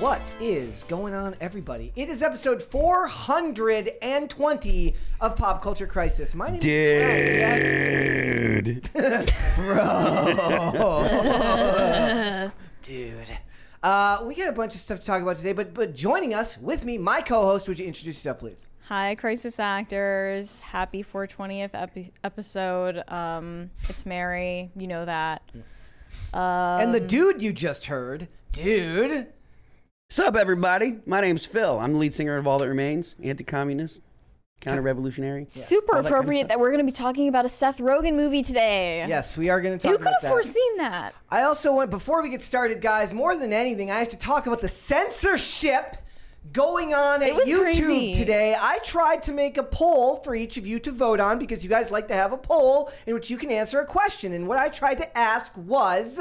What is going on, everybody? It is episode 420 of Pop Culture Crisis. My name is Dude. Bro. Dude. Uh, we got a bunch of stuff to talk about today, but but joining us with me, my co-host, would you introduce yourself, please? Hi, Crisis Actors. Happy 420th epi- episode. Um, it's Mary. You know that. and Um, the dude you just heard, dude. What's up, everybody? My name's Phil. I'm the lead singer of All That Remains, anti-communist, counter-revolutionary. Super all that kind of appropriate stuff. that we're going to be talking about a Seth Rogen movie today. Yes, we are going to talk about Shepherd. Who could about have that. foreseen that? I also want before we get started, guys. More than anything, I have to talk about the censorship going on at It was YouTube crazy. today. I tried to make a poll for each of you to vote on because you guys like to have a poll in which you can answer a question. And what I tried to ask was,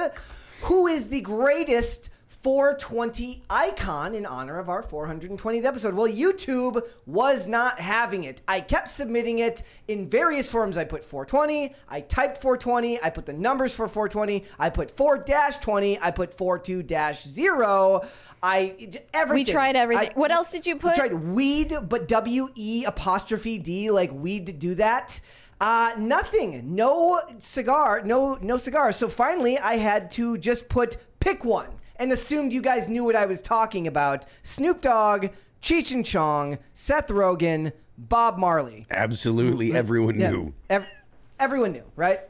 who is the greatest 420 icon in honor of our 420th episode. Well, YouTube was not having it. I kept submitting it in various forms. I put 420, I typed 420, I put the numbers for 420, I put 4-20, I put 42-0. I j- everything. We tried everything. I- what else did you put? we tried weed, but W E apostrophe D, like weed do that. Uh, nothing. No cigar. No no cigar. So finally, I had to just put pick one and assumed you guys knew what I was talking about. Snoop Dogg, Cheech and Chong, Seth Rogen, Bob Marley. Absolutely, everyone Yeah. knew. Ev- everyone knew, right?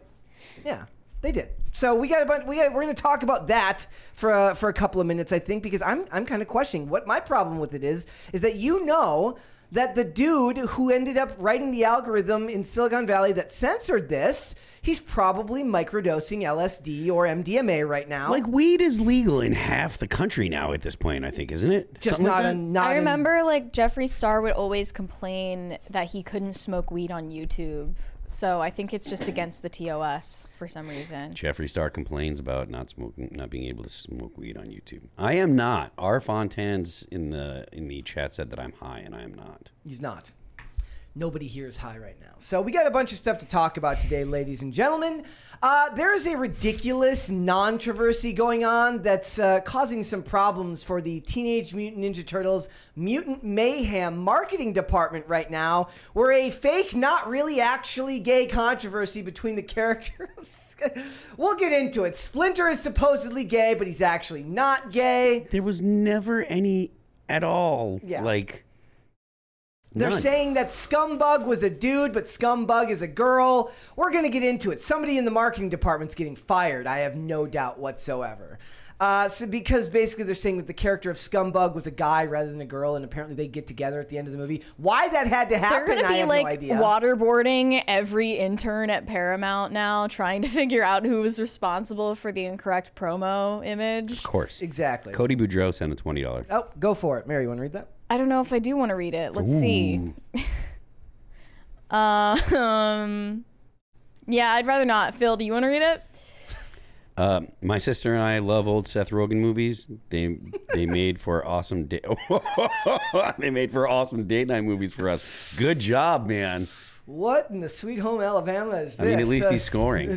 Yeah, they did. So we got a bunch. We got, we're going to talk about that for a, for a couple of minutes, I think, because I'm I'm kind of questioning what my problem with it is. Is that you know that the dude who ended up writing the algorithm in Silicon Valley that censored this, he's probably microdosing LSD or MDMA right now. Like weed is legal in half the country now at this point. I think, isn't it? just Something not that? a not. I in- remember like Jeffree Star would always complain that he couldn't smoke weed on YouTube. So I think it's just against the TOS for some reason. Jeffree Star complains about not smoking, not being able to smoke weed on YouTube. I am not. R. Fontans in the in the chat said that I'm high, and I am not. He's not. Nobody here is high right now. So we got a bunch of stuff to talk about today, ladies and gentlemen. Uh, there is a ridiculous non-controversy going on that's uh, causing some problems for the Teenage Mutant Ninja Turtles Mutant Mayhem marketing department right now, where a fake, not really actually gay controversy between the character of... We'll get into it. Splinter is supposedly gay, but he's actually not gay. There was never any at all. Yeah. Like They're none. saying that Scumbug was a dude, but Scumbug is a girl. We're going to get into it. Somebody in the marketing department's getting fired. I have no doubt whatsoever. Uh, so because basically they're saying that the character of Scumbug was a guy rather than a girl, and apparently they get together at the end of the movie. Why that had to happen, They're happen, going to I be have like no idea. waterboarding every intern at Paramount now, trying to figure out who was responsible for the incorrect promo image. of course. Exactly. Cody Boudreaux sent a twenty dollars. Oh, go for it, Mary. You want to read that? I don't know if I do want to read it. Let's see. um, yeah, I'd rather not. Phil, do you want to read it? Uh, my sister and I love old Seth Rogen movies. They they made for awesome date. they made for awesome date night movies for us. Good job, man. What in the sweet home Alabama is this? I mean, at least Uh, he's scoring.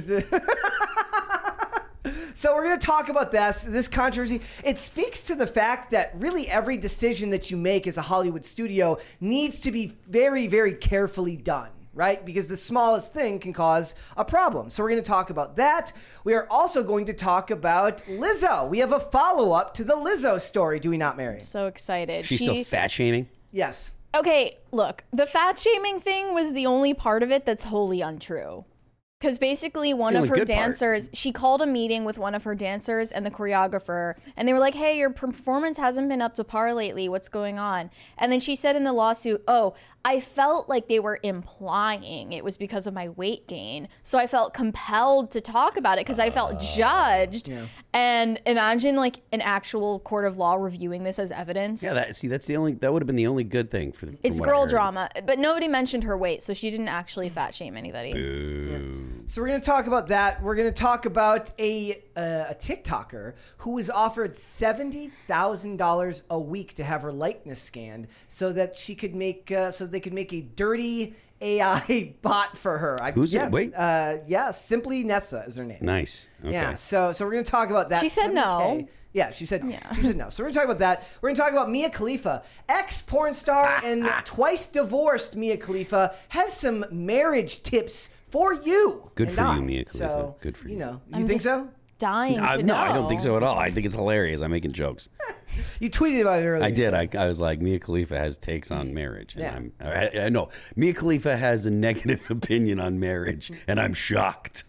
Is it- So we're going to talk about this this controversy. It speaks to the fact that really every decision that you make as a Hollywood studio needs to be very very carefully done, right? Because the smallest thing can cause a problem. So we're going to talk about that. We are also going to talk about Lizzo. We have a follow-up to the Lizzo story, do we not, Mary? So excited. She's she, still fat shaming. Yes. Okay, look, the fat shaming thing was the only part of it that's wholly untrue. Because basically, one of her good part. dancers, she called a meeting with one of her dancers and the choreographer, and they were like, "Hey, your performance hasn't been up to par lately. What's going on?" And then she said in the lawsuit, "Oh, I felt like they were implying it was because of my weight gain, so I felt compelled to talk about it because I felt oh, judged." And imagine like an actual court of law reviewing this as evidence. Yeah, that see, that's the only that would have been the only good thing for. the- it's from what I girl drama, but nobody mentioned her weight, so she didn't actually fat shame anybody. So we're going to talk about that. We're going to talk about a uh, a TikToker who was offered seventy thousand dollars a week to have her likeness scanned, so that she could make uh, so they could make a dirty AI bot for her. I, Who's it? Wait. uh, yeah, Simplynessa is her name. Nice. Okay. Yeah, so so we're gonna talk about that. She said no. 70K. Yeah, she said she said no. So we're gonna talk about that. We're gonna talk about Mia Khalifa, ex porn star and twice divorced Mia Khalifa, has some marriage tips for you. Good and for you, Mia Khalifa. So Good for you you. know, you I'm think just so? Dying I, to no. I don't think so at all. I think it's hilarious. I'm making jokes. You tweeted about it earlier. I did. so- I, I was like, Mia Khalifa has takes on marriage, and Yeah. I'm. I, I know Mia Khalifa has a negative opinion on marriage, and I'm shocked.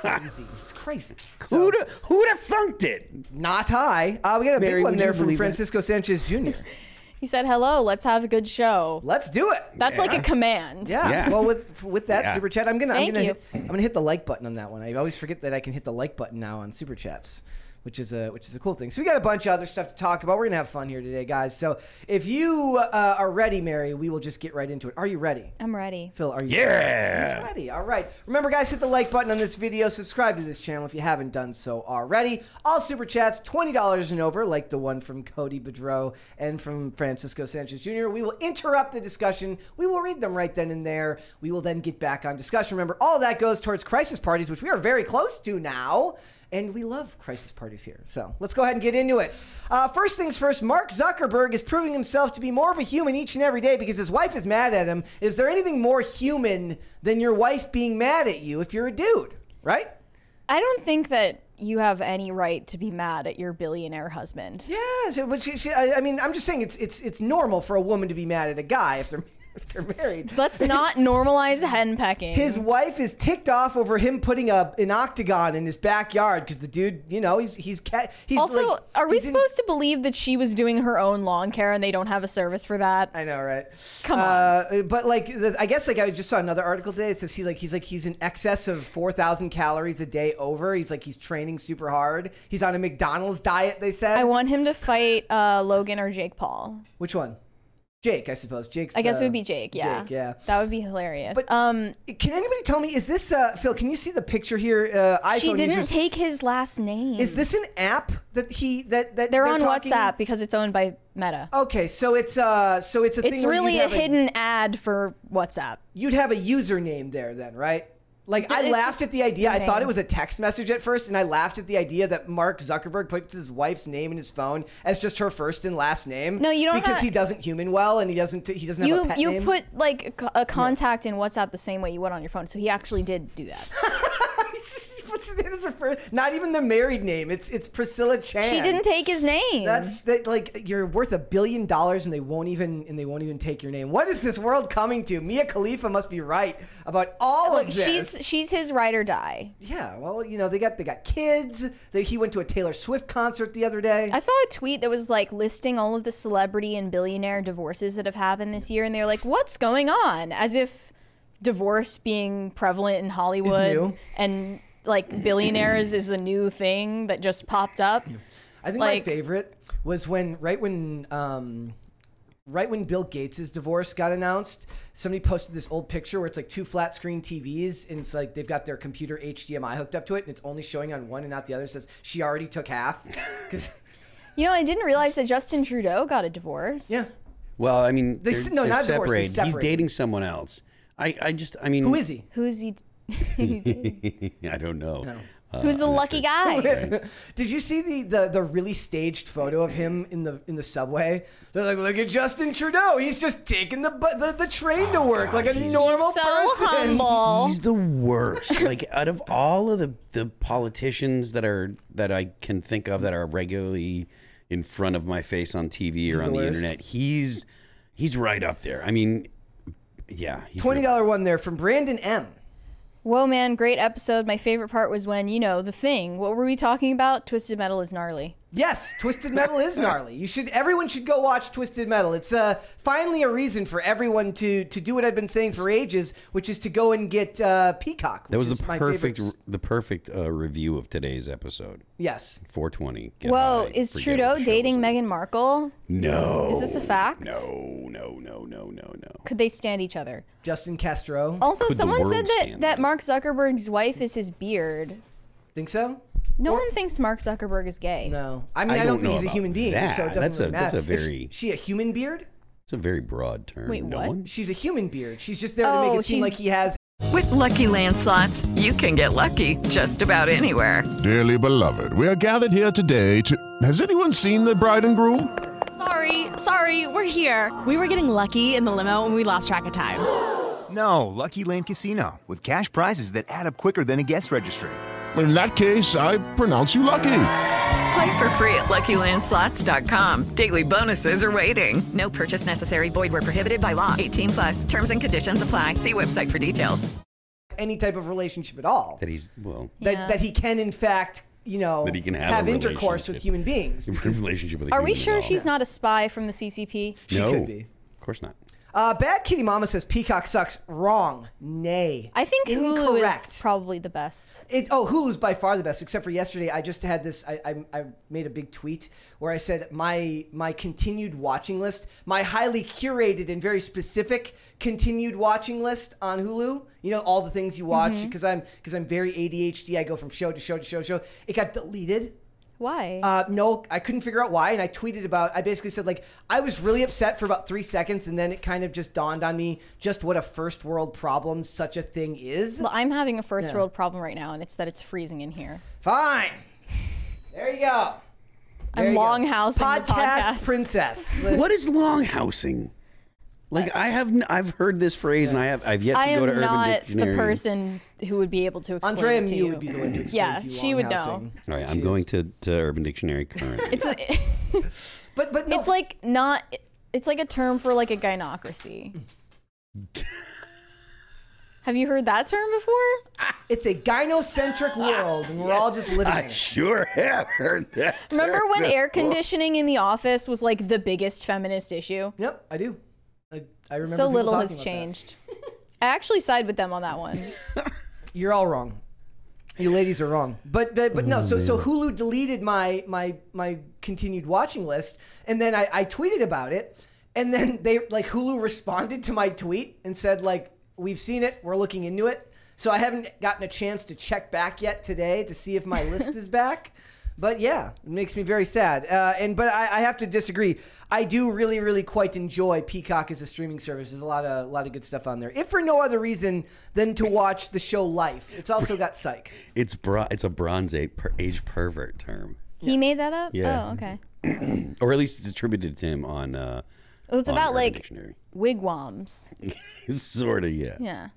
crazy. It's crazy. So, who'd have, who'd have funked it? not I. Uh, we got a Mary, big one would you there from believe that? Francisco Sanchez Jr. He said, "Hello, let's have a good show." Let's do it. That's like a command. Yeah. Yeah. Well, with with that Yeah. super chat, I'm gonna Thank I'm gonna you. hit, I'm gonna hit the like button on that one. I always forget that I can hit the like button now on super chats. Which is a which is a cool thing. So we got a bunch of other stuff to talk about. We're gonna have fun here today, guys. So if you uh, are ready, Mary, we will just get right into it. Are you ready? I'm ready. Phil, are you Yeah. He's ready. All right. Remember, guys, hit the like button on this video. Subscribe to this channel if you haven't done so already. All super chats, $20 and over, like the one from Cody Bedreau and from Francisco Sanchez Jr. We will interrupt the discussion. We will read them right then and there. We will then get back on discussion. Remember, all that goes towards crisis parties, which we are very close to now. And we love crisis parties here. So let's go ahead and get into it. Uh, first things first, Mark Zuckerberg is proving himself to be more of a human each and every day because his wife is mad at him. Is there anything more human than your wife being mad at you if you're a dude, right? I don't think that you have any right to be mad at your billionaire husband. Yeah, so, but she, she, I, I mean, I'm just saying it's it's it's normal for a woman to be mad at a guy if they're if they're married. Let's not normalize henpecking. His wife is ticked off over him putting a an octagon in his backyard because the dude, you know, he's he's cat. He's also, like, are we he's in- supposed to believe that she was doing her own lawn care and they don't have a service for that? I know, right? Come on. Uh, but like, the, I guess like I just saw another article today. It says he's like he's like he's in excess of four thousand calories a day over. He's like he's training super hard. He's on a McDonald's diet. They said. I want him to fight uh, Logan or Jake Paul. Which one? Jake, I suppose. Jake's. I guess the- it would be Jake. Yeah. Jake, yeah. That would be hilarious. But- um, Can anybody tell me? Is this uh, Phil? Can you see the picture here? Uh, she didn't users- take his last name. Is this an app that he that that They're on talking- WhatsApp because it's owned by Meta. Okay, so it's uh, so it's a thing. It's really a hidden ad for WhatsApp. you'd have a username there then, right? Like I It's laughed at the idea. I thought it was a text message at first, and I laughed at the idea that Mark Zuckerberg puts his wife's name in his phone as just her first and last name. No, you don't because have- he doesn't human well, and he doesn't he doesn't have a You pet you name. put like a contact in WhatsApp the same way you would on your phone. So he actually did do that. He puts it in as her first, not even the married name. It's it's Priscilla Chan. she didn't take his name. That's that like you're worth a billion dollars and they won't even and they won't even take your name. What is this world coming to? Mia Khalifa must be right about all Look, of this. she's she's his ride or die. yeah, well, you know they got they got kids. They, he went to a Taylor Swift concert the other day. I saw a tweet that was like listing all of the celebrity and billionaire divorces that have happened this year, and they're like, "What's going on?" As if divorce being prevalent in Hollywood and like billionaires is a new thing that just popped up. I think like- my favorite was when right when um right when Bill Gates' divorce got announced, somebody posted this old picture where it's like two flat screen TVs and it's like they've got their computer HDMI hooked up to it and it's only showing on one and not the other. It says she already took half. Cuz You know, I didn't realize that Justin Trudeau got a divorce. yeah. Well, I mean, They they're, s- no, they're not divorced, they separated. He's separated. dating someone else. I, I just, I mean, Who is he? Who's he? I don't know. Uh, Who's the lucky guy? Did you see the, the the really staged photo of him in the in the subway? They're like, look at Justin Trudeau. He's just taking the bu- the, the train to work like a he's- normal so person. humble. He's the worst. like out of all of the the politicians that are that I can think of that are regularly in front of my face on TV or on the the, worst. internet, he's he's right up there. I mean, yeah, he's Twenty dollar one there from Brandon M. Whoa, man, great episode. My favorite part was when, you know, the thing. What were we talking about? Twisted Metal is gnarly. Yes, Twisted Metal is gnarly. You should. Everyone should go watch Twisted Metal. It's uh, finally a reason for everyone to to do what I've been saying for ages, which is to go and get uh, Peacock. That was the my perfect, favorite- the perfect uh, review of today's episode. Yes. 420. Whoa, high, is Trudeau what the show dating was. Meghan Markle? No. Is this a fact? No, no, no, no, no, no. Could they stand each other? Justin Castro. Also, Could someone said that that? Mark Zuckerberg's wife is his beard. Think so? No one thinks Mark Zuckerberg is gay. No. I mean, I I, don't don't think he's a human being, that. so it doesn't That's really a- matter. that's a Is very- she a human beard? It's a very broad term. Wait, no what? one? She's a human beard. She's just there to Oh, make it seem like he has. With Lucky Land slots, you can get lucky just about anywhere. Dearly beloved, we are gathered here today to. Has anyone seen the bride and groom? Sorry, sorry, we're here. We were getting lucky in the limo and we lost track of time. No, Lucky Land Casino, with cash prizes that add up quicker than a guest registry. In that case, I pronounce you lucky. Play for free at LuckyLandSlots.com. Daily bonuses are waiting. No purchase necessary. Void where prohibited by law. 18 plus. Terms and conditions apply. See website for details. any type of relationship at all. That he's, well, That, Yeah. that he can, in fact, you know, That he can have a intercourse with human beings. a relationship with a Are we sure she's not a spy from the CCP? She no, could be. Of course not. Uh, Bad Kitty Mama says Peacock sucks. Wrong. Nay. I think Hulu Incorrect. is probably the best. It, oh, Hulu's by far the best, except for yesterday. I just had this. I, I, I made a big tweet where I said my my continued watching list, my highly curated and very specific continued watching list on Hulu. You know all the things you watch because I'm because I'm very ADHD. I go from show to show to show to show. It got deleted. Why? Uh, no, I couldn't figure out why, and I tweeted about. I basically said like I was really upset for about three seconds, and then it kind of just dawned on me just what a first world problem such a thing is. well, I'm having a first Yeah. world problem right now, and it's that it's freezing in here. Fine. There you go. There I'm you go. longhousing podcast, podcast. princess. What is longhousing? Like I have, n- I've heard this phrase, and I have, I've yet to I go to am Urban not the person who would be able to explain Andrea it to Mew you. would be the one to explain Yeah, to you she would know. longhousing. All right, I'm is. going to, to Urban Dictionary currently. It's But but no, it's like not. It's like a term for like a gynocracy. Have you heard that term before? it's a gynocentric world, and we're all just living in I it. sure have heard that. Remember term when air before. conditioning in the office was like the biggest feminist issue? Yep, I do. I, I remember. So little has changed. I actually side with them on that one. You're all wrong. You ladies are wrong. But the, but no, oh, so so Hulu deleted my my my continued watching list, and then I, I tweeted about it, and then they like Hulu responded to my tweet and said like we've seen it, we're looking into it. So I haven't gotten a chance to check back yet today to see if my list is back. But yeah, it makes me very sad. Uh, and but I, I have to disagree. I do really, really quite enjoy Peacock as a streaming service. There's a lot of a lot of good stuff on there. If for no other reason than to watch the show Life. It's also got Psych. It's bro- It's a Bronze Age, per- age pervert term, He made that up? Yeah. Oh, okay. or at least it's attributed to him on. Uh, Well, it's on about Urban like Dictionary. wigwams. sort of, yeah. Yeah.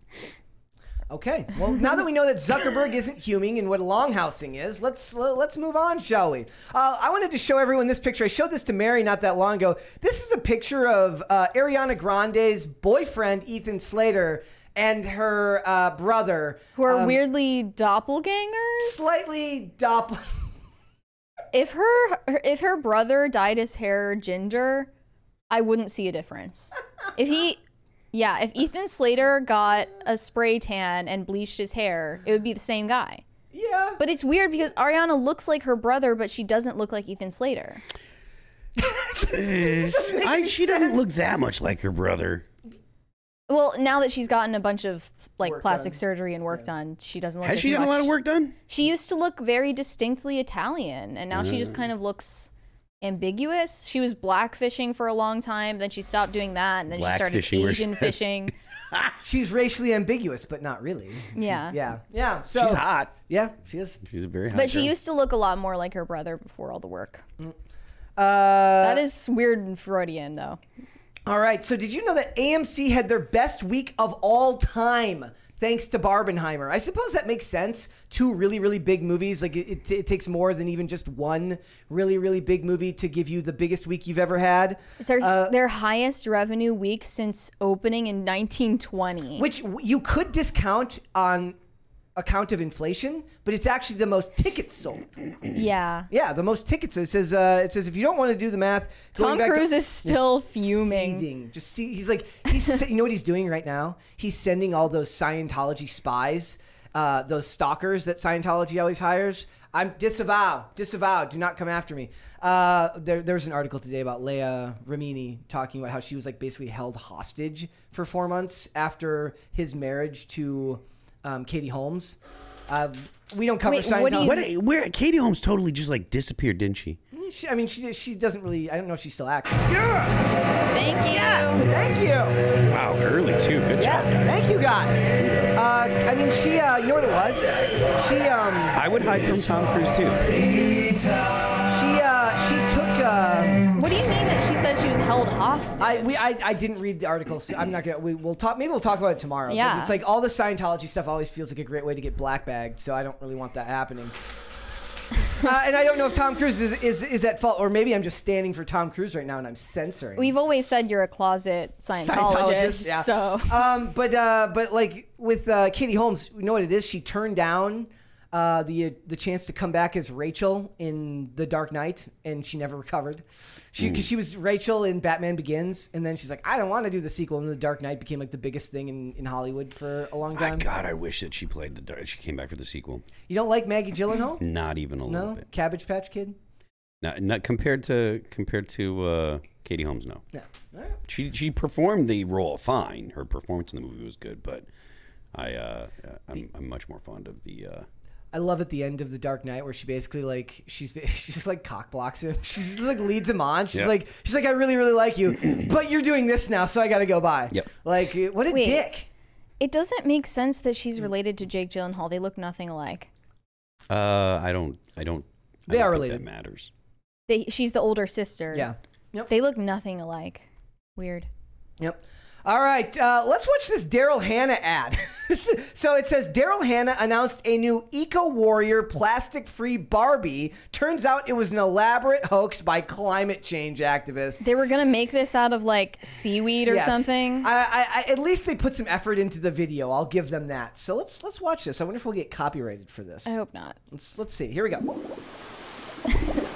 Okay. Well, now that we know that Zuckerberg isn't human and what longhousing is, let's uh, let's move on, shall we? Uh, I wanted to show everyone this picture. I showed this to Mary not that long ago. This is a picture of uh, Ariana Grande's boyfriend Ethan Slater and her uh, brother, Who are um, weirdly doppelgangers? slightly doppel. If her if her brother dyed his hair ginger, I wouldn't see a difference. If he yeah, if Ethan Slater got a spray tan and bleached his hair, it would be the same guy. yeah. But it's weird because Ariana looks like her brother, but she doesn't look like Ethan Slater. I, she doesn't look that much like her brother. Well, now that she's gotten a bunch of like Work plastic done. surgery and work done, she doesn't look Has as she gotten a lot of work done? She used to look very distinctly Italian, and now she Mm. just kind of looks ambiguous. She was black fishing for a long time, then she stopped doing that, and then Black she started fishing, where she- Asian fishing. She's racially ambiguous, but not really. She's- Yeah. yeah. Yeah. So She's hot. Yeah, she is. She's a very hot. But she girl. used to look a lot more like her brother before all the work. Uh, That is weird and Freudian, though. All right. So, did you know that AMC had their best week of all time thanks to Barbenheimer? I suppose that makes sense. Two really, really big movies. Like, it, it, it takes more than even just one really, really big movie to give you the biggest week you've ever had. It's their, Uh, their highest revenue week since opening in 1920. Which you could discount on account of inflation, but it's actually the most tickets sold. Yeah. Yeah, the most tickets. It says uh, it says if you don't want to do the math, Tom back to- Cruise is still fuming. seething. Just see, he's like he's you know what he's doing right now? He's sending all those Scientology spies, uh, those stalkers that Scientology always hires. I'm disavow, disavow. Do not come after me. Uh, there, there was an article today about Leah Remini talking about how she was like basically held hostage for four months after his marriage to um, Katie Holmes. Uh, we don't cover Wait, Scientology. what do you- What? Where? Katie Holmes totally just like disappeared, didn't she? She, I mean, she she doesn't really. I don't know if she's still active. Thank you. Thank you. Wow, early too. Good Yeah, job. guys. thank you guys. Uh, I mean, she, uh, you know what it was? She, um, I would hide from Tom Cruise too. She said she was held hostage? I, we, I, I didn't read the article. So I'm not gonna. We, we'll talk. Maybe we'll talk about it tomorrow. but Yeah. It's like all the Scientology stuff always feels like a great way to get black bagged. So I don't really want that happening. uh, and I don't know if Tom Cruise is, is is at fault, or maybe I'm just standing for Tom Cruise right now and I'm censoring. We've always said you're a closet Scientologist. yeah. So um, but uh, but like with uh, Katie Holmes, you know what it is? She turned down uh, the the chance to come back as Rachel in The Dark Knight, and she never recovered. She because she was Rachel in Batman Begins, and then she's like, I don't want to do the sequel. And The Dark Knight became like the biggest thing in, in Hollywood for a long My time. God, I wish that she played the. Dar- She came back for the sequel. You don't like Maggie Gyllenhaal? Not even a little No, bit. Cabbage Patch Kid. Not, not compared to compared to uh, Katie Holmes. No. All right. she she performed the role fine. Her performance in the movie was good, but I uh, I'm, I'm much more fond of the. Uh, I love at the end of the Dark Knight where she basically like she's she's just like cock blocks him. She's just like leads him on. She's Yeah. like she's like I really really like you, but you're doing this now, so I got to go by. Yep. Like what a Wait. dick. it doesn't make sense that she's related to Jake Gyllenhaal. They look nothing alike. uh, I don't I don't. I They don't are think related. That matters. They, she's the older sister. Yeah. Yep. They look nothing alike. Weird. Yep. All right, uh, let's watch this Daryl Hannah ad. so it says Daryl Hannah announced a new Eco Warrior plastic free Barbie. Turns out it was an elaborate hoax by climate change activists. They were gonna make this out of like seaweed or Yes. something. I, I, I, at least they put some effort into the video. I'll give them that. So let's let's watch this. I wonder if we'll get copyrighted for this. I hope not. Let's let's see. Here we go.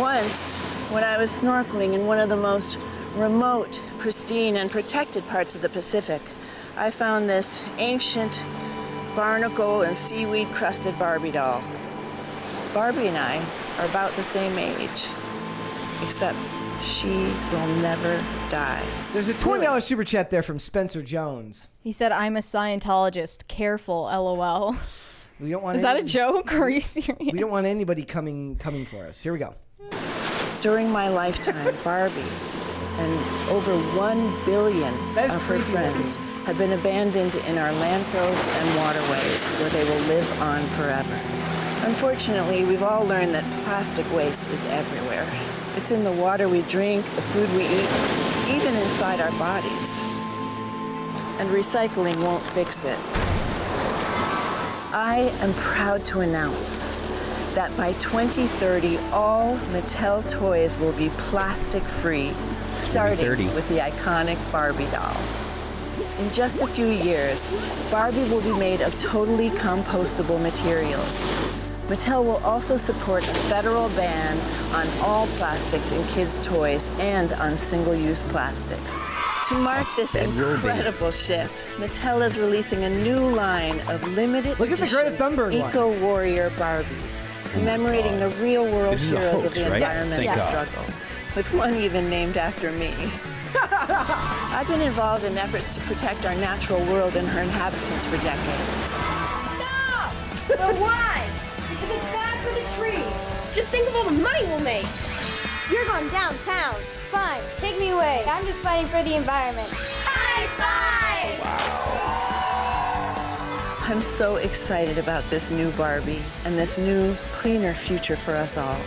Once, when I was snorkeling in one of the most remote, pristine, and protected parts of the Pacific, I found this ancient barnacle and seaweed crusted Barbie doll. Barbie and I are about the same age, except she will never die. There's a twenty dollars super chat there from Spencer Jones. He said, "I'm a Scientologist. Careful, lol." We don't want. Is that a joke? Or are you serious? We don't want anybody coming coming for us. Here we go. During my lifetime, Barbie and over one billion That is of her friends have been abandoned in our landfills and waterways where they will live on forever. Unfortunately, we've all learned that plastic waste is everywhere. It's in the water we drink, the food we eat, even inside our bodies. And recycling won't fix it. I am proud to announce that by 2030, all Mattel toys will be plastic free, starting with the iconic Barbie doll. In just a few years, Barbie will be made of totally compostable materials. Mattel will also support a federal ban on all plastics in kids' toys and on single use plastics. To mark this incredible shift, Mattel is releasing a new line of limited Look at the Greta edition Thunberg one. Eco Warrior Barbies, commemorating the real world This is a heroes of the right? Environmental thank God. struggle, with one even named after me. I've been involved in efforts to protect our natural world and her inhabitants for decades. Stop! but why? Because it's bad for the trees. Just think of all the money we'll make. You're going downtown. Fine, take me away. I'm just fighting for the environment. High five! I'm so excited about this new Barbie and this new, cleaner future for us all.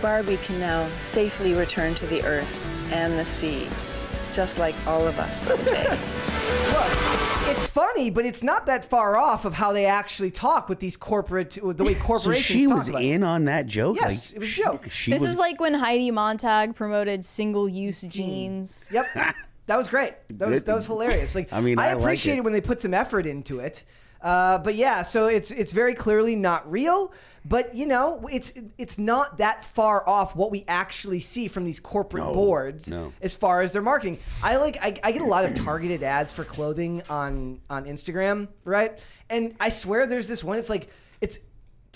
Barbie can now safely return to the earth and the sea just like all of us someday. Look, it's funny, but it's not that far off of how they actually talk with these corporate, the way So corporations she talk was about it. in on that joke. Yes, Like, it was a joke. She this was, is like when Heidi Montag promoted single-use jeans. Yep. That was great. That was that was hilarious. Like I mean, I I like appreciate it. it when they put some effort into it. Uh, but yeah, so it's it's very clearly not real. But you know, it's it's not that far off what we actually see from these corporate No, boards no. as far as their marketing. I like I, I get a lot of targeted ads for clothing on on Instagram, right? And I swear there's this one. It's like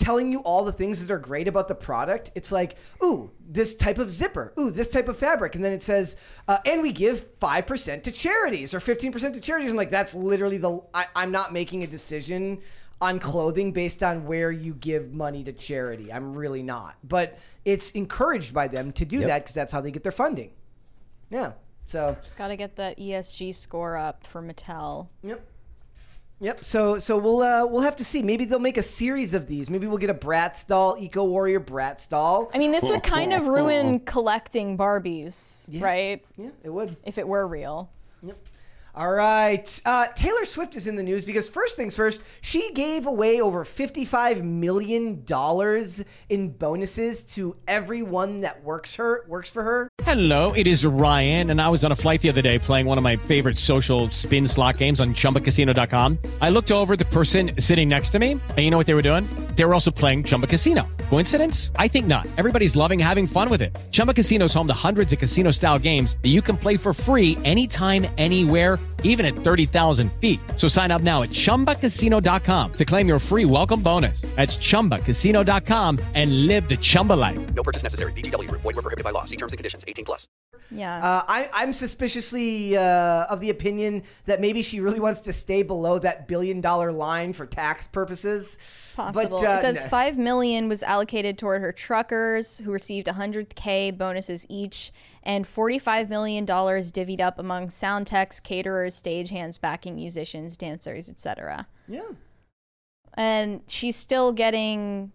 telling you all the things that are great about the product. It's like, ooh, this type of zipper, ooh, this type of fabric, and then it says, uh, and we give five percent to charities or fifteen percent to charities. I'm like, that's literally the. I, I'm not making a decision on clothing based on where you give money to charity. I'm really not, but it's encouraged by them to do Yep. that because that's how they get their funding. Yeah. So Got to get that ESG score up for Mattel. Yep. Yep. So so we'll uh, we'll have to see. Maybe they'll make a series of these. Maybe we'll get a Bratz doll, Eco Warrior Bratz doll. I mean, this would kind of ruin collecting Barbies, right? Yeah, it would. If it were real. All right. Uh, Taylor Swift is in the news because first things first, she gave away over $55 million in bonuses to everyone that works her works for her. Hello, it is Ryan, and I was on a flight the other day playing one of my favorite social spin slot games on chumbacasino.com. I looked over the person sitting next to me, and you know what they were doing? They were also playing Chumba Casino. Coincidence? I think not. Everybody's loving having fun with it. Chumba Casino is home to hundreds of casino style games that you can play for free anytime, anywhere, even at 30,000 feet. So sign up now at chumbacasino.com to claim your free welcome bonus. That's chumbacasino.com and live the Chumba life. No purchase necessary. VGW Group. Void were prohibited by law. See terms and conditions. 18 plus. Yeah. Uh, I, I'm suspiciously uh, of the opinion that maybe she really wants to stay below that billion dollar line for tax purposes. Possible. But, uh, it says no. five million was allocated toward her truckers, who received 100k bonuses each, and 45 million dollars divvied up among sound techs, caterers, stagehands, backing musicians, dancers, etc. Yeah. And she's still getting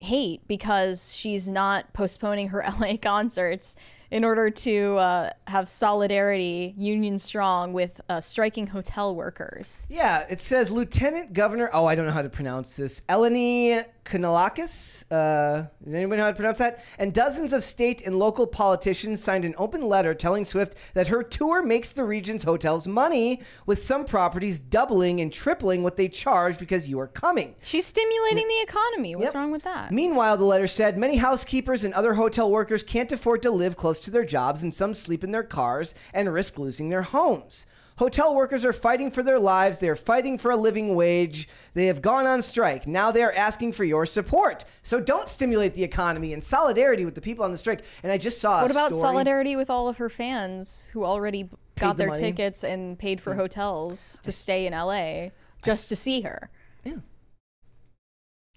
hate because she's not postponing her LA concerts in order to uh, have solidarity, union strong, with uh, striking hotel workers. Yeah, it says Lieutenant Governor. Oh, I don't know how to pronounce this. Eleni Kanalakis. Uh, does anybody know how to pronounce that? And dozens of state and local politicians signed an open letter telling Swift that her tour makes the region's hotels money, with some properties doubling and tripling what they charge because you are coming. She's stimulating the economy. What's wrong with that? Meanwhile, the letter said many housekeepers and other hotel workers can't afford to live close to their jobs, and some sleep in their cars and risk losing their homes. Hotel workers are fighting for their lives. They are fighting for a living wage. They have gone on strike. Now they are asking for your support. So don't stimulate the economy in solidarity with the people on the strike. And I just saw. What about story- solidarity with all of her fans who already got the their money. tickets and paid for hotels to stay in LA just to see her? Yeah.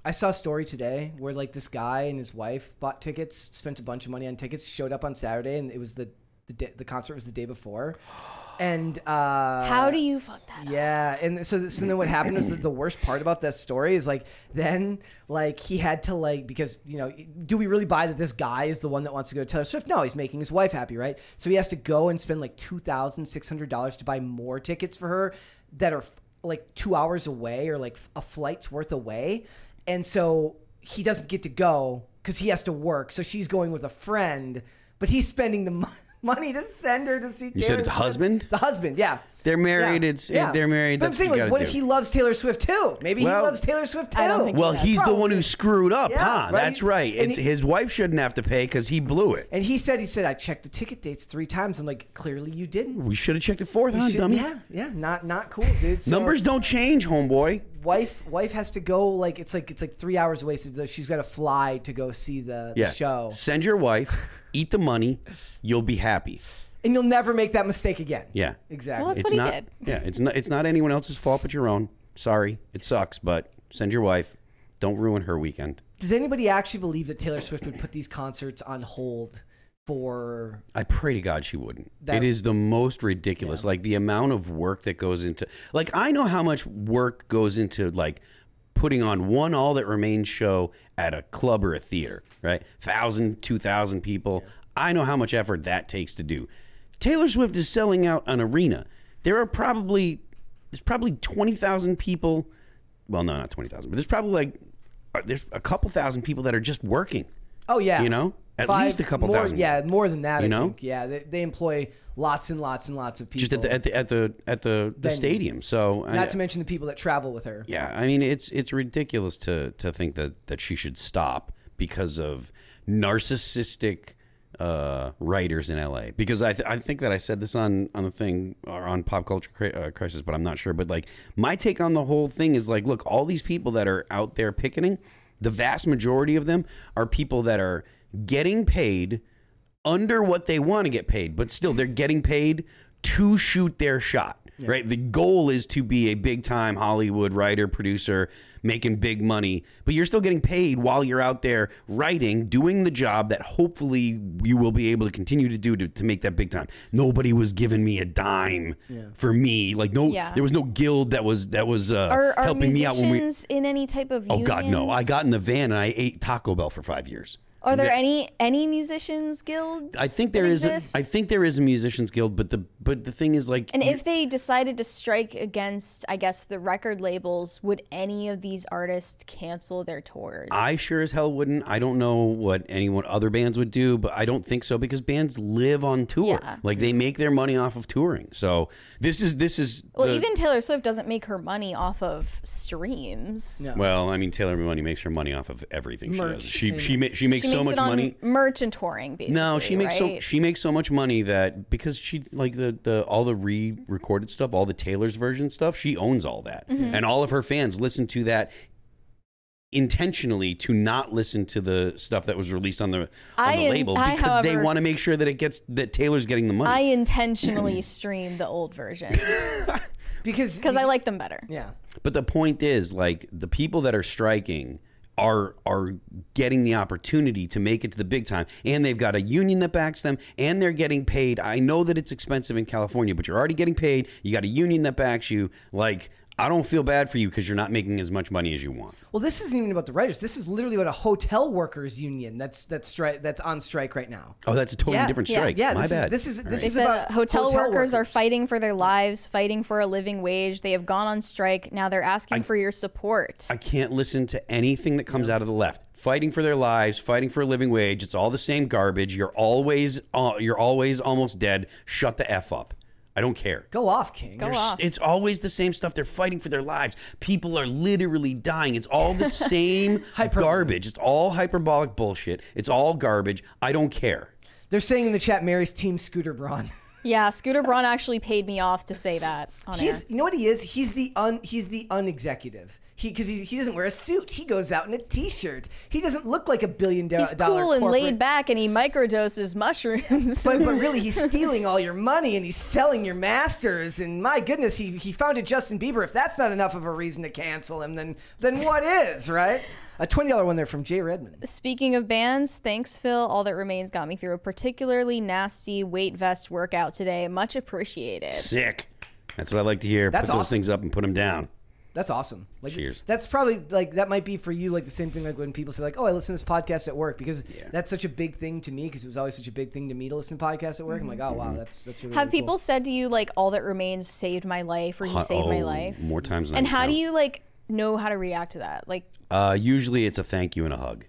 I saw a story today where like this guy and his wife bought tickets, spent a bunch of money on tickets, showed up on Saturday, and it was the the, day, the concert was the day before. And uh, How do you fuck that Yeah, and so, so then what happened is that the worst part about that story is like then like he had to like because you know do we really buy that this guy is the one that wants to go to Taylor Swift? No, he's making his wife happy, right? So he has to go and spend like two thousand six hundred dollars to buy more tickets for her that are f- like two hours away or like a flight's worth away, and so he doesn't get to go because he has to work. So she's going with a friend, but he's spending the mo- money to send her to see. You said it's Swift. husband? The husband, yeah. They're married. Yeah, It's yeah. they're married. But I'm That's saying, what you like, gotta what if do. he loves Taylor Swift too? Maybe Well- he loves Taylor Swift too. I don't think Well, he's the one who screwed up, Yeah, huh? right? That's right. And It's he- his wife shouldn't have to pay because he blew it. And he said, he said, I checked the ticket dates three times. I'm like, clearly you didn't. We should have checked it fourth, You should- dummy? Yeah, yeah, not not cool, dude. So Numbers don't change, homeboy. Wife, wife has to go like it's like it's like three hours away. So she's got to fly to go see the, the Yeah. show, Send your wife, eat the money, you'll be happy. and you'll never make that mistake again. Yeah. exactly. Well, that's it's what he not, did. Yeah, it's not it's not anyone else's fault but your own. Sorry. It sucks, but send your wife. Don't ruin her weekend. Does anybody actually believe that Taylor Swift would put these concerts on hold for? I pray to God she wouldn't. That- it is the most ridiculous. Like the amount of work that goes into like I know how much work goes into like putting on one all that remains show at a club or a theater, right? Thousand, two thousand people. I know how much effort that takes to do. Taylor Swift is selling out an arena. There are probably there's probably twenty thousand people. Well, no, not twenty thousand, but there's probably like uh, there's a couple thousand people that are just working. Oh yeah, You know, at Five- least a couple more, thousand. Yeah, more than that. You I know? think. yeah, they, they employ lots and lots and lots of people. just at the at the at the at the, the stadium. So I- Not to mention the people that travel with her. Yeah, I mean it's it's ridiculous to to think that that she should stop because of narcissistic uh, writers in LA. Because I th- I think that I said this on on the thing or on pop culture cri- uh, crisis, but I'm not sure. But like my take on the whole thing is like, look, all these people that are out there picketing, the vast majority of them are people that are getting paid under what they want to get paid, but still they're getting paid to shoot their shot. Right? The goal is to be a big time Hollywood writer, producer, making big money, but you're still getting paid while you're out there writing, doing the job that hopefully you will be able to continue to do to, to make that big time. Nobody was giving me a dime Yeah. for me. Like no Yeah. there was no guild that was that was uh, Are, are helping me out when we musicians in any type of Oh God, no. I got in the van and I ate Taco Bell for 5 years. Are there Yeah. any any musicians guilds? I think that there is. A, exist? I think there is a musicians guild, but the but the thing is like. And if they decided to strike against, I guess, the record labels, would any of these artists cancel their tours? I sure as hell wouldn't. I don't know what anyone other bands would do, but I don't think so because bands live on tour. Yeah. Like they make their money off of touring. So this is this is. well, the- even Taylor Swift doesn't make her money off of streams. Well, I mean, Taylor Money makes her money off of everything Merch. she does. She she ma- she makes She so makes much it on money. merch and touring, basically. No, she makes so she makes so much money that because she like the the all the re-recorded stuff, all the Taylor's version stuff, she owns all that, Mhm. and all of her fans listen to that intentionally to not listen to the stuff that was released on the on I the am- label I, because they want to make sure that it gets that Taylor's getting the money. I intentionally stream the old versions because because I like them better. Yeah. But the point is, like the people that are striking are are getting the opportunity to make it to the big time, and they've got a union that backs them, and they're getting paid. I know that it's expensive in California, but you're already getting paid. You got a union that backs you. Like I don't feel bad for you because you're not making as much money as you want. Well, this isn't even about the writers. This is literally about a hotel workers union that's that's stri- that's on strike right now. Oh, that's a totally Yeah, different strike. yeah, yeah My this is- bad. this is- All this They is about hotel, hotel workers are fighting for their lives, fighting for a living wage. They have gone on strike. Now they're asking I- for your support. I can't listen to anything that comes out of the left. Fighting for their lives, fighting for a living wage. It's all the same garbage. You're always uh, you're always almost dead. Shut the f up. I don't care. Go off, King. Go There's- off. It's always the same stuff. They're fighting for their lives. People are literally dying. It's all the same garbage. It's all hyperbolic bullshit. It's all garbage. I don't care. They're saying in the chat, Mary's team Scooter Braun. yeah, Scooter Braun actually paid me off to say that on air. He's you know what he is? He's the un he's the unexecutive. He because he, he doesn't wear a suit. He goes out in a t-shirt. He doesn't look like a billion do- He's dollar cool and corporate- laid back, and he microdoses mushrooms. But, but really, he's stealing all your money and he's selling your masters. And my goodness, he, he founded Justin Bieber. If that's not enough of a reason to cancel him, then then what is, right? A $20 one there from Jay Redmond. Speaking of bands, thanks, Phil. All that remains got me through a particularly nasty weight vest workout today. Much appreciated. Sick. That's what I like to hear. That's put those awesome. things up and put them down. That's awesome. Like, Cheers. That's probably like that might be for you like the same thing like when people say like, "Oh, I listen to this podcast at work," because that's such a big thing to me because it was always such a big thing to me to listen to podcasts at work. I'm like, "Oh Mm-hmm. wow, that's that's really, Have really people said to you like, "All that remains saved my life," or "You Huh, saved my oh, life"? More times than And I how count. do you like know how to react to that? Like, Uh, usually it's a thank you and a hug.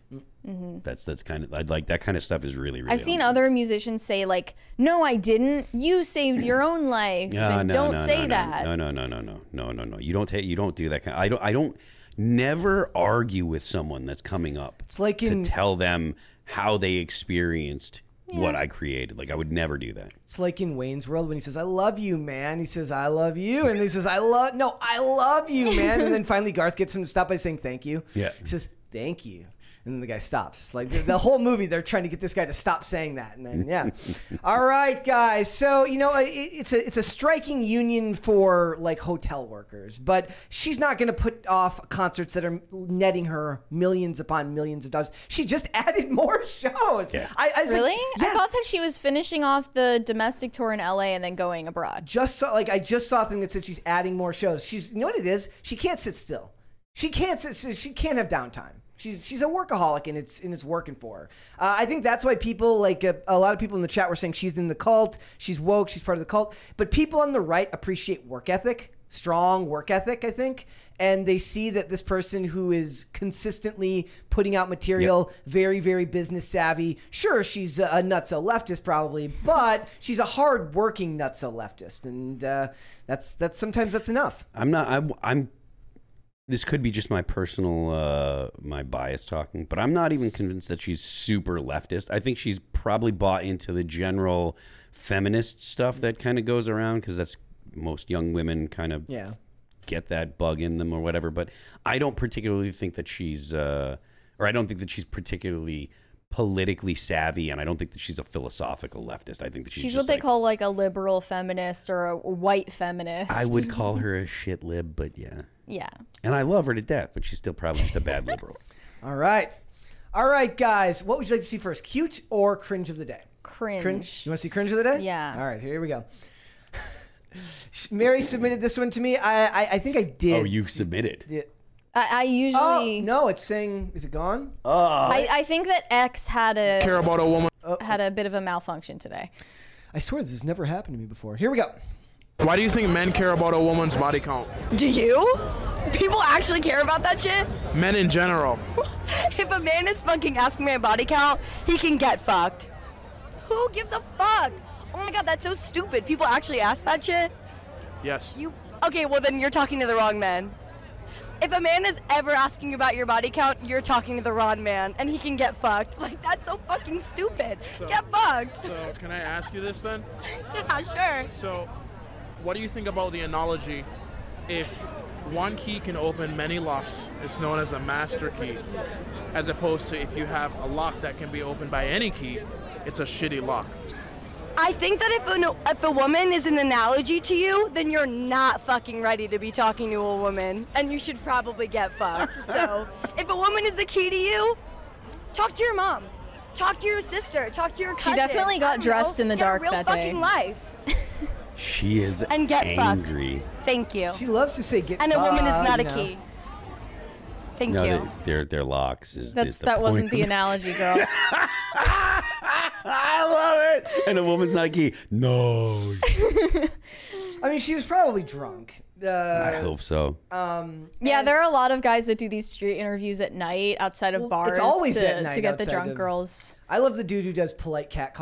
Mhm. That's that's kind of I'd like that kind of stuff is really really. I've seen other musicians say like, "No, I didn't. You saved your own life." Yeah, and no, don't no, say no, no, that. No, no, no, no, no, no, no, no. You don't take. You don't do that kind. I don't. I don't. Never argue with someone that's coming up. It's like to in- tell them how they experienced what I created. Like I would never do that. It's like in Wayne's World when he says, "I love you, man." He says, "I love you," and he says, "I love no, I love you, man." And then finally Garth gets him to stop by saying, "Thank you." Yeah. He says, "Thank you." And then the guy stops. Like the, the whole movie, they're trying to get this guy to stop saying that. And then, yeah. All right, guys. So you know, it, it's a it's a striking union for like hotel workers, but she's not going to put off concerts that are netting her millions upon millions of dollars. She just added more shows. Yeah. I, I was like, really? yes. I thought that she was finishing off the domestic tour in LA and then going abroad. just saw like I just saw a thing that said she's adding more shows. She's you know what it is? She can't sit still. She can't sit. She can't have downtime. She's she's a workaholic and it's and it's working for her. Uh, I think that's why people like uh, a lot of people in the chat were saying she's in the cult, she's woke, she's part of the cult. But people on the right appreciate work ethic, strong work ethic. I think, and they see that this person who is consistently putting out material, very very business savvy. Sure, she's a, a nutso leftist probably, but she's a hard working nutso leftist, and uh, that's that's sometimes that's enough. I'm not. I, I'm. This could be just my personal, uh, my bias talking, but I'm not even convinced that she's super leftist. I think she's probably bought into the general feminist stuff that kind of goes around because that's most young women kind of Yeah. get that bug in them or whatever. But I don't particularly think that she's, uh, or I don't think that she's particularly politically savvy, and I don't think that she's a philosophical leftist. I think that she's, She's just what they like- call like a liberal feminist or a white feminist. I would call her a shit lib, but yeah. Yeah. And I love her to death, but she's still probably just a bad liberal. All right. All right, guys. What would you like to see first? Cute or cringe of the day? Cringe. Cringe. You want to see cringe of the day? Yeah. All right, here we go. Mary submitted this one to me. I I, I think I did. Oh, you submitted. Yeah. I, I Oh usually. no, it's saying is it gone? Uh. I, I think that X had a Care about a woman- oh. had a bit of a malfunction today. I swear this has never happened to me before. Here we go. Why do you think men care about a woman's body count? Do you? People actually care about that shit? Men in general. If a man is fucking asking my body count, he can get fucked. Who gives a fuck? Oh my god, that's so stupid. People actually ask that shit? Yes. You Okay, well then you're talking to the wrong man. If a man is ever asking about your body count, you're talking to the wrong man and he can get fucked. Like that's so fucking stupid. get fucked. So, can I ask you this then? yeah, sure. So, what do you think about the analogy if one key can open many locks, it's known as a master key, as opposed to if you have a lock that can be opened by any key, it's a shitty lock. I think that if a, if a woman is an analogy to you, then you're not fucking ready to be talking to a woman, and you should probably get fucked. so, if a woman is the key to you, talk to your mom, talk to your sister, talk to your cousin. She definitely got dressed know, in the get a dark real that fucking day. life. She is And get fucked. angry. Thank you. She loves to say get fucked. And a woman is fucked, not a you know. key. Thank no, you. they- their their locks is. That's is the that wasn't point the analogy, girl. I love it. And a woman's not a key. No. I mean, she was probably drunk. Uh, I hope so. Um, Yeah, there are a lot of guys that do these street interviews at night outside of bars it's always to, at night to get the drunk of- girls. I love the dude who does polite cat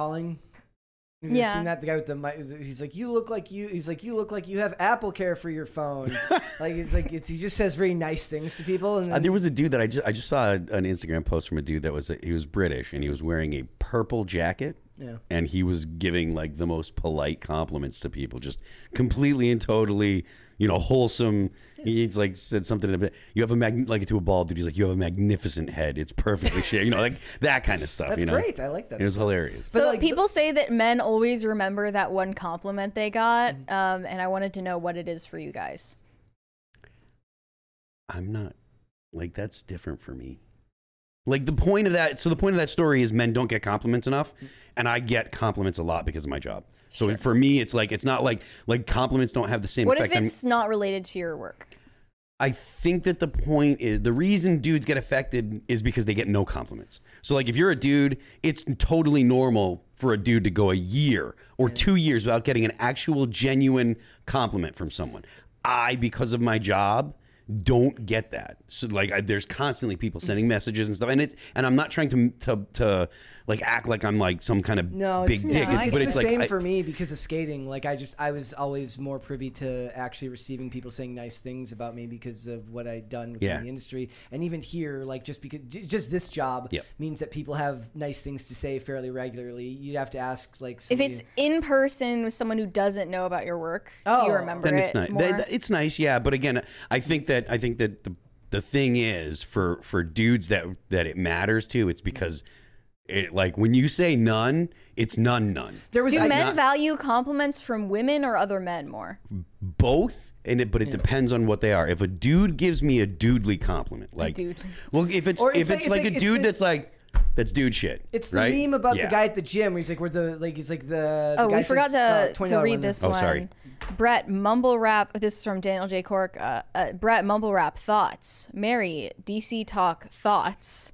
calling. Have Yeah. seen that? The guy with the mic. He's like, you look like you. He's like, you look like you have Apple Care for your phone. like it's like it's, he just says very nice things to people. And Uh, there was a dude that I just I just saw an Instagram post from a dude that was a, he was British and he was wearing a purple jacket. Yeah. And he was giving like the most polite compliments to people, just completely and totally, you know, wholesome. He's like said something a bit. You have a mag like to a bald dude. He's like, you have a magnificent head. It's perfectly shaped. You know, like that kind of stuff. That's you know? great. I like that It was stuff. hilarious. So people say that men always remember that one compliment they got, um, and I wanted to know what it is for you guys. I'm not like that's different for me. Like the point of that, so the point of that story is men don't get compliments enough, and I get compliments a lot because of my job. So for me, it's like it's not like like compliments don't have the same What if effect. on- it's not related to your work? I think that the point is the reason dudes get affected is because they get no compliments. So like if you're a dude, it's totally normal for a dude to go a year or 2 years without getting an actual genuine compliment from someone. I because of my job don't get that. So like I, there's constantly people sending mm-hmm. messages and stuff and it and I'm not trying to to to like act like I'm like some kind of No, big it's, dick, it's, it's but the it's like same I- for me because of skating. Like I just, I was always more privy to actually receiving people saying nice things about me because of what I'd done within Yeah. the industry. And even here, like just because, just this job Yep. means that people have nice things to say fairly regularly. You'd have to ask like If it's in person with someone who doesn't know about your work, do you Oh. remember then it it's nice. more? Th- th- it's nice, yeah. But again, I think that I think that the the thing is for for dudes that that it matters to. It's mm-hmm. because it like when you say none, it's none none. There do It's men not- value compliments from women or other men more? both. And it, but it depends on what they are. If a dude gives me a dudely compliment, like, dude. well, if it's Or if it's it's, like- like, it's a dude it's that's like, That's dude shit. It's the right? meme about Yeah. the guy at the gym where he's like, "We're the like." He's like the. the Oh, guy we forgot says, to, uh, to $20 read window. this Oh, one. sorry. Brett Mumble Rap. This is from Daniel J. Cork. Uh, uh, Brett Mumble Rap thoughts. Mary DC Talk thoughts.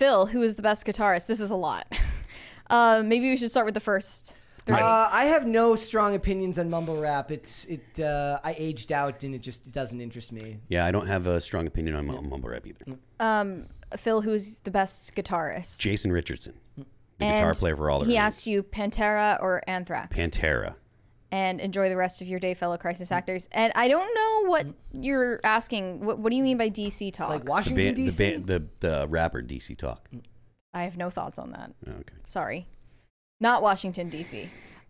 Phil, who is the best guitarist? This is a lot. uh, maybe we should start with the first. three. Uh, I have no strong opinions on mumble rap. It's it. Uh, I aged out, and it just it doesn't interest me. Yeah, I don't have a strong opinion on mum- mumble rap either. um, Phil, who's the best guitarist? Jason Richardson, the And guitar player for all the He asked you Pantera or Anthrax. Pantera. And enjoy the rest of your day, fellow crisis actors. And I don't know what you're asking. What, what do you mean by DC talk? Like The, Washington ba- the, D.C. ba- the the rapper DC Talk. I have no thoughts on that. Oh, Okay. Sorry, not Washington D.C.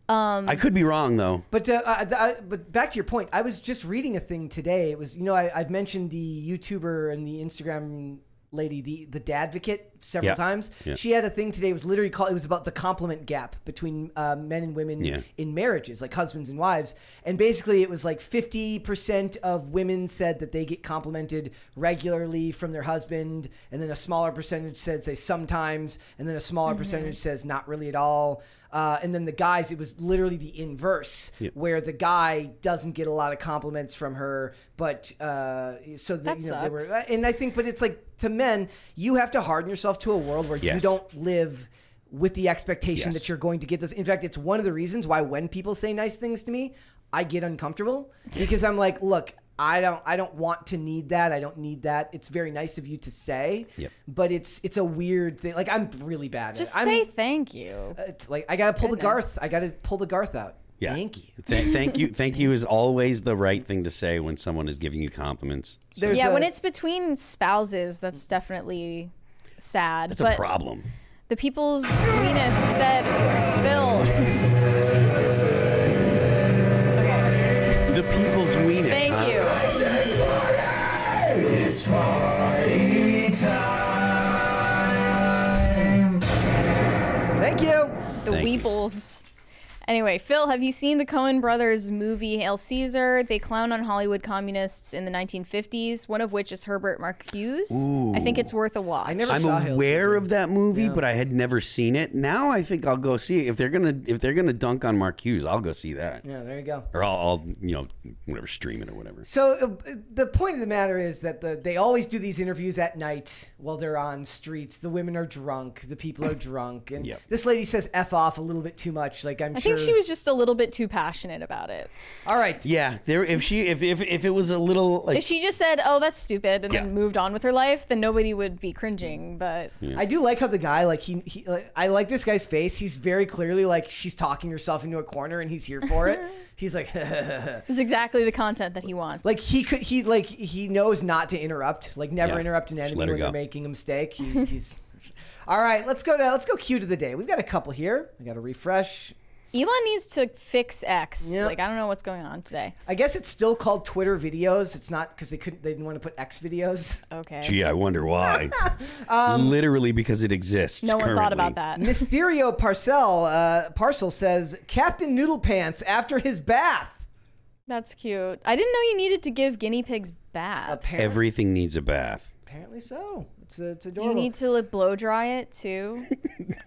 Um, I could be wrong though. But uh, uh, th- uh, but back to your point, I was just reading a thing today. It was you know I, I've mentioned the YouTuber and the Instagram lady, the the Dadvocate, several Yeah. times. Yeah. She had a thing today. It was literally called. It was about the compliment gap between uh, men and women Yeah. in marriages, like husbands and wives. And basically, it was like fifty percent of women said that they get complimented regularly from their husband, and then a smaller percentage said say sometimes, and then a smaller percentage says not really at all. Uh, and then the guys, it was literally the inverse, Yep. where the guy doesn't get a lot of compliments from her, but uh, so the, That you know, they were, sucks. and I think, but it's like to men, you have to harden yourself to a world where you don't live with the expectation Yes. that you're going to get this. In fact, it's one of the reasons why when people say nice things to me, I get uncomfortable because I'm like, look, I don't, I don't want to need that. I don't need that. It's very nice of you to say, Yep. but it's, it's a weird thing. Like I'm really bad just at it. say I'm, thank you. Uh, it's like I gotta pull the Garth. I gotta pull the Garth out. Yeah. Thank you. Th- thank you. Thank you is always the right thing to say when someone is giving you compliments. So yeah, a- when it's between spouses, that's definitely sad. that's but a problem. The people's weenus said, Phil. Okay, The people's weenus. thank huh? you. Thank you. The Thank you. Weeples. Anyway, Phil, have you seen the Coen brothers movie Hail Caesar? They clown on Hollywood communists in the 1950s, one of which is Herbert Marcuse. I think it's worth a watch. I never I'm saw Hail aware Caesar. of that movie, but I had never seen it. Now I think I'll go see it. If they're gonna if they're gonna dunk on Marcuse, I'll go see that. Yeah, there you go. Or I'll, I'll you know whatever stream it or whatever. So uh, the point of the matter is that the, they always do these interviews at night while they're on streets. The women are drunk, the people are drunk, and Yep. this lady says "f off" a little bit too much. Like I'm I sure. think she was just a little bit too passionate about it. All right. Yeah, there. If she if if, if it was a little like If she just said, "Oh, that's stupid," and Yeah. then moved on with her life, then nobody would be cringing. But I do like how the guy, like he, he like, I like this guy's face. He's very clearly like she's talking herself into a corner, and he's here for it. he's like, it's exactly the content that he wants. like he could, he like he knows not to interrupt. Like never Yeah. interrupt an Just enemy let her when they're go. making a mistake. He, he's. All right, let's go to let's go cue to the day. We've got a couple here. I got to refresh. Elon needs to fix X. Yep. Like I don't know what's going on today. I guess it's still called Twitter videos. It's not because they couldn't they didn't want to put X videos. Okay. Gee, I wonder why. Literally because it exists. Um, no one thought about that. Mysterio Parcel uh, Parcel says Captain Noodle Pants after his bath. That's cute. I didn't know you needed to give guinea pigs baths. Apparently, Everything needs a bath. apparently so. It's it's Do you need to like blow dry it too?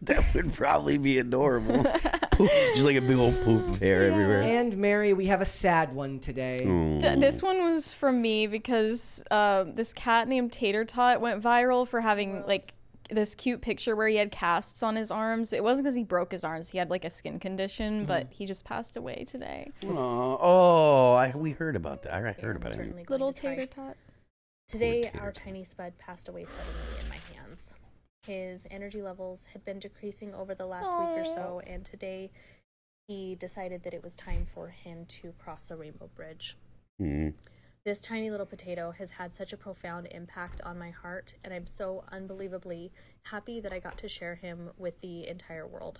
That would probably be adorable. Poof, Just like a big old poof of hair everywhere. and Mary, we have a sad one today. D- this one was from me because um, this cat named Tater Tot went viral for having like this cute picture where he had casts on his arms. It wasn't because he broke his arms; he had like a skin condition, but he just passed away today. Aw, oh, I, we heard about that. I heard about it. Little. Tater Tot. Today, our tiny spud passed away suddenly in my hands. His energy levels had been decreasing over the last week or so, and today he decided that it was time for him to cross the Rainbow Bridge. Mm. This tiny little potato has had such a profound impact on my heart, and I'm so unbelievably happy that I got to share him with the entire world.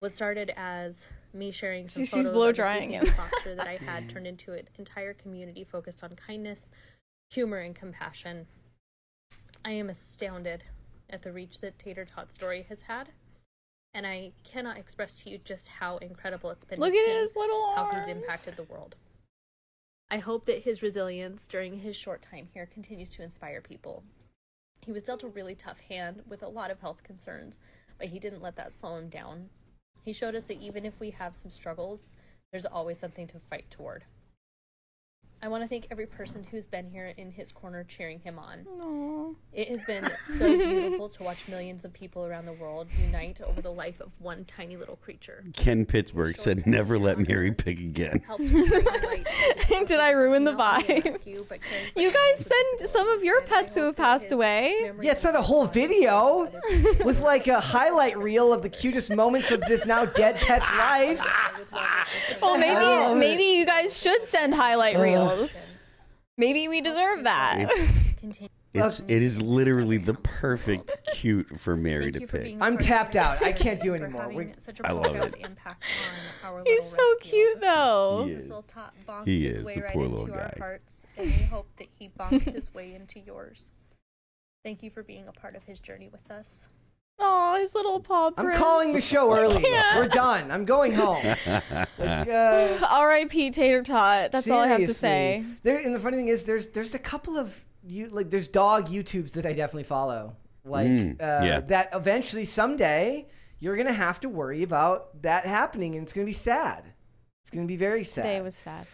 What started as me sharing some She's photos blow drying him. posture that I had turned into an entire community focused on kindness, humor, and compassion. I am astounded at the reach that Tater Tot story has had, and I cannot express to you just how incredible it's been Look to at see his little how arms. he's impacted the world. I hope that his resilience during his short time here continues to inspire people. He was dealt a really tough hand with a lot of health concerns, but he didn't let that slow him down. He showed us that even if we have some struggles, there's always something to fight toward. I want to thank every person who's been here in his corner cheering him on. It has been so beautiful to watch millions of people around the world unite over the life of one tiny little creature. Ken Pittsburgh said, "Never let Mary pick again." Did I ruin the vibe? You guys send some of your pets who have passed away. Yeah, it's not a whole video with like a highlight reel of the cutest moments of this now dead pet's life. Well, maybe maybe you guys should send highlight Ugh. Reels. Maybe we deserve that. It's it is literally the perfect cute for Mary to pick. I'm tapped out. I can't do anymore. We- Such I love it. impact on our He's so cute though. He This is. little tot bonked He his is, way the right poor into little our guy. hearts, and we hope that he bonked his way into yours. Thank you for being a part of his journey with us. Oh, his little paw I'm prints. calling the show early. can't. We're done. I'm going home. Like, uh, R.I.P. Tater Tot. That's all I have to seriously. say. There, and the funny thing is, there's there's a couple of you like there's dog YouTubes that I definitely follow. Like Mm, uh, yeah. that eventually someday you're gonna have to worry about that happening, and it's gonna be sad. It's gonna be very sad. Today was sad.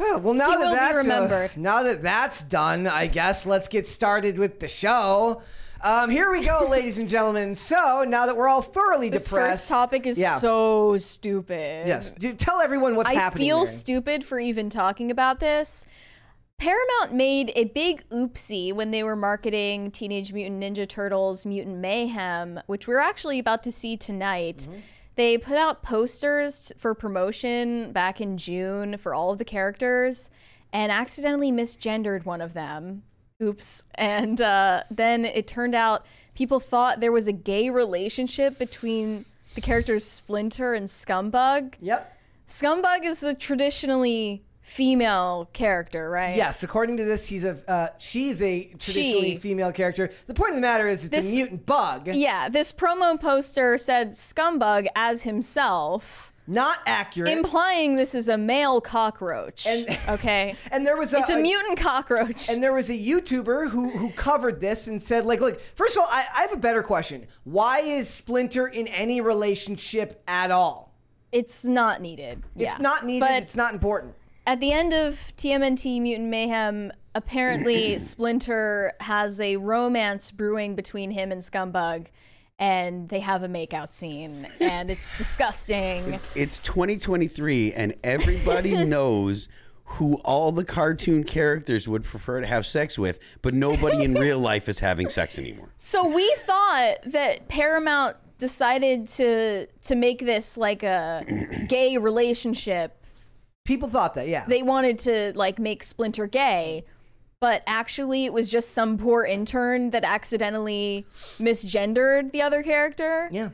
Oh, well, now He that will be that's uh, remembered. now that that's done, I guess let's get started with the show. Um, here we go, ladies and gentlemen. So now that we're all thoroughly This depressed, first topic is yeah. so stupid. yes. Dude, tell everyone what's I happening. I feel Mary. stupid for even talking about this. Paramount made a big oopsie when they were marketing Teenage Mutant Ninja Turtles Mutant Mayhem, which we're actually about to see tonight. Mm-hmm. They put out posters for promotion back in June for all of the characters and accidentally misgendered one of them. Oops. And uh, then it turned out people thought there was a gay relationship between the characters Splinter and Scumbug. Yep. Scumbug is a traditionally female character, right? Yes, according to this, he's a uh, she's a traditionally She. female character. The point of the matter is, it's This- a mutant bug. Yeah, this promo poster said Scumbug as himself. Not accurate. Implying this is a male cockroach. And- okay. And there was a, It's a mutant cockroach. And there was a YouTuber who who covered this and said, like, look, first of all, I, I have a better question. Why is Splinter in any relationship at all? It's not needed. It's yeah. not needed. But it's not important. at the end of TMNT Mutant Mayhem, apparently Splinter has a romance brewing between him and Scumbug, and they have a makeout scene, and it's disgusting. It's 2023, and everybody knows who all the cartoon characters would prefer to have sex with, but nobody in real life is having sex anymore. So we thought that Paramount decided to to make this like a gay relationship. People thought that, yeah. They wanted to like make Splinter gay, but actually it was just some poor intern that accidentally misgendered the other character. Yeah.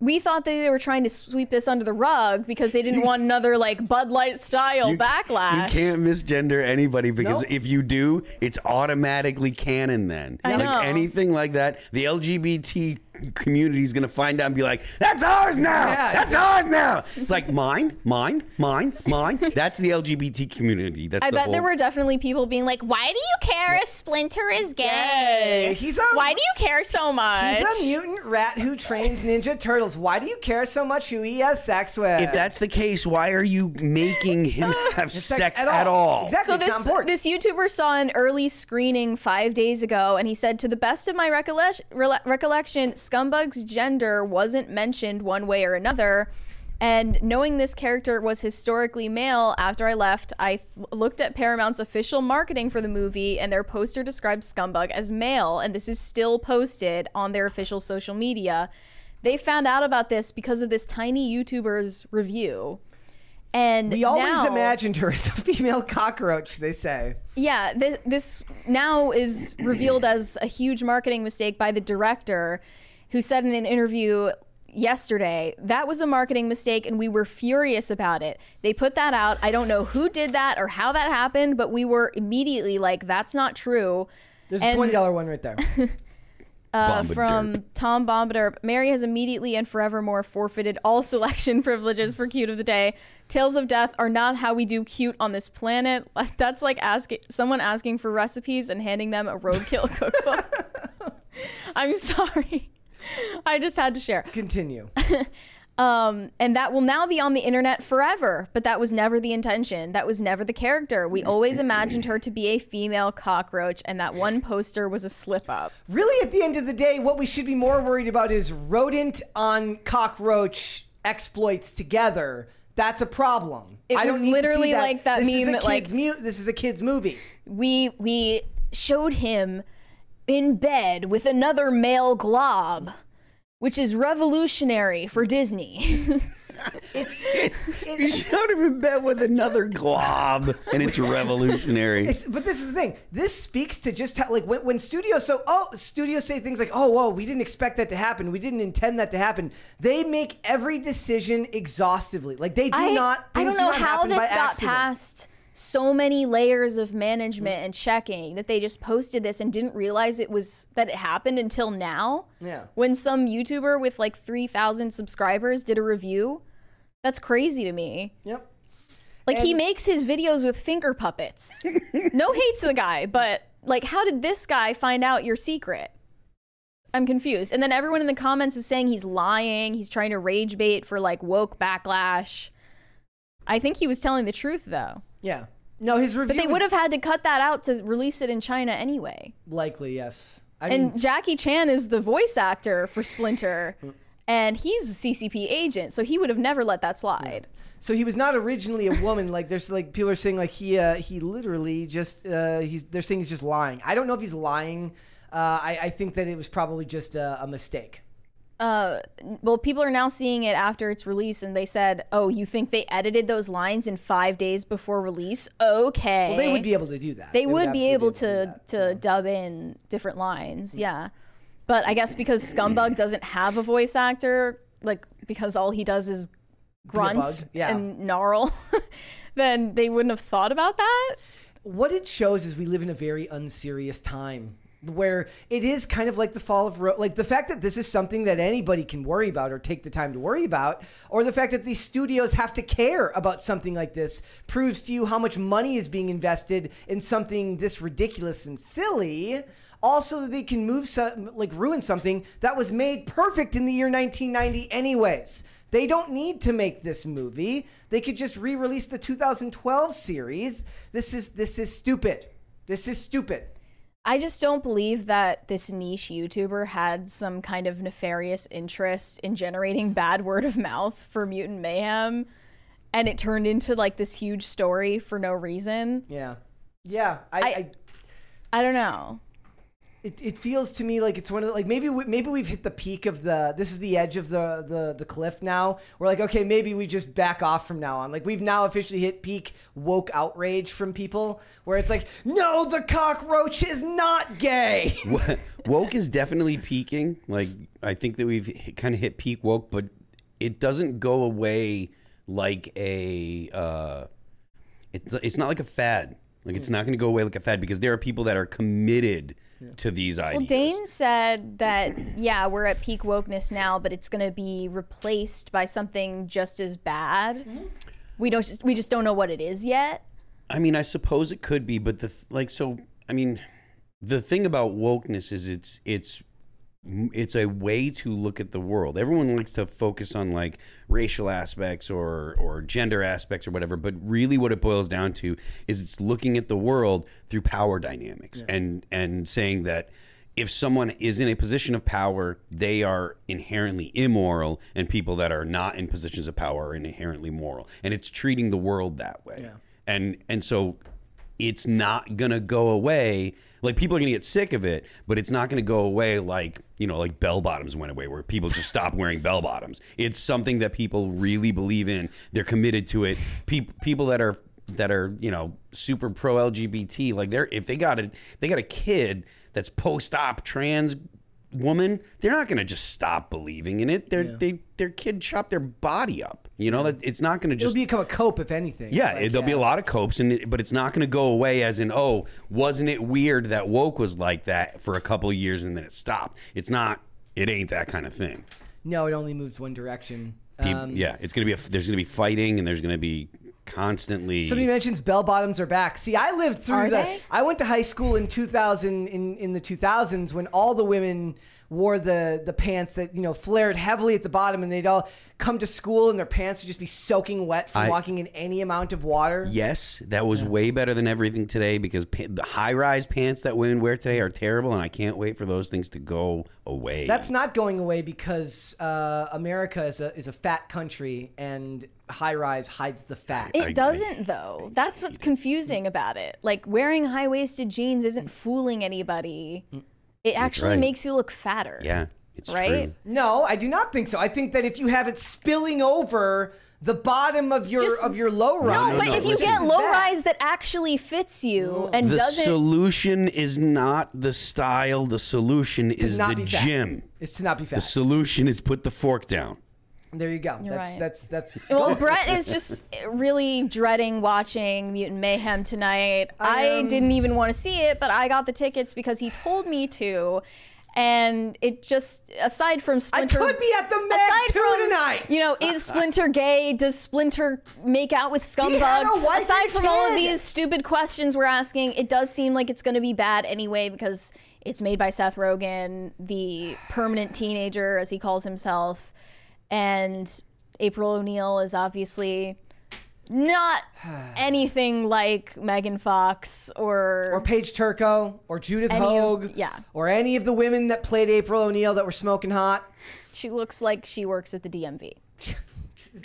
We thought that they were trying to sweep this under the rug because they didn't want another like Bud Light style You backlash. You can't misgender anybody because Nope. if you do, it's automatically canon then. I like know. anything like that, the LGBT community is going to find out and be like, that's ours now. Yeah. That's ours now. It's like mine, mine, mine, mine. That's the LGBT community. That's I the bet whole, there were definitely people being like, "Why do you care if Splinter is gay? Hey, he's a Why do you care so much?" He's a mutant rat who trains Ninja Turtles. Why do you care so much who he has sex with? If that's the case, why are you making him have Sex sex at at all. all? Exactly. So this important. this YouTuber saw an early screening five days ago, and he said, "To the best of my recollec- rela- recollection, Scumbug's gender wasn't mentioned one way or another." And knowing this character was historically male, after I left, I th- looked at Paramount's official marketing for the movie, and their poster described Scumbug as male, and this is still posted on their official social media. They found out about this because of this tiny YouTuber's review. And we always now- imagined her as a female cockroach, they say. yeah, th- this now is revealed as a huge marketing mistake by the director, who said in an interview yesterday that was a marketing mistake and we were furious about it. They put that out. I don't know who did that or how that happened, but we were immediately like, that's not true. There's And- a $20 one right there. uh, from Tom Bombaderp. Mary has immediately and forevermore forfeited all selection privileges for cute of the day. Tales of death are not how we do cute on this planet. That's like asking someone asking for recipes and handing them a roadkill cookbook. I'm sorry. I just had to share. Continue. Um, and that will now be on the internet forever. But that was never the intention. That was never the character. We always imagined her to be a female cockroach, and that one poster was a slip up. Really, at the end of the day, what we should be more worried about is rodent on cockroach exploits together. That's a problem. It I don't was need to see literally that. like that this is a that, like- kid's mu- this is a kid's movie. We we showed him in bed with another male glob, which is revolutionary for Disney. it's you showed him in bed with another glob, and it's revolutionary. It's, but this is the thing. This speaks to just how, like, when, when studios, so, oh, studios say things like, oh, whoa, we didn't expect that to happen. We didn't intend that to happen. They make every decision exhaustively. Like, they do I, not, I things don't know do how happen this by got accident. past so many layers of management and checking that they just posted this and didn't realize it was that it happened until now. Yeah. When some YouTuber with like 3,000 subscribers did a review. That's crazy to me. Yep. Like he makes his videos with finger puppets. no hate to the guy, but like how did this guy find out your secret? I'm confused. And then everyone in the comments is saying he's lying, he's trying to rage bait for like woke backlash. I think he was telling the truth though. Yeah. No, his review But they was- would have had to cut that out to release it in China anyway. Likely, yes. I and mean, Jackie Chan is the voice actor for Splinter, and he's a CCP agent, so he would have never let that slide. so he was not originally a woman. like, there's like people are saying like he uh, he literally just uh, he's they're saying he's just lying. I don't know if he's lying. Uh, I, I think that it was probably just a, a mistake. Uh, well, people are now seeing it after its release, and they said, "Oh, you think they edited those lines in five days before release? Okay." Well, they would be able to do that. They, would, be able to to to dub in different lines, yeah. But I guess because Scumbug doesn't have a voice actor, like because all he does is grunt yeah. and gnarl, then they wouldn't have thought about that. what it shows is we live in a very unserious time where it is kind of like the fall of Ro- like the fact that this is something that anybody can worry about or take the time to worry about or the fact that these studios have to care about something like this proves to you how much money is being invested in something this ridiculous and silly. Also that they can move some like ruin something that was made perfect in the year 1990 anyways. They don't need to make this movie. They could just re-release the 2012 series. This is this is stupid. This is stupid I just don't believe that this niche YouTuber had some kind of nefarious interest in generating bad word of mouth for Mutant Mayhem and it turned into like this huge story for no reason. yeah yeah i, I, I don't know. It, it feels to me like it's one of the, like maybe we, maybe we've hit the peak of the this is the edge of the the the cliff now we're like okay maybe we just back off from now on like we've now officially hit peak woke outrage from people where it's like no the cockroach is not gay woke is definitely peaking. Like I think that we've kind of hit peak woke, but it doesn't go away like a. Uh, it's it's not like a fad. Like it's not going to go away like a fad because there are people that are committed to these ideas. Well, Dane said that yeah, we're at peak wokeness now, but it's going to be replaced by something just as bad. Mm-hmm. We don't just we just don't know what it is yet. I mean, I suppose it could be, but the like so. I mean, the thing about wokeness is it's it's it's a way to look at the world. Everyone likes to focus on like racial aspects or or gender aspects or whatever, but really what it boils down to is it's looking at the world through power dynamics and and saying that if someone is in a position of power, they are inherently immoral, and people that are not in positions of power are inherently moral. And it's treating the world that way. And and so it's not gonna go away. Like people are gonna get sick of it, but it's not gonna go away like you know, like bell bottoms went away, where people just stopped wearing bell bottoms. It's something that people really believe in. They're committed to it. People people that are that are you know super pro LGBT, like they're if they got a they got a kid that's post op trans woman, they're not gonna just stop believing in it. Their they their kid chopped their body up. You know that it's not gonna just it'll become a cope if anything yeah, Like, it- there'll be a lot of copes, and it, but it's not going to go away. As in, oh, wasn't it weird that woke was like that for a couple of years and then it stopped? It's not. It ain't that kind of thing. no it only moves one direction Peop- um, yeah, it's gonna be. A, there's gonna be fighting, and there's gonna be constantly. Somebody mentions bell bottoms are back. See, I lived through Are the. they? I went to high school in 2000 in in the 2000s when all the women wore the the pants that you know flared heavily at the bottom, and they'd all come to school and their pants would just be soaking wet from I- walking in any amount of water. Yes, that was way better than everything today because pa- the high rise pants that women wear today are terrible, and I can't wait for those things to go away. That's not going away because uh, America is a is a fat country, and high rise hides the fat. It doesn't though. That's what's confusing about it. Like wearing high waisted jeans isn't fooling anybody. It actually right. makes you look fatter. Yeah, it's right. No, I do not think so. I think that if you have it spilling over the bottom of your Just- of your low rise, No, but if you get low rise that actually fits you and the doesn't The solution is not the style. The solution is the be fat. gym. It's to not be fat. The solution is put the fork down. There you go. You're that's, right. that's that's Well, Brett is just really dreading watching Mutant Mayhem tonight. I, am- um, didn't even want to see it, but I got the tickets because he told me to. And it just, aside from Splinter, I could be at the Meg too from, tonight. You know, is Splinter gay? Does Splinter make out with He had Scumbug? a wife Aside from all of these stupid questions we're asking, it does seem like it's going to be bad anyway because it's made by Seth Rogen, the permanent teenager, as he calls himself, and April O'Neil is obviously not anything like Megan Fox or or Paige Turco or Judith Any of- Hoag, yeah. or any of the women that played April O'Neil that were smoking hot. She looks like she works at the DMV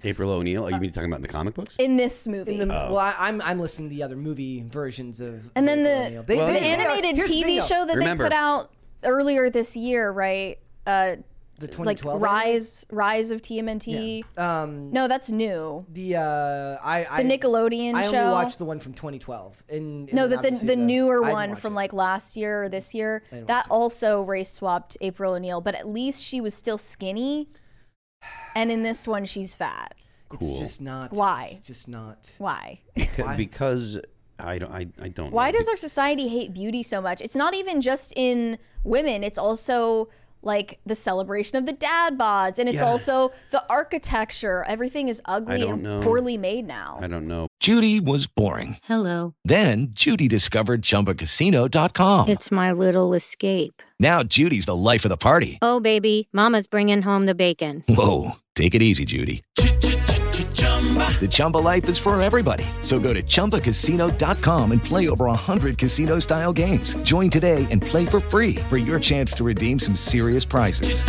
April O'Neil. Are you mean talking about in the comic books? in this movie. In the, Oh. Well, I, I'm I'm listening to the other movie versions of. of and then April the, O'Neil. They- the they- they animated here's the TV though. show that Remember- they put out earlier this year, right? Uh, The like 2012 Rise, Rise of TMNT. Um, No, that's new. the uh, I, I The Nickelodeon I show. only watched the one from 2012. And, and No, then but the, obviously the newer I one from it. like last year or this year, that also race swapped April O'Neil, but at least she was still skinny. And in this one, she's fat. It's Cool. just not. Why? It's just not. Why? Because, because I don't. I, I don't. Why know. does our society hate beauty so much? It's not even just in women, it's also like the celebration of the dad bods, and it's Yeah. also the architecture. Everything is ugly and know. poorly made now. I don't know. Judy was boring. Hello. Then Judy discovered ChumbaCasino.com. It's my little escape. Now Judy's the life of the party. Oh, baby, Mama's bringing home the bacon. Whoa, take it easy, Judy. The Chumba life is for everybody. So go to ChumbaCasino.com and play over 100 casino style games. Join today and play for free for your chance to redeem some serious prizes.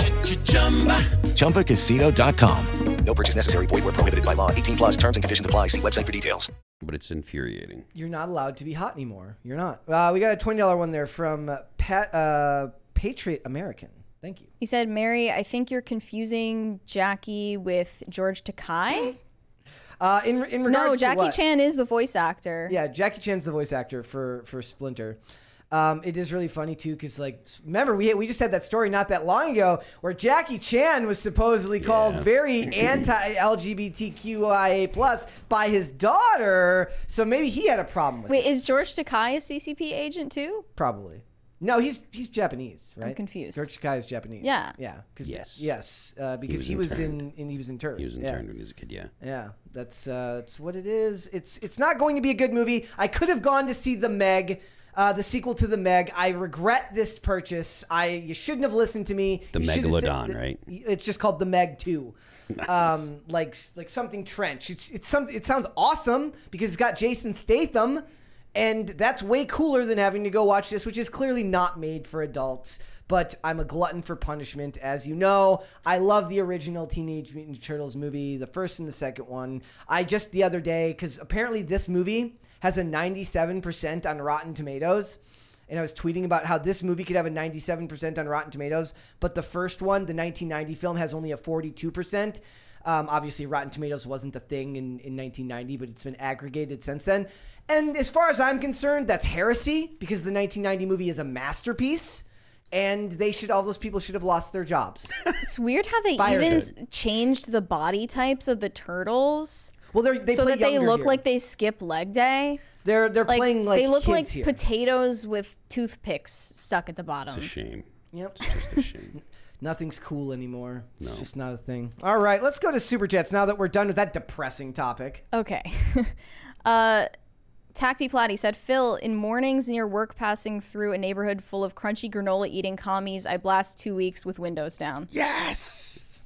ChumbaCasino.com. No purchase necessary. Void where prohibited by law. 18 plus terms and conditions apply. See website for details. But it's infuriating. You're not allowed to be hot anymore. You're not. Uh, we got a twenty dollar one there from uh, Pat uh, Patriot American. Thank you. He said, Mary, I think you're confusing Jackie with George Takei. Uh, in in regards No, to Jackie what? Chan is the voice actor. Yeah, Jackie Chan's the voice actor for for Splinter. Um, it is really funny too, because like remember we we just had that story not that long ago where Jackie Chan was supposedly called very anti LGBTQIA plus by his daughter, so maybe he had a problem with Wait, it. is George Takei a CCP agent too? Probably. No, he's he's Japanese, right? I'm confused. George Takei is Japanese. Yeah. yeah. 'cause- Yes. yes, uh, because was he was in, in he was interned. He was yeah. interned when he was a kid. Yeah. Yeah, that's uh, that's what it is. It's it's not going to be a good movie. I could have gone to see the Meg, uh, the sequel to the Meg. I regret this purchase. I you shouldn't have listened to me. The You should said Megalodon, that- right? It's just called the Meg Two. Um, like like something trench. It's it's something. It sounds awesome because it's got Jason Statham. And that's way cooler than having to go watch this, which is clearly not made for adults. But I'm a glutton for punishment, as you know. I love the original Teenage Mutant Turtles movie, the first and the second one. I just the other day, because apparently this movie has a 97% on Rotten Tomatoes. And I was tweeting about how this movie could have a 97% on Rotten Tomatoes, but the first one, the 1990 film, has only a 42%. Um, obviously, Rotten Tomatoes wasn't a thing in, in 1990, but it's been aggregated since then. And as far as I'm concerned, that's heresy because the 1990 movie is a masterpiece, and they should all those people should have lost their jobs. It's weird how they Fire even should. changed the body types of the turtles. Well, they're, they so play that they look here. like they skip leg day. they're they're playing like they look kids like here. potatoes with toothpicks stuck at the bottom. It's a shame. Yep. It's just a shame. Nothing's cool anymore. It's just not a thing. All right, let's go to super chats now that we're done with that depressing topic. Okay. uh, Tacty Platty said, Phil, in mornings near work passing through a neighborhood full of crunchy granola eating commies, I blast two weeks with windows down. Yes!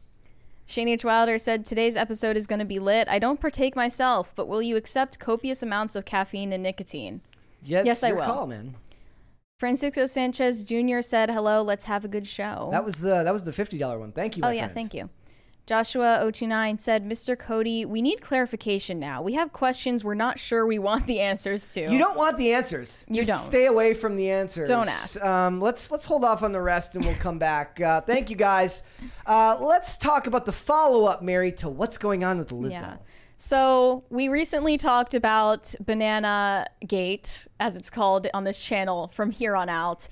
Shane H. Wilder said, Today's episode is going to be lit. I don't partake myself, but will you accept copious amounts of caffeine and nicotine? Yeah, yes, I your will. call, man. Francisco Sanchez Jr. said, Hello, let's have a good show. That was the that was the fifty dollar one. Thank you. Oh, yeah, friend. thank you. Joshua 029 said, Mr. Cody, we need clarification now. We have questions we're not sure we want the answers to. You don't want the answers. You Just don't. Stay away from the answers. Don't ask. Um, let's let's hold off on the rest and we'll come back. Uh, thank you guys. Uh, let's talk about the follow up, Mary, to what's going on with Lizzo. Yeah. So we recently talked about Banana Gate, as it's called on this channel from here on out.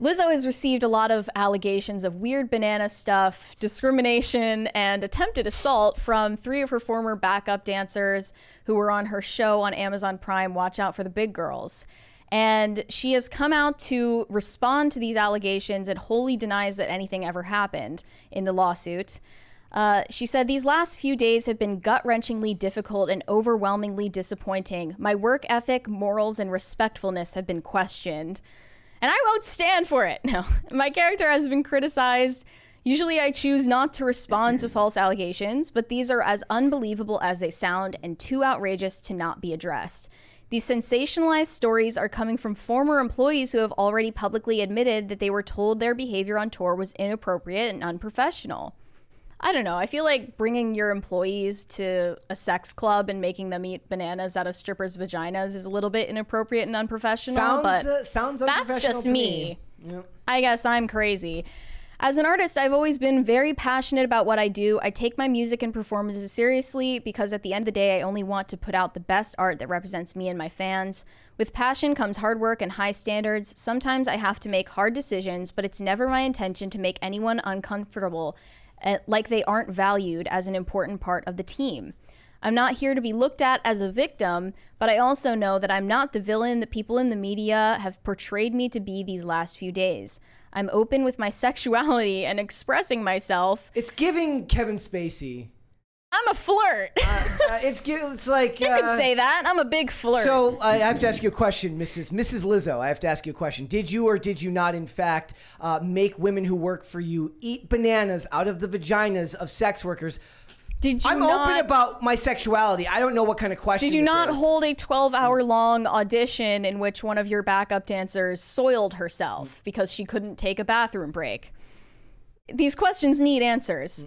Lizzo has received a lot of allegations of weird banana stuff, discrimination, and attempted assault from three of her former backup dancers who were on her show on Amazon Prime, Watch Out for the Big Girls. And she has come out to respond to these allegations and wholly denies that anything ever happened in the lawsuit. Uh, she said, These last few days have been gut wrenchingly difficult and overwhelmingly disappointing. My work ethic, morals, and respectfulness have been questioned. And I won't stand for it. No, my character has been criticized. Usually I choose not to respond to false allegations, but these are as unbelievable as they sound and too outrageous to not be addressed. These sensationalized stories are coming from former employees who have already publicly admitted that they were told their behavior on tour was inappropriate and unprofessional. I don't know. I feel like bringing your employees to a sex club and making them eat bananas out of strippers' vaginas is a little bit inappropriate and unprofessional. Sounds but uh, sounds that's just to me. Yep. I guess I'm crazy. As an artist, I've always been very passionate about what I do. I take my music and performances seriously because at the end of the day, I only want to put out the best art that represents me and my fans. With passion comes hard work and high standards. Sometimes I have to make hard decisions, but it's never my intention to make anyone uncomfortable, Uh, like they aren't valued as an important part of the team. I'm not here to be looked at as a victim, but I also know that I'm not the villain that people in the media have portrayed me to be these last few days. I'm open with my sexuality and expressing myself. It's giving Kevin Spacey. I'm a flirt. Uh, it's gi- it's like you uh, can say that. I'm a big flirt. So I have to ask you a question, Mrs. Mrs. Lizzo. I have to ask you a question. Did you or did you not, in fact, uh, make women who work for you eat bananas out of the vaginas of sex workers? Did you I'm not- open about my sexuality. I don't know what kind of question. Did you not is. hold a 12 hour long audition in which one of your backup dancers soiled herself because she couldn't take a bathroom break? These questions need answers.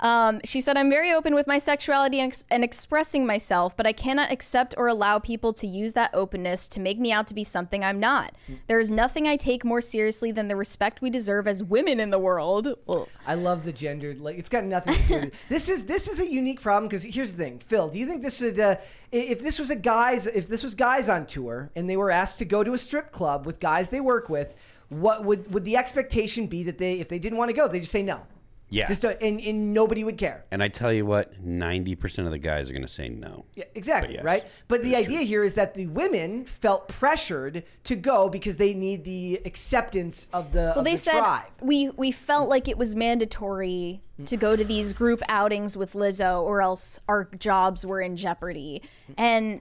Um, she said, I'm very open with my sexuality and, ex- and expressing myself, but I cannot accept or allow people to use that openness to make me out to be something I'm not. There is nothing I take more seriously than the respect we deserve as women in the world. Ugh. I love the gendered. Like it's got nothing to do with it. This is this is a unique problem because here's the thing, Phil. Do you think this would uh, if this was a guys if this was guys on tour and they were asked to go to a strip club with guys they work with, what would would the expectation be that they if they didn't want to go they just say no? Yeah. Just don't- and and nobody would care. And I tell you what, 90% of the guys are going to say no. Yeah, exactly, But yes, right? But the idea here is that the women felt pressured to go because they need the acceptance of the, Well, of they the said tribe. we we felt like it was mandatory to go to these group outings with Lizzo, or else our jobs were in jeopardy. And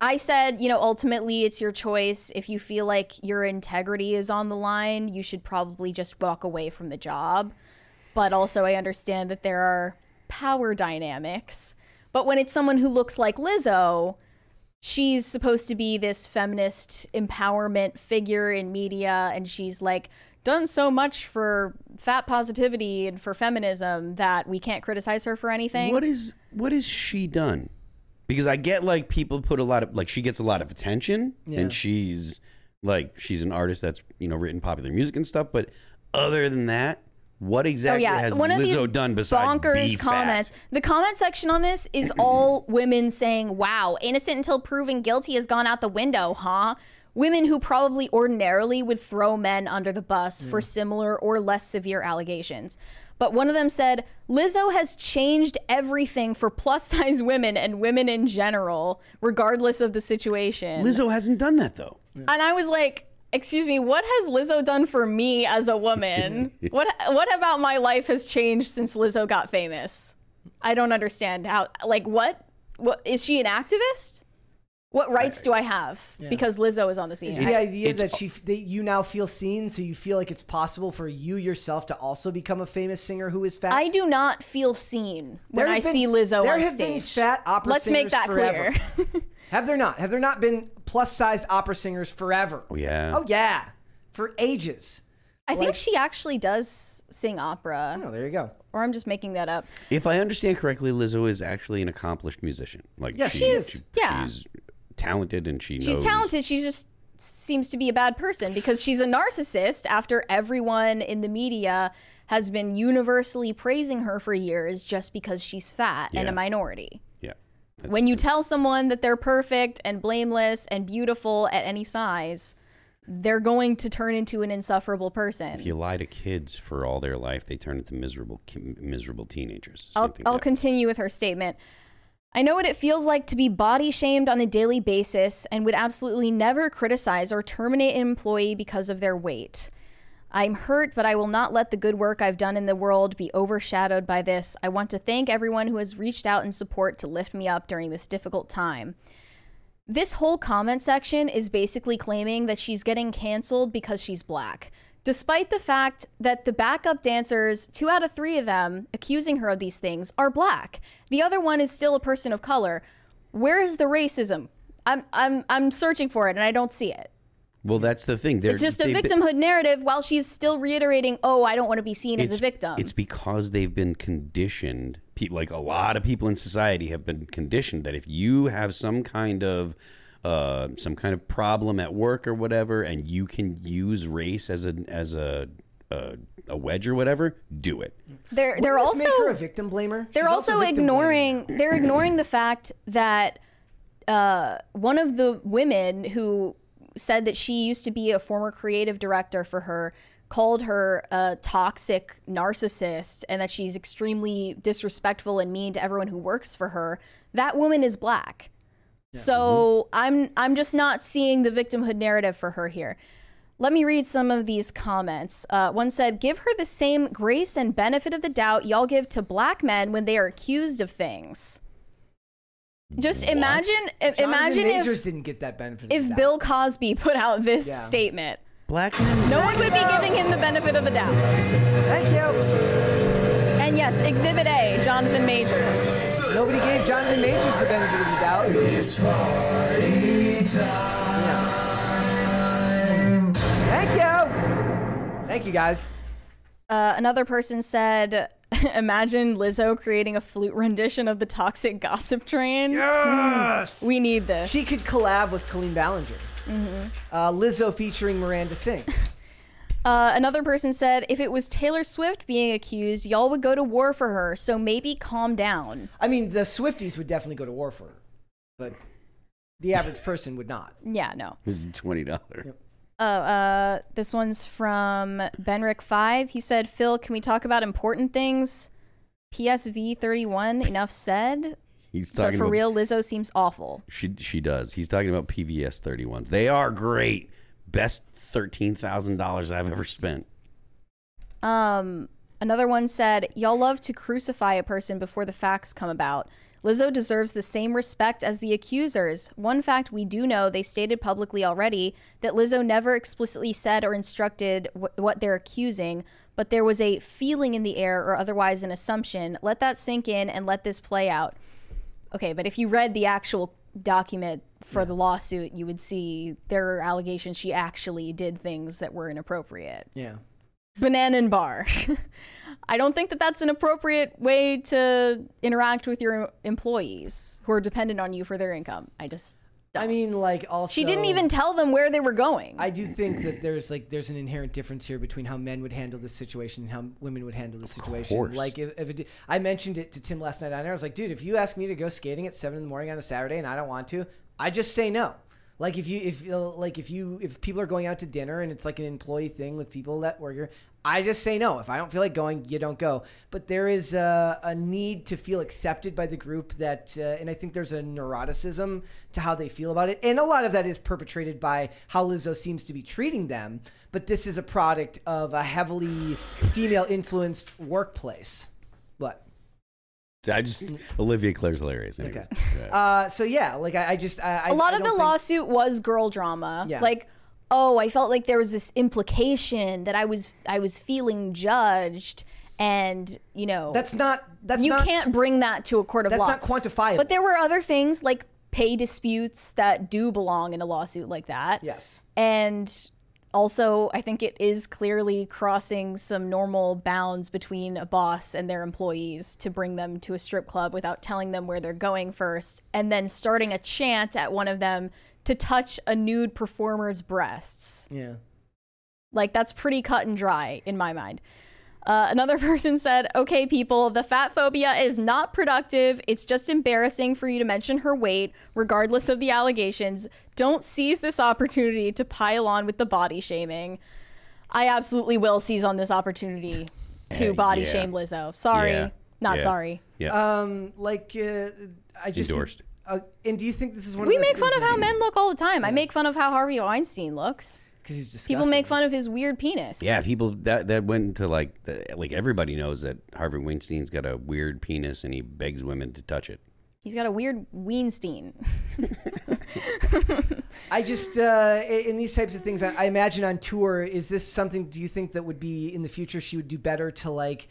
I said, you know, ultimately it's your choice. If you feel like your integrity is on the line, you should probably just walk away from the job. But also, I understand that there are power dynamics. But when it's someone who looks like Lizzo, she's supposed to be this feminist empowerment figure in media and she's like done so much for fat positivity and for feminism that we can't criticize her for anything. What is what has she done? Because I get like people put a lot of like she gets a lot of attention Yeah. and she's like she's an artist that's you know written popular music and stuff. But other than that, what oh, exactly oh has Oh, One of Lizzo these done besides bonkers be comments. fat? The comment section on this is all women saying, "Wow, innocent until proven guilty has gone out the window, huh?" Women who probably ordinarily would throw men under the bus for mm. similar or less severe allegations. But one of them said, Lizzo has changed everything for plus size women and women in general, regardless of the situation. Lizzo hasn't done that though. And I was like, Excuse me, what has Lizzo done for me as a woman? what what about my life has changed since Lizzo got famous? I don't understand how like what what is she an activist? What rights do I have Yeah. because Lizzo is on the scene? Is the idea that she that you now feel seen, so you feel like it's possible for you yourself to also become a famous singer who is fat? I do not feel seen when There I have been- see Lizzo there on have stage. been fat opera Let's make singers that forever. clear. have there not? Have there not been plus sized opera singers forever? Oh yeah. Oh yeah, for ages. I think she actually does sing opera. Oh, there you go. Or I'm just making that up. If I understand correctly, Lizzo is actually an accomplished musician. Like Yeah, she, she is. Yeah. she's talented and she She's knows. talented. She just seems to be a bad person because she's a narcissist after everyone in the media has been universally praising her for years just because she's fat and Yeah. a minority. Yeah. when you tell someone that they're perfect and blameless and beautiful at any size, they're going to turn into an insufferable person. If you lie to kids for all their life, they turn into miserable, ki- miserable teenagers. Same I'll, thing I'll continue with her statement. I know what it feels like to be body shamed on a daily basis and would absolutely never criticize or terminate an employee because of their weight. I'm hurt, but I will not let the good work I've done in the world be overshadowed by this. I want to thank everyone who has reached out in support to lift me up during this difficult time. This whole comment section is basically claiming that she's getting canceled because she's black. Despite the fact that the backup dancers, two out of three of them accusing her of these things, are black. The other one is still a person of color. Where is the racism? I'm I'm I'm searching for it and I don't see it. Well, that's the thing. They're, it's just a been- victimhood narrative while she's still reiterating, "Oh, I don't want to be seen as a victim." It's because they've been conditioned. Like a lot of people in society have been conditioned that if you have some kind of uh, some kind of problem at work or whatever, and you can use race as a as a a, a wedge or whatever, do it. They're they're Wouldn't this also make her a victim blamer. They're She's also, victim ignoring they're ignoring the fact that uh, one of the women who said that she used to be a former creative director for her called her a toxic narcissist and that she's extremely disrespectful and mean to everyone who works for her. That woman is black. So I'm I'm just not seeing the victimhood narrative for her here. Let me read some of these comments. Uh, one said, "Give her the same grace and benefit of the doubt y'all give to black men when they are accused of things." Just imagine, i- Jonathan imagine Majors if didn't get that benefit. of the if doubt. Bill Cosby put out this Yeah. statement. Black men. No one would be giving him the benefit of the doubt. Thank you. And yes, Exhibit A, Jonathan Majors. Nobody gave Jonathan Majors the benefit of the doubt. It's Thank you. Thank you, guys. Uh, another person said, "Imagine Lizzo creating a flute rendition of the Toxic Gossip Train. Yes! we need this." She could collab with Colleen Ballinger. Mhm. Uh, Lizzo featuring Miranda Sings. Uh, another person said, "If it was Taylor Swift being accused, y'all would go to war for her. So maybe calm down." I mean, the Swifties would definitely go to war for her, but the average person would not. Yeah, no. This is twenty dollars. Oh, uh, this one's from Benrick Five. He said, "Phil, can we talk about important things?" PSV thirty one. Enough said. He's But talking for about real, Lizzo seems awful. She she does. He's talking about PVS 31s. They are great. Best thirteen thousand dollars I've ever spent. Um, another one said, "Y'all love to crucify a person before the facts come about. Lizzo deserves the same respect as the accusers. One fact we do know, they stated publicly already that Lizzo never explicitly said or instructed wh- what they're accusing, but there was a feeling in the air or otherwise an assumption. Let that sink in and let this play out." Okay, but if you read the actual document for the lawsuit, you would see there are allegations she actually did things that were inappropriate. Yeah. Banana and bar. I don't think that that's an appropriate way to interact with your employees who are dependent on you for their income. I just. I mean, like also She didn't even tell them where they were going. I do think that there's like there's an inherent difference here between how men would handle this situation and how women would handle this situation. course. Like if, if it, I mentioned it to Tim last night on air, I was like, dude, if you ask me to go skating at seven in the morning on a Saturday and I don't want to, I just say no. Like if you if uh, like if you if people are going out to dinner and it's like an employee thing with people that work here, I just say no. If I don't feel like going, you don't go. But there is a, a need to feel accepted by the group that, uh, and I think there's a neuroticism to how they feel about it, and a lot of that is perpetrated by how Lizzo seems to be treating them. But this is a product of a heavily female influenced workplace. What? I just Olivia Claire's hilarious. Anyways. Okay. Uh, so yeah, like I, I just I, I a lot I of the think- lawsuit was girl drama. Yeah. Like, oh, I felt like there was this implication that I was I was feeling judged, and you know That's not. That's you not, can't bring that to a court of That's law. That's not quantifiable. But there were other things like pay disputes that do belong in a lawsuit like that. Yes. And also, I think it is clearly crossing some normal bounds between a boss and their employees to bring them to a strip club without telling them where they're going first, and then starting a chant at one of them to touch a nude performer's breasts. Yeah. Like, that's pretty cut and dry in my mind. Uh, another person said, Okay, people, the fat phobia is not productive. It's just embarrassing for you to mention her weight, regardless of the allegations. Don't seize this opportunity to pile on with the body shaming. I absolutely will seize on this opportunity to Eh, body yeah. shame Lizzo. Sorry. Yeah. Not Yeah. sorry. Yeah. Um, like uh, I just Endorsed. Uh, and do you think this is one? We of those make fun of how men look all the time. I make fun of how Harvey Weinstein looks. Because he's disgusting. People make fun of his weird penis. Yeah, people that that went into like the, like everybody knows that Harvey Weinstein's got a weird penis and he begs women to touch it. He's got a weird Weinstein. I just uh, in these types of things, I, I imagine on tour. Is this something? Do you think that would be in the future? She would do better to like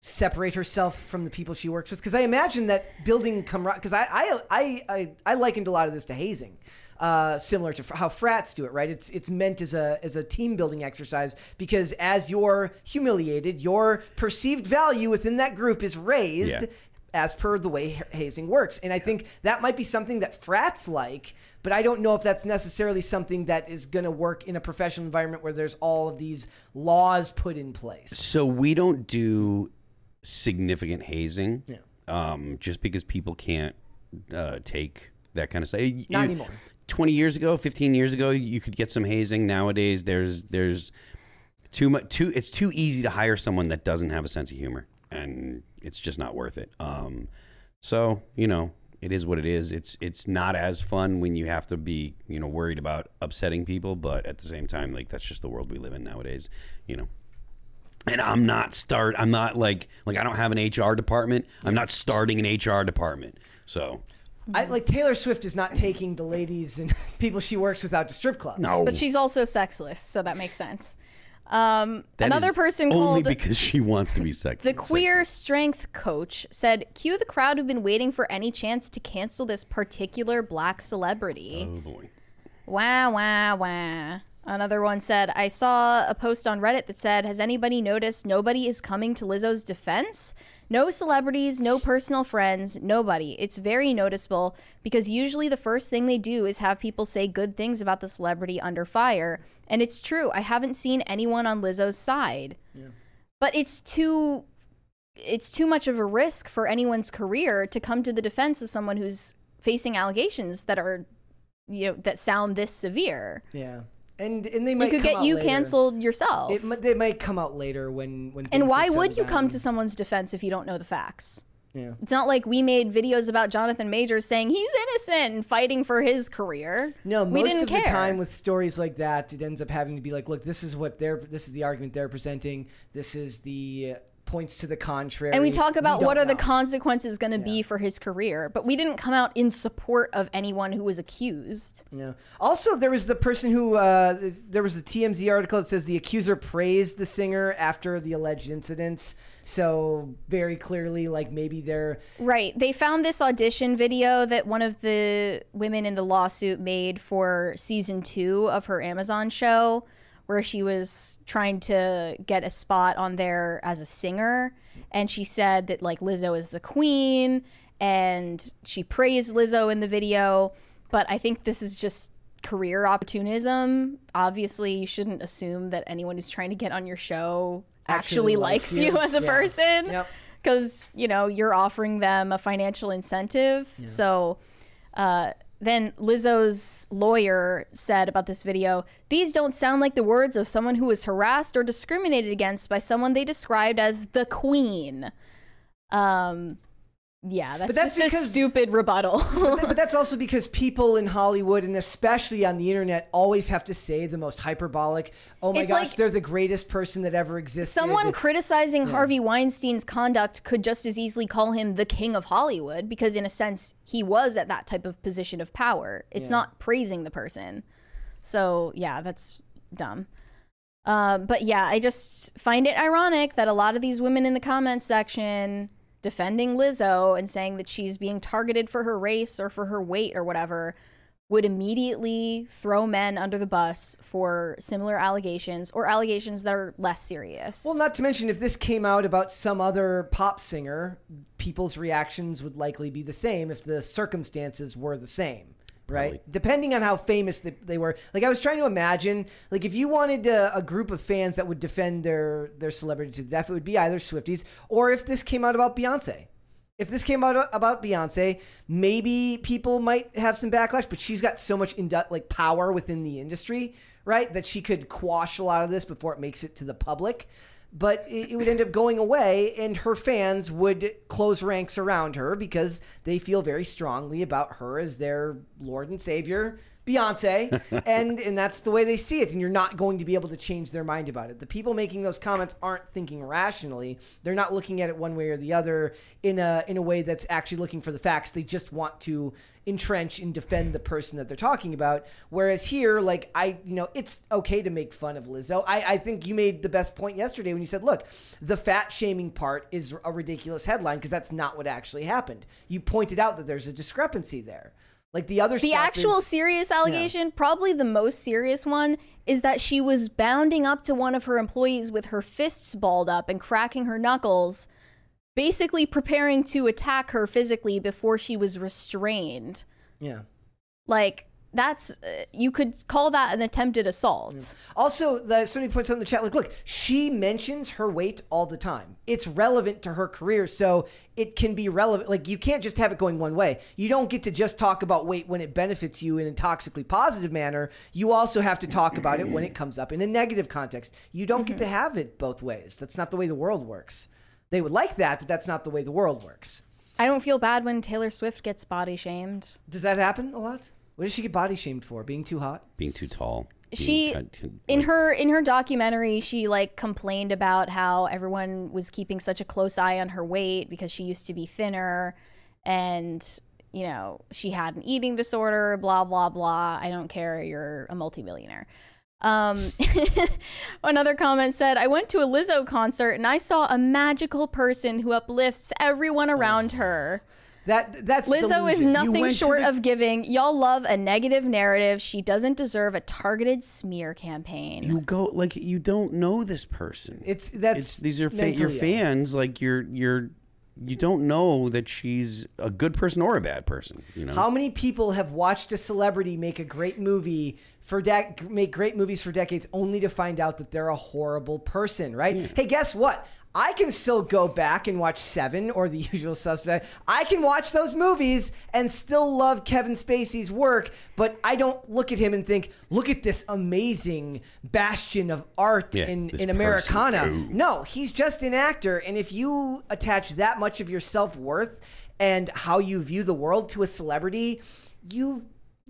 separate herself from the people she works with because I imagine that building camaraderie. Because I, I I I I likened a lot of this to hazing. Uh, similar to how frats do it, right? It's it's meant as a as a team building exercise because as you're humiliated, your perceived value within that group is raised Yeah. as per the way hazing works. And I think that might be something that frats like, but I don't know if that's necessarily something that is going to work in a professional environment where there's all of these laws put in place. So we don't do significant hazing, Yeah. um, just because people can't uh, take that kind of stuff. Not anymore. Twenty years ago, fifteen years ago, you could get some hazing. Nowadays, there's there's too much. Too it's too easy to hire someone that doesn't have a sense of humor, and it's just not worth it. Um, so you know, it is what it is. It's it's not as fun when you have to be you know worried about upsetting people, but at the same time, like that's just the world we live in nowadays. You know and I'm not start. I'm not like like I don't have an HR department. I'm not starting an HR department. So I like Taylor Swift is not taking the ladies and people she works with out to strip clubs. No. But she's also sexless, so that makes sense. Um, that another is person only called because she wants to be sexy. the queer strength coach said, "Cue the crowd who've been waiting for any chance to cancel this particular black celebrity." Oh boy. Wah, wah, wah. Another one said, I saw a post on Reddit that said, Has anybody noticed nobody is coming to Lizzo's defense? No celebrities, no personal friends, nobody. It's very noticeable because usually the first thing they do is have people say good things about the celebrity under fire. And it's true, I haven't seen anyone on Lizzo's side. But it's too it's too much of a risk for anyone's career to come to the defense of someone who's facing allegations that are you know that sound this severe. Yeah. And and they It might could come get you later. canceled yourself. It, they might come out later when when. and why would you come to someone's defense if you don't know the facts? Yeah. It's not like we made videos about Jonathan Majors saying he's innocent and fighting for his career. No, we most didn't of care. the time with stories like that, it ends up having to be like, look, this is what they're, this is the argument they're presenting. This is the points to the contrary. and we talk about don't what are the consequences going to be for his career, but we didn't come out in support of anyone who was accused. Yeah. Also, there was the person who uh, there was the TMZ article that says the accuser praised the singer after the alleged incidents. So very clearly, like maybe they're Right. They found this audition video that one of the women in the lawsuit made for season two of her Amazon show, where she was trying to get a spot on there as a singer. And she said that, like, Lizzo is the queen, and she praised Lizzo in the video. But I think this is just career opportunism. Obviously, you shouldn't assume that anyone who's trying to get on your show actually, Actually likes you, you. as a Yeah. person Yep. because you know you're offering them a financial incentive so uh, then Lizzo's lawyer said about this video these don't sound like the words of someone who was harassed or discriminated against by someone they described as the queen. Um, yeah, that's, that's just a stupid rebuttal. but, th- but that's also because people in Hollywood and especially on the internet always have to say the most hyperbolic. Oh my It's gosh, like- they're the greatest person that ever existed. Someone criticizing Yeah. Harvey Weinstein's conduct could just as easily call him the king of Hollywood because, in a sense, he was at that type of position of power. It's Yeah. not praising the person. So, yeah, that's dumb. Uh, but yeah, I just find it ironic that a lot of these women in the comments section defending Lizzo and saying that she's being targeted for her race or for her weight or whatever would immediately throw men under the bus for similar allegations or allegations that are less serious. Well, not to mention, if this came out about some other pop singer, people's reactions would likely be the same if the circumstances were the same, right? Depending on how famous they, they were. Like, I was trying to imagine, like, if you wanted a, a group of fans that would defend their their celebrity to death, it would be either Swifties or if this came out about Beyonce. If this came out about Beyonce, maybe people might have some backlash, but she's got so much indu- like power within the industry, right, that she could quash a lot of this before it makes it to the public. But it, would end up going away, and her fans would close ranks around her because they feel very strongly about her as their Lord and Savior, Beyonce, and and that's the way they see it. And you're not going to be able to change their mind about it. The people making those comments aren't thinking rationally. They're not looking at it one way or the other in a in a way that's actually looking for the facts. They just want to entrench and defend the person that they're talking about. Whereas here, like I, you know, it's okay to make fun of Lizzo. I, I think you made the best point yesterday when you said, look, the fat shaming part is a ridiculous headline because that's not what actually happened. You pointed out that there's a discrepancy there. Like the other the actual is- serious allegation, probably the most serious one, is that she was bounding up to one of her employees with her fists balled up and cracking her knuckles, basically preparing to attack her physically before she was restrained. Yeah. Like that's uh, you could call that an attempted assault. Also, the, somebody points out in the chat, like, look, she mentions her weight all the time. It's relevant to her career, so it can be relevant. Like, you can't just have it going one way. You don't get to just talk about weight when it benefits you in a toxically positive manner. You also have to talk about it when it comes up in a negative context. You don't get to have it both ways. That's not the way the world works. They would like that, but that's not the way the world works. I don't feel bad when Taylor Swift gets body shamed. Does that happen a lot? What does she get body shamed for? Being too hot? Being too tall. she in her in her documentary she like complained about how everyone was keeping such a close eye on her weight because she used to be thinner and you know she had an eating disorder blah blah blah i don't care you're a multimillionaire um, another comment said, I went to a Lizzo concert and I saw a magical person who uplifts everyone around her. That that's Lizzo is delusion. You nothing short the- of giving. Y'all love a negative narrative. She doesn't deserve a targeted smear campaign. You go like you don't know this person. It's that's It's, these are fa- your fans. Like you're you're you don't know that she's a good person or a bad person. You know. How many people have watched a celebrity make a great movie for dec- make great movies for decades only to find out that they're a horrible person, right? Hey, guess what? I can still go back and watch Seven or The Usual Suspect. I can watch those movies and still love Kevin Spacey's work, but I don't look at him and think, "Look at this amazing bastion of art Yeah, in in. Americana." Ooh. No, he's just an actor, and if you attach that much of your self worth and how you view the world to a celebrity, you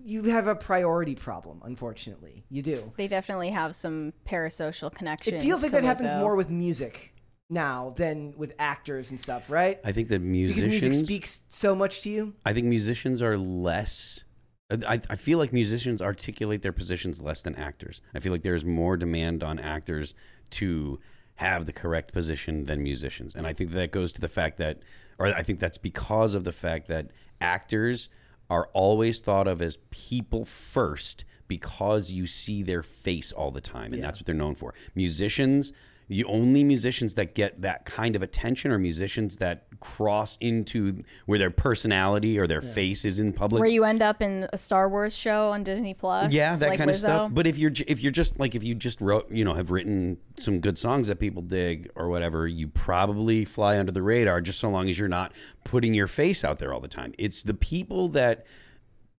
you have a priority problem. Unfortunately, you do. They definitely have some parasocial connections. It feels like to that happens more with music now than with actors and stuff, right? I think that musicians because music speaks so much to you. I think musicians are less. I, I feel like musicians articulate their positions less than actors. I feel like there's more demand on actors to have the correct position than musicians. And I think that goes to the fact that, or I think that's because of the fact that actors are always thought of as people first because you see their face all the time. And that's what they're known for. Musicians, the only musicians that get that kind of attention are musicians that cross into where their personality or their face is in public. Where you end up in a Star Wars show on Disney Plus. yeah, that like kind of stuff. But if you're if you're just like if you just wrote, you know, have written some good songs that people dig or whatever, you probably fly under the radar just so long as you're not putting your face out there all the time. It's the people that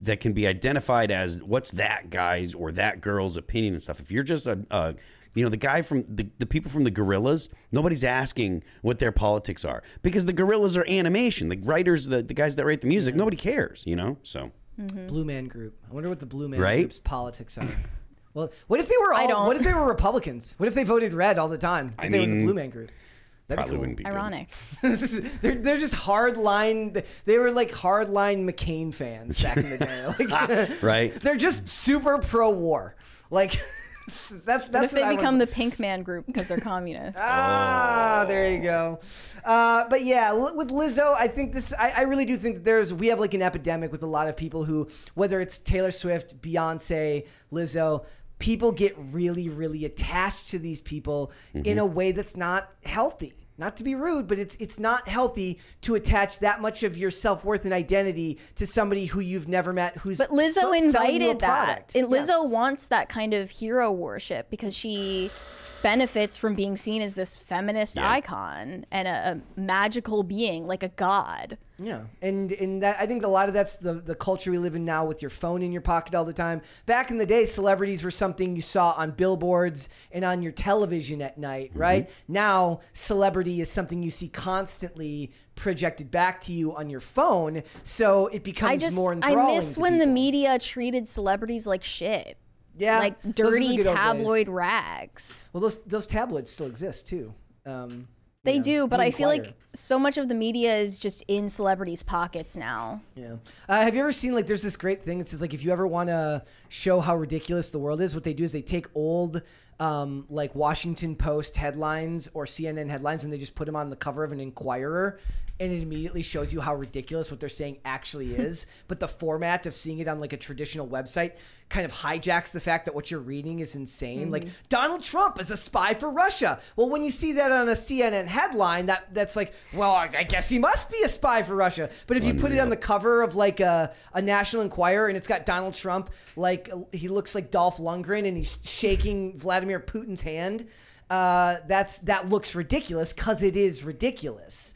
that can be identified as what's that guy's or that girl's opinion and stuff. If you're just a, a you know, the guy from the, the people from the Gorillaz, nobody's asking what their politics are because the Gorillaz are animation. The writers, the, the guys that write the music, mm-hmm. nobody cares, you know? So, mm-hmm. Blue Man Group. I wonder what the Blue Man Right? Group's politics are. Well, what if they were I all? don't. What if they were Republicans? What if they voted red all the time? If I they were the mean, Blue Man Group. That'd probably be cool. wouldn't be. Ironic. This they're they're just hard line. They were like hard line McCain fans back in the day. Like, ah, Right. They're just super pro war. Like that's What that's if they I become would- the Pink Man group because they're communists? Ah, there you go. Uh, but yeah, with Lizzo, I think this. I, I really do think that there's. We have like an epidemic with a lot of people who, whether it's Taylor Swift, Beyonce, Lizzo, people get really, really attached to these people in a way that's not healthy. Not to be rude, but it's it's not healthy to attach that much of your self worth and identity to somebody who you've never met. Who's But Lizzo so- selling you a invited that. product. And Yeah. Lizzo wants that kind of hero worship because she benefits from being seen as this feminist icon and a, a magical being, like a god. Yeah, and and that I think a lot of that's the the culture we live in now with your phone in your pocket all the time. Back in the day, celebrities were something you saw on billboards and on your television at night, right? Now, celebrity is something you see constantly projected back to you on your phone, so it becomes I just more enthralling. I miss to when the media treated celebrities like shit. Yeah, like those are the dirty good old days. tabloid rags. well, those those tabloids still exist too. Um, They know, do, but I feel like so much of the media is just in celebrities' pockets now. Yeah. Uh, have you ever seen like there's this great thing that says like if you ever want to show how ridiculous the world is, what they do is they take old um, like Washington Post headlines or CNN headlines and they just put them on the cover of an Enquirer, and it immediately shows you how ridiculous what they're saying actually is. but the format of seeing it on like a traditional website kind of hijacks the fact that what you're reading is insane. Like Donald Trump is a spy for Russia. Well, when you see that on a CNN headline, that that's like, well, I I guess he must be a spy for Russia. But if you put it on the cover of like a, a National Enquirer and it's got Donald Trump, like he looks like Dolph Lundgren and he's shaking Vladimir Putin's hand, uh, that's that looks ridiculous because it is ridiculous.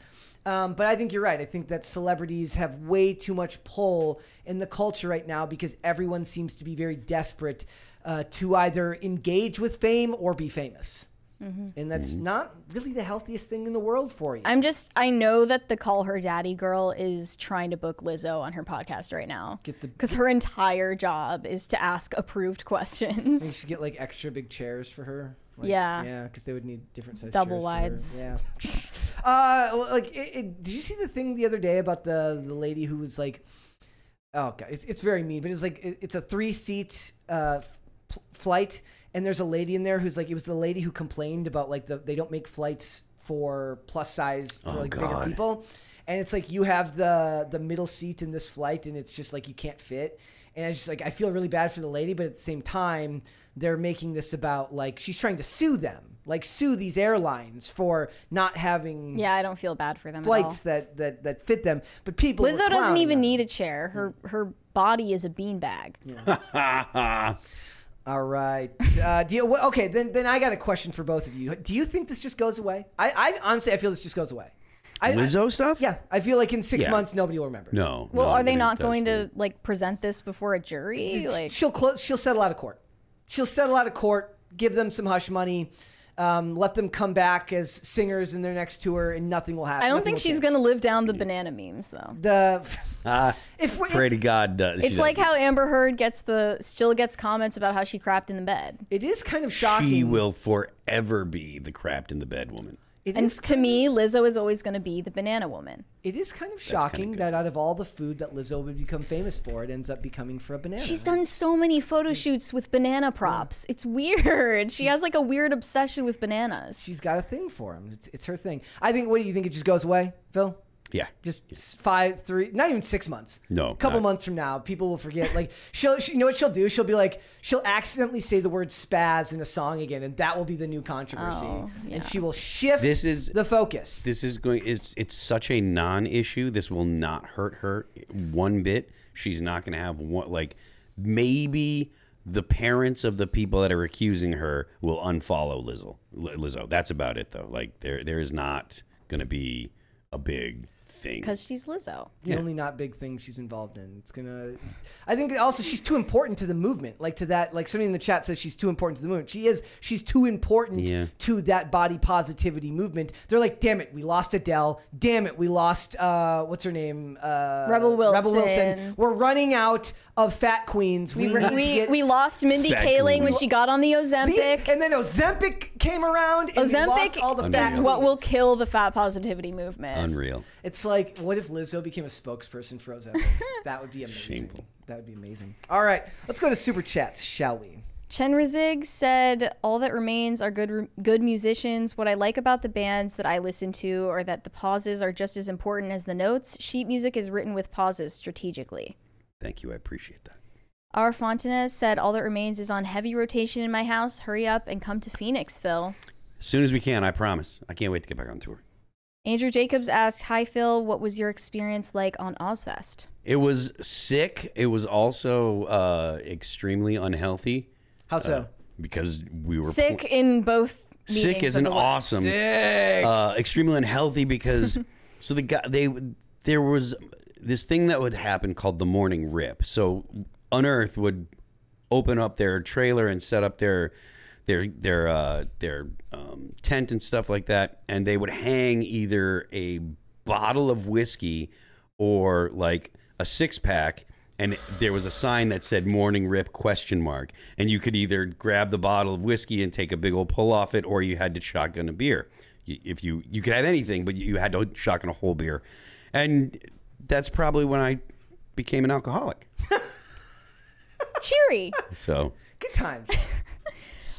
Um, but I think you're right. I think that celebrities have way too much pull in the culture right now because everyone seems to be very desperate uh, to either engage with fame or be famous. And that's not really the healthiest thing in the world for you. I'm just I know that the call her daddy girl is trying to book Lizzo on her podcast right now. Get the- because her entire job is to ask approved I think questions. you should get like extra big chairs for her. Like, Yeah. yeah, because they would need different size Double chairs for wides. Yeah. uh, like, it, it, did you see the thing the other day about the the lady who was like, oh god, it's, it's very mean, but it's like it, it's a three seat uh f- flight, and there's a lady in there who's like, it was the lady who complained about like the they don't make flights for plus size for Oh, like bigger people, and it's like you have the the middle seat in this flight, and it's just like you can't fit. And I just like, I feel really bad for the lady, but at the same time, they're making this about like she's trying to sue them, like sue these airlines for not having yeah, I don't feel bad for them flights at that, that that fit them. But people, all. were Lizzo doesn't even them. need a chair. Her her body is a beanbag. All right. Uh, do you, okay, then then I got a question for both of you. Do you think this just goes away? I, I honestly I feel this just goes away. I, Lizzo stuff? Yeah, I feel like in six Yeah. months nobody will remember. No. Well, no, are they not going to like present this before a jury? Like she'll close. She'll settle out of court. She'll settle out of court. Give them some hush money. Um, let them come back as singers in their next tour, and nothing will happen. I don't nothing think she's gonna live down the banana memes though. The Ah, if we- pray to God does. It's like how Amber Heard gets the still gets comments about how she crapped in the bed. it is kind of shocking. she will forever be the crapped in the bed woman. It and is to me, Lizzo is always going to be the banana woman. It is kind of shocking that out of all the food that Lizzo would become famous for, it ends up becoming for a banana. She's done so many photo shoots with banana props. It's weird. She has like a weird obsession with bananas. She's got a thing for them. It's, it's her thing. I think. What do you think? It just goes away, Phil? Yeah. Just five, three, not even six months. No, a couple not- months from now, people will forget. Like she'll, she, you know what she'll do? She'll be like, she'll accidentally say the word spaz in a song again, and that will be the new controversy. Oh, yeah. And she will shift This is the focus. This is going. It's it's such a non-issue. This will not hurt her one bit. She's not going to have one like maybe the parents of the people that are accusing her will unfollow Lizzo. Lizzo. That's about it though. Like there there is not going to be a big think. Because she's Lizzo. the only not big thing she's involved in. It's gonna. I think also she's too important to the movement. Like to that. Like somebody in the chat says she's too important to the movement. She is. She's too important Yeah. to that body positivity movement. They're like, damn it, we lost Adele. Damn it, we lost. uh What's her name? Uh, Rebel Wilson. Rebel Wilson. Wilson. We're running out of fat queens. We, We, were- we, get. we lost Mindy Fat Kaling when she got on the Ozempic. The- and then Ozempic came around. And we lost Ozempic all the fat is what will kill the fat positivity movement. Unreal. It's like, what if Lizzo became a spokesperson for Ozempic? that would be amazing. That would be amazing. All right, let's go to super chats, shall we? Chen Rizig said, "All that remains are good good musicians. What I like about the bands that I listen to are that the pauses are just as important as the notes. Sheet music is written with pauses strategically." Thank you. I appreciate that. Our Fontanez said, "All that remains is on heavy rotation in my house. Hurry up and come to Phoenix, Phil." As soon as we can, I promise. I can't wait to get back on tour. Andrew Jacobs asked, "Hi Phil, what was your experience like on Ozzfest?" It was sick. It was also uh, extremely unhealthy. How so? Uh, because we were Sick in both. sick is of an the word. awesome uh, extremely unhealthy because so the guy they there was this thing that would happen called the morning rip. So unearth would open up their trailer and set up their their their uh, their um, tent and stuff like that and they would hang either a bottle of whiskey or like a six pack and there was a sign that said morning rip question mark and you could either grab the bottle of whiskey and take a big old pull off it or you had to shotgun a beer. If you you could have anything but you had to shotgun a whole beer. And that's probably when i became an alcoholic Cheery. so Good times.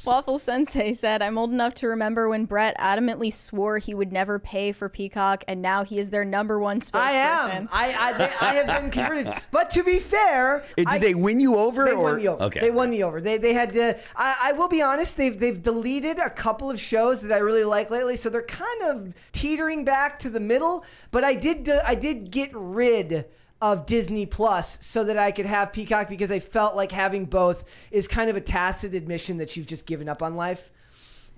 Waffle Sensei said, I'm old enough to remember when Brett adamantly swore he would never pay for Peacock, and now he is their number one spokesperson. I am. I I, they, I have been converted. But to be fair, did I- they win you over They or won me over. okay They won me over. They they had to. I, I will be honest. They've they've deleted a couple of shows that I really like lately, so they're kind of teetering back to the middle. But I did I did get rid of Disney Plus so that I could have Peacock because I felt like having both is kind of a tacit admission that you've just given up on life.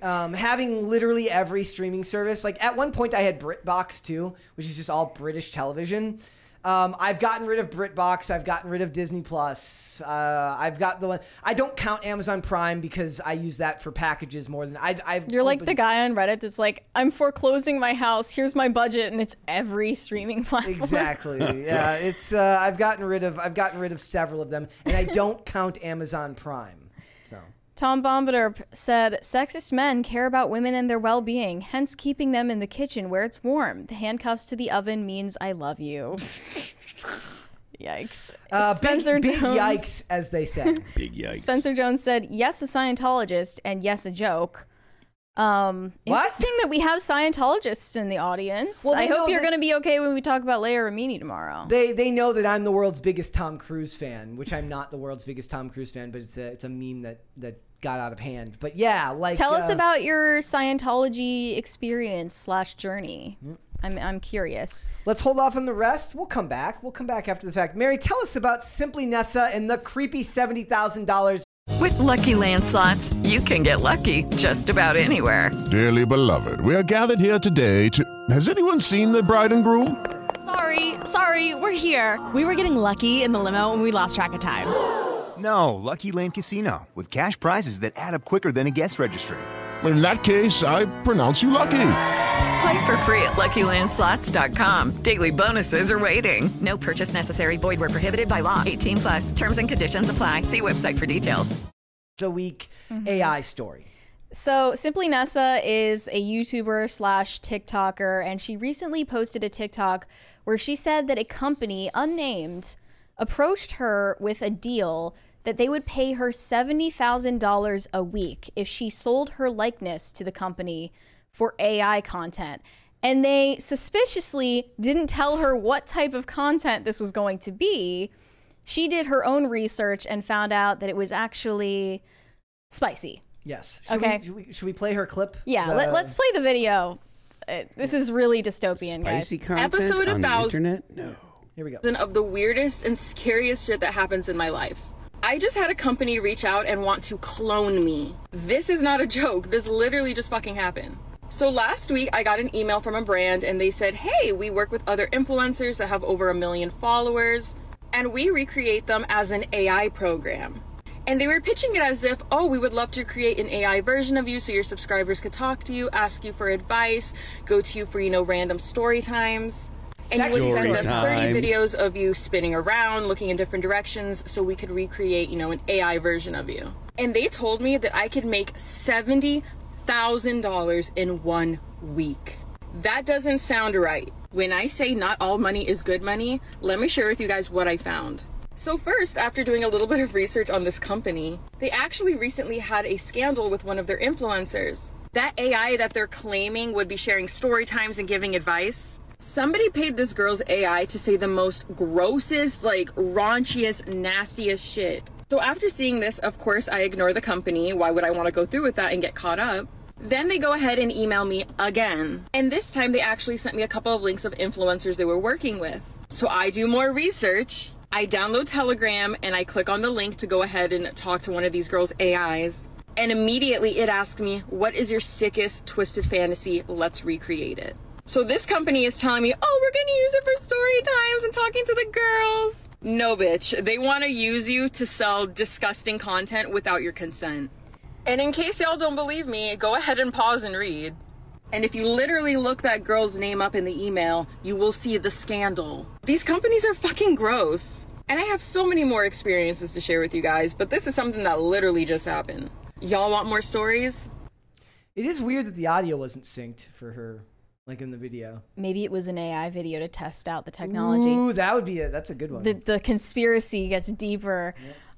Um, having literally every streaming service, like at one point I had BritBox too, which is just all British television. Um, I've gotten rid of BritBox. I've gotten rid of Disney Plus. Uh, I've got the one. I don't count Amazon Prime because I use that for packages more than I. I've You're like the guy on Reddit that's like, I'm foreclosing my house. Here's my budget, and it's every streaming platform. Exactly. Yeah, it's. Uh, I've gotten rid of. I've gotten rid of several of them, and I don't count Amazon Prime. So Tom Bombadil said, Sexist men care about women and their well being, hence keeping them in the kitchen where it's warm. The handcuffs to the oven means I love you. Yikes. uh, Spencer big, big Jones. yikes, as they say. big yikes Spencer Jones said, yes, a Scientologist, and yes, a joke. Um, What? interesting that we have Scientologists in the audience. Well, I hope you're going to be okay when we talk about Leah Remini tomorrow. They they know that I'm the world's biggest Tom Cruise fan, which I'm not the world's biggest Tom Cruise fan, but it's a it's a meme that that got out of hand. But yeah, like Tell us uh, about your Scientology experience slash journey. I'm, I'm curious. Let's hold off on the rest. We'll come back. We'll come back after the fact. Mary, tell us about Simplynessa and the creepy seventy thousand dollars. With Lucky Land slots, you can get lucky just about anywhere. Dearly beloved, we are gathered here today to. Has anyone seen the bride and groom? Sorry, sorry, we're here. We were getting lucky in the limo and we lost track of time. No, Lucky Land Casino, with cash prizes that add up quicker than a guest registry. In that case, I pronounce you lucky. Play for free at LuckyLandSlots.com. Daily bonuses are waiting. No purchase necessary. Void where prohibited by law. 18 plus. Terms and conditions apply. See website for details. Mm-hmm. A week AI story. So, Simplynessa is a YouTuber slash TikToker, and she recently posted a TikTok where she said that a company, unnamed, approached her with a deal that they would pay her $70,000 a week if she sold her likeness to the company for AI content. And they suspiciously didn't tell her what type of content this was going to be. She did her own research and found out that it was actually spicy. Yes. Should Okay. We, should, we, should we play her clip? Yeah, The- let, let's play the video. Uh, this is really dystopian, guys. Spicy content Episode on the internet? No. Here we go. Of the weirdest and scariest shit that happens in my life. I just had a company reach out and want to clone me. This is not a joke. This literally just fucking happened. So last week, I got an email from a brand and they said, Hey, we work with other influencers that have over a million followers, and we recreate them as an AI program. And they were pitching it as if, oh, we would love to create an AI version of you so your subscribers could talk to you, ask you for advice, go to you for, you know, random story times. And you would send us 30 videos of you spinning around, looking in different directions, so we could recreate, you know, an AI version of you. And they told me that I could make $70,000 in one week. That doesn't sound right. When I say not all money is good money, let me share with you guys what I found. So, first, after doing a little bit of research on this company, they actually recently had a scandal with one of their influencers. That AI that they're claiming would be sharing story times and giving advice. Somebody paid this girl's AI to say the most grossest, like raunchiest, nastiest shit. So, after seeing this, of course, I ignore the company. Why would I want to go through with that and get caught up? Then they go ahead and email me again. And this time they actually sent me a couple of links of influencers they were working with. So I do more research. I download Telegram and I click on the link to go ahead and talk to one of these girls' AIs. And immediately it asks me, What is your sickest, twisted fantasy? Let's recreate it. So this company is telling me, Oh, we're gonna use it for story times and talking to the girls. No, bitch. They wanna use you to sell disgusting content without your consent. And in case y'all don't believe me, go ahead and pause and read. And if you literally look that girl's name up in the email, you will see the scandal. These companies are fucking gross. And I have so many more experiences to share with you guys, but this is something that literally just happened. Y'all want more stories? It is weird that the audio wasn't synced for her, like in the video. Maybe it was an AI video to test out the technology. Ooh, that would be a that's a good one. the the conspiracy gets deeper.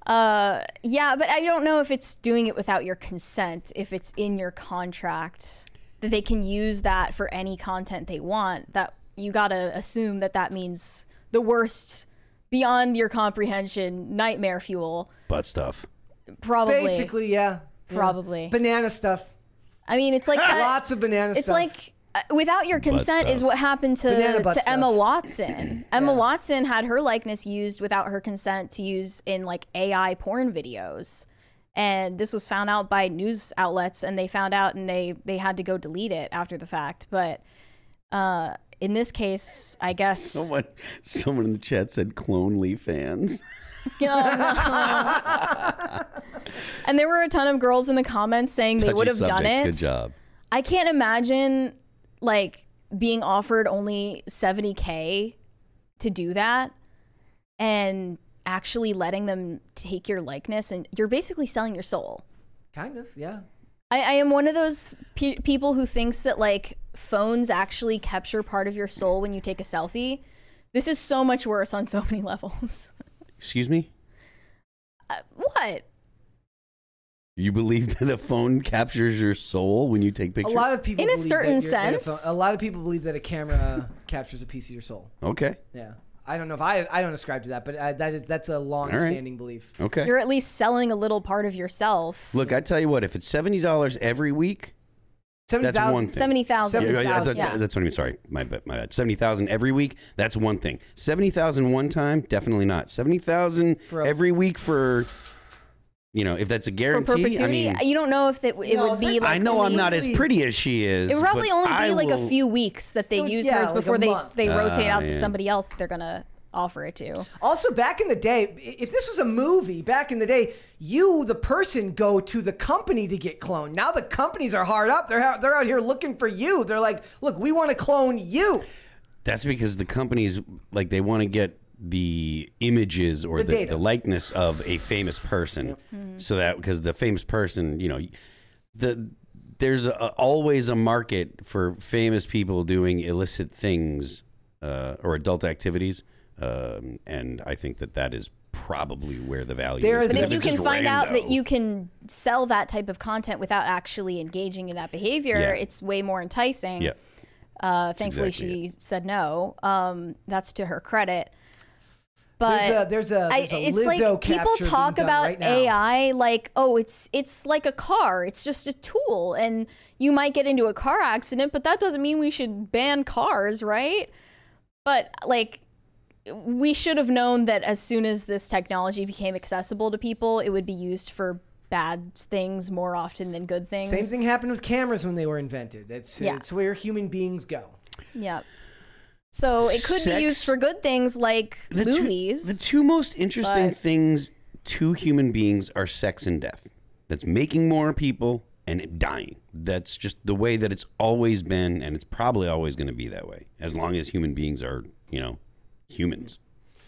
Uh, yeah, but I don't know if it's doing it without your consent. If it's in your contract that they can use that for any content they want, that you gotta assume that that means the worst, beyond your comprehension, nightmare fuel. Butt stuff. Probably. Basically, yeah. Yeah. Probably. Banana stuff. I mean, it's like that- Lots of banana It's stuff. like uh, without your consent is what happened to Banana butt to Emma. Watson. Emma Watson had her likeness used without her consent to use in like AI porn videos. And this was found out by news outlets and they found out and they they had to go delete it after the fact. But uh in this case, I guess Someone, someone in the chat said clone Lee fans. and there were a ton of girls in the comments saying they would have done it. Good job. I can't imagine like being offered only 70k to do that and actually letting them take your likeness and you're basically selling your soul. kind of, yeah. I, I am one of those pe- people who thinks that like phones actually capture part of your soul when you take a selfie. This is so much worse on so many levels. Excuse me? Uh, what? You believe that the phone captures your soul when you take pictures? A lot of people In a believe certain that you're- that a sense. phone- a lot of people believe that a camera captures a piece of your soul. Okay. Yeah. I don't know if I I don't ascribe to that, but uh, that is that's a long-standing belief. Okay. You're at least selling a little part of yourself. Look, I tell you what, if it's seventy dollars every week, that's 70,000 one thing. 70,000. Yeah, yeah, yeah, that's, Yeah. that's what I mean. Sorry, my bad. My bad. Seventy thousand every week. That's one thing. Seventy thousand one time, definitely not. Seventy thousand every week for, you know, if that's a For guarantee. perpetuity, I mean, you don't know if it, it would be like I know I'm not as pretty as she is. It would probably but only be I like a few weeks that they use yeah, hers like before they they rotate Ah, out to somebody else that they're gonna offer it to. Also, back in the day, if this was a movie, back in the day, you, the person, go to the company to get cloned. Now the companies are hard up. They're ha- they're out here looking for you. They're like, look, we want to clone you. That's because the companies like they want to get the images or The the, the likeness of a famous person, Mhm. so that because the famous person, you know, the there's a, always a market for famous people doing illicit things uh, or adult activities, um, and I think that that is probably where the value is. But if you can just find out that you can sell that type of content without actually engaging in that behavior, Yeah. it's way more enticing. Yeah. Uh, thankfully, exactly she said no. Um, that's to her credit. But There's a- there's a- I- there's a it's Lizzo like people talk about right. AI like, oh, it's it's like a car. It's just a tool, and you might get into a car accident, but that doesn't mean we should ban cars, right? But like, we should have known that as soon as this technology became accessible to people, it would be used for bad things more often than good things. Same thing happened with cameras when they were invented. It's Yeah. it's where human beings go. Yep. So it could Sex- be used for good things like The two- movies. the two most interesting but- things to human beings are sex and death. That's making more people and dying. That's just the way that it's always been, and it's probably always going to be that way as long as human beings are, you know, humans.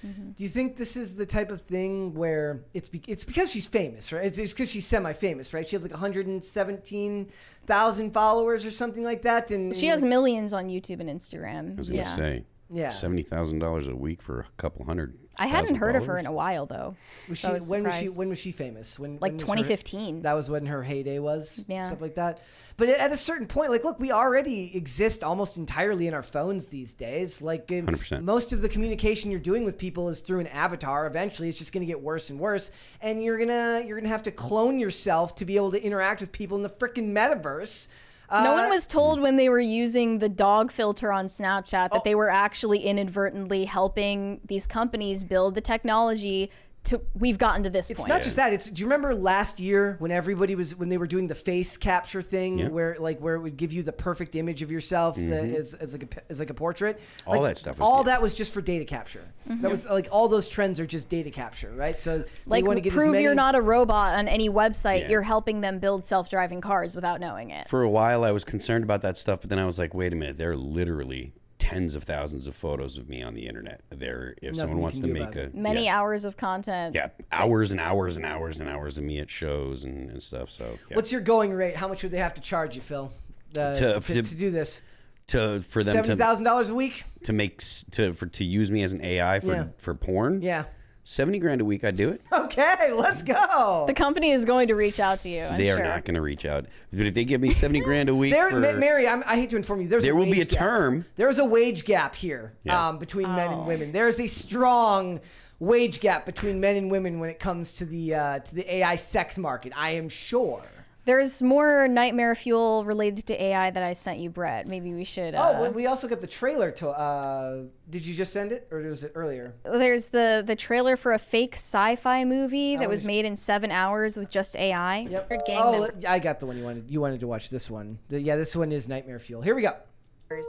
Mm-hmm. Do you think this is the type of thing where it's be- it's because she's famous, right? It's because she's semi-famous, right? She has like 117,000 followers or something like that, and She has millions on YouTube and Instagram. I was going to yeah. say, Yeah. seventy thousand dollars a week for a couple hundred. I hadn't thousand heard of her in a while though. Was so she, I was when was she when was she famous? When Like when was her- 2015. that was when her heyday was. Yeah. stuff like that. But at a certain point, like, look, we already exist almost entirely in our phones these days. Like, 100%. most of the communication you're doing with people is through an avatar. Eventually, it's just going to get worse and worse, and you're gonna you're gonna have to clone yourself to be able to interact with people in the freaking metaverse. No Uh, one was told when they were using the dog filter on Snapchat Oh. that they were actually inadvertently helping these companies build the technology to we've gotten to this It's point. It's not just that. It's do you remember last year when everybody was when they were doing the face capture thing Yeah. where like where it would give you the perfect image of yourself Mhm. that is, as like a as like a portrait. All Like, that stuff is all that was just for data capture. Mhm. That was like all those trends are just data capture, right? So they like want to get as prove many- you're not a robot on any website. Yeah. You're helping them build self-driving cars without knowing it. For a while, I was concerned about that stuff, but then I was like, wait a minute, they're literally tens of thousands of photos of me on the internet. There, if Nothing someone wants to make about a Many yeah, hours of content. yeah, hours and hours and hours and hours of me at shows and, and stuff. So yeah. What's your going rate? How much would they have to charge you, Phil, uh, To- to, to- to do this? to for them Seventy to thousand dollars a week? to make to for to use me as an AI for Yeah. for porn? Yeah. Seventy grand a week, I'd do it. Okay, let's go. The company is going to reach out to you. I'm they are sure. not going to reach out. But if they give me seventy grand a week, There, for, Mary, I'm, I hate to inform you. There's There a will be a gap. term. There's a wage gap here Yeah. um, between men Oh. and women. There's a strong wage gap between men and women when it comes to the uh, to the AI sex market. I am sure. There's more nightmare fuel related to AI that I sent you, Brett. Maybe we should. Uh, oh, but we also got the trailer to. Uh, did you just send it, or was it earlier? There's the the trailer for a fake sci-fi movie that Oh, was is- made in seven hours with just AI. Yep. Gang oh, member- I got the one you wanted. You wanted to watch this one. The- yeah, this one is Nightmare Fuel. Here we go.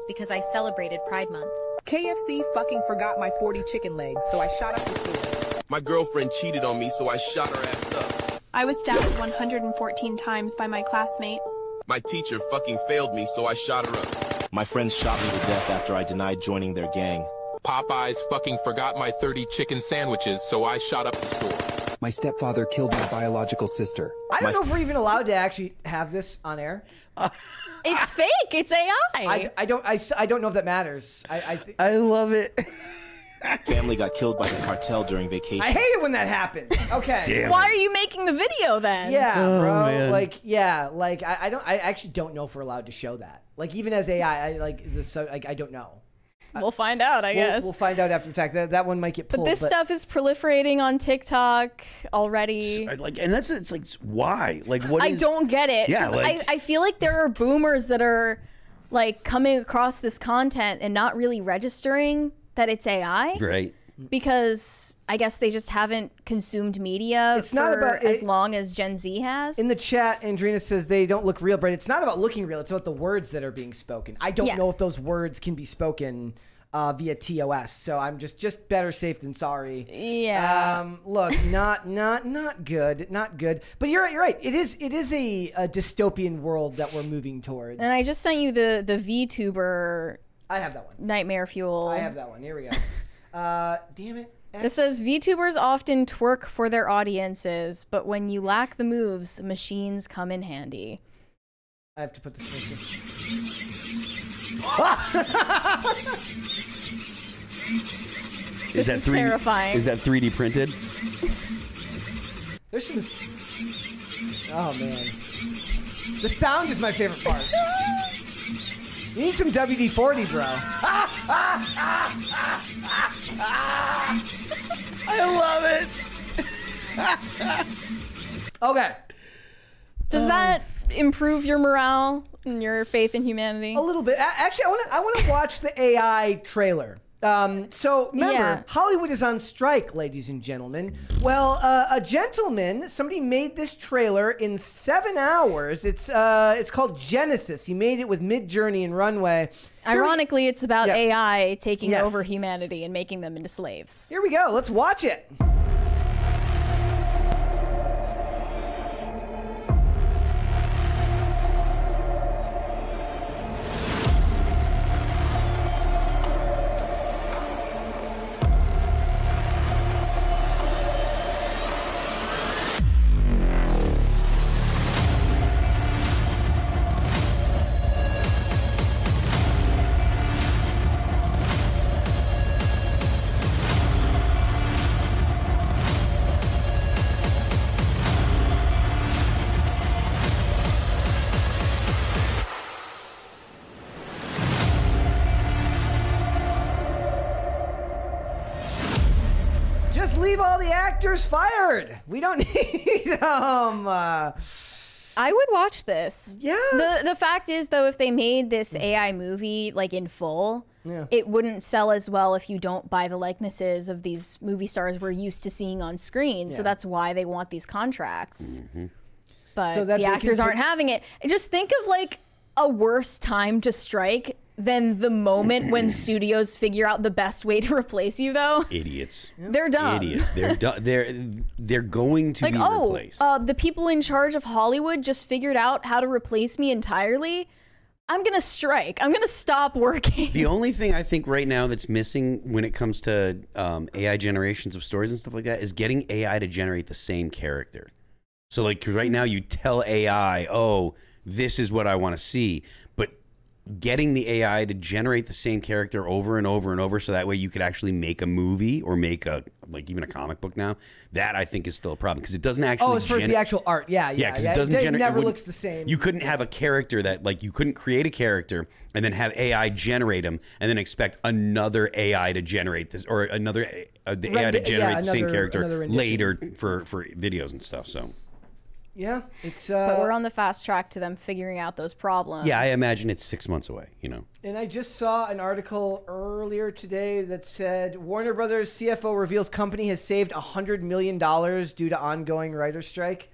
because I celebrated Pride Month. KFC fucking forgot my 40 chicken legs, so I shot up the store. My girlfriend cheated on me, so I shot her ass up. I was stabbed 114 times by my classmate. My teacher fucking failed me, so I shot her up. My friends shot me to death after I denied joining their gang. Popeyes fucking forgot my 30 chicken sandwiches, so I shot up the store. My stepfather killed my biological sister. I don't know if we're even allowed to actually have this on air. It's fake. It's AI. I, I don't. I, s- I don't know if that matters. I I, th- I love it. Family got killed by the cartel during vacation. I hate it when that happens. Okay. Why are you making the video then? Yeah, Oh, bro. man. Like, yeah, like I, I don't. I actually don't know if we're allowed to show that. Like, even as AI, I like this. So, like, I don't know. Uh, we'll find out, I We'll- guess. we'll, find out after the fact. That that one might get pulled. but pulled. this stuff is proliferating on TikTok already. Uh, like, and that's it's like why? Like, what I is- don't get it. Yeah, 'cause like- I, I feel like there are boomers that are like coming across this content and not really registering that it's AI. Right. Because I guess they just haven't consumed media It's not for about- as it- long as Gen Z has. In the chat, Andrina says they don't look real, but it's not about looking real. It's about the words that are being spoken. I don't Yeah. know if those words can be spoken uh, via TOS. So I'm just just better safe than sorry. Yeah. Um, look, not not not good, not good. But you're right. You're right. It is it is a, a dystopian world that we're moving towards. and I just sent you the the VTuber I have that one. Nightmare Fuel. I have that one. Here we go. Uh, damn it. This says VTubers often twerk for their audiences, but when you lack the moves, machines come in handy. I have to put this. This is terrifying. Is that 3D printed? There's some. Oh man, the sound is my favorite part. You need some WD forty, bro. I love it. okay. Does Um, that improve your morale and your faith in humanity? A little bit. Actually, I want to. I want to watch the AI trailer Um, so remember, Yeah. Hollywood is on strike, ladies and gentlemen. Well, uh, a gentleman, somebody made this trailer in seven hours. It's uh, it's called Genesis. He made it with Midjourney and Runway. Here- Ironically, it's about Yeah. AI taking Yes. over humanity and making them into slaves. Here we go. Let's watch it. All the actors fired. We don't need um. Uh, I would watch this. Yeah. The the fact is though, if they made this AI movie like in full, Yeah. it wouldn't sell as well if you don't buy the likenesses of these movie stars we're used to seeing on screen. So that's why they want these contracts. But So that the they can actors aren't having it. Just think of like a worse time to strike than the moment when studios figure out the best way to replace you though. Idiots. They're dumb. Idiots. They're du- they're they're going to like be oh replaced. uh, the people in charge of hollywood just figured out how to replace me entirely i'm gonna strike i'm gonna stop working The only thing I think right now that's missing when it comes to um, AI generations of stories and stuff like that is getting AI to generate the same character. So, like right now you tell AI, oh, this is what I want to see. Getting the AI to generate the same character over and over and over so that way you could actually make a movie or make a, like, even a comic book now, that I think is still a problem because it doesn't actually. oh, as far as the actual art, yeah, yeah, yeah, because yeah. it doesn't it generate. never looks the same. You couldn't have a character that like you couldn't create a character and then have AI generate him and then expect another AI to generate this or another uh, the AI to Rendi- yeah, generate the same character later for for videos and stuff. So yeah, it's. but Uh, we're on the fast track to them figuring out those problems yeah, I imagine it's six months away. You know. And I just saw an article earlier today that said Warner Brothers CFO reveals company has saved $100 million due to ongoing writer strike.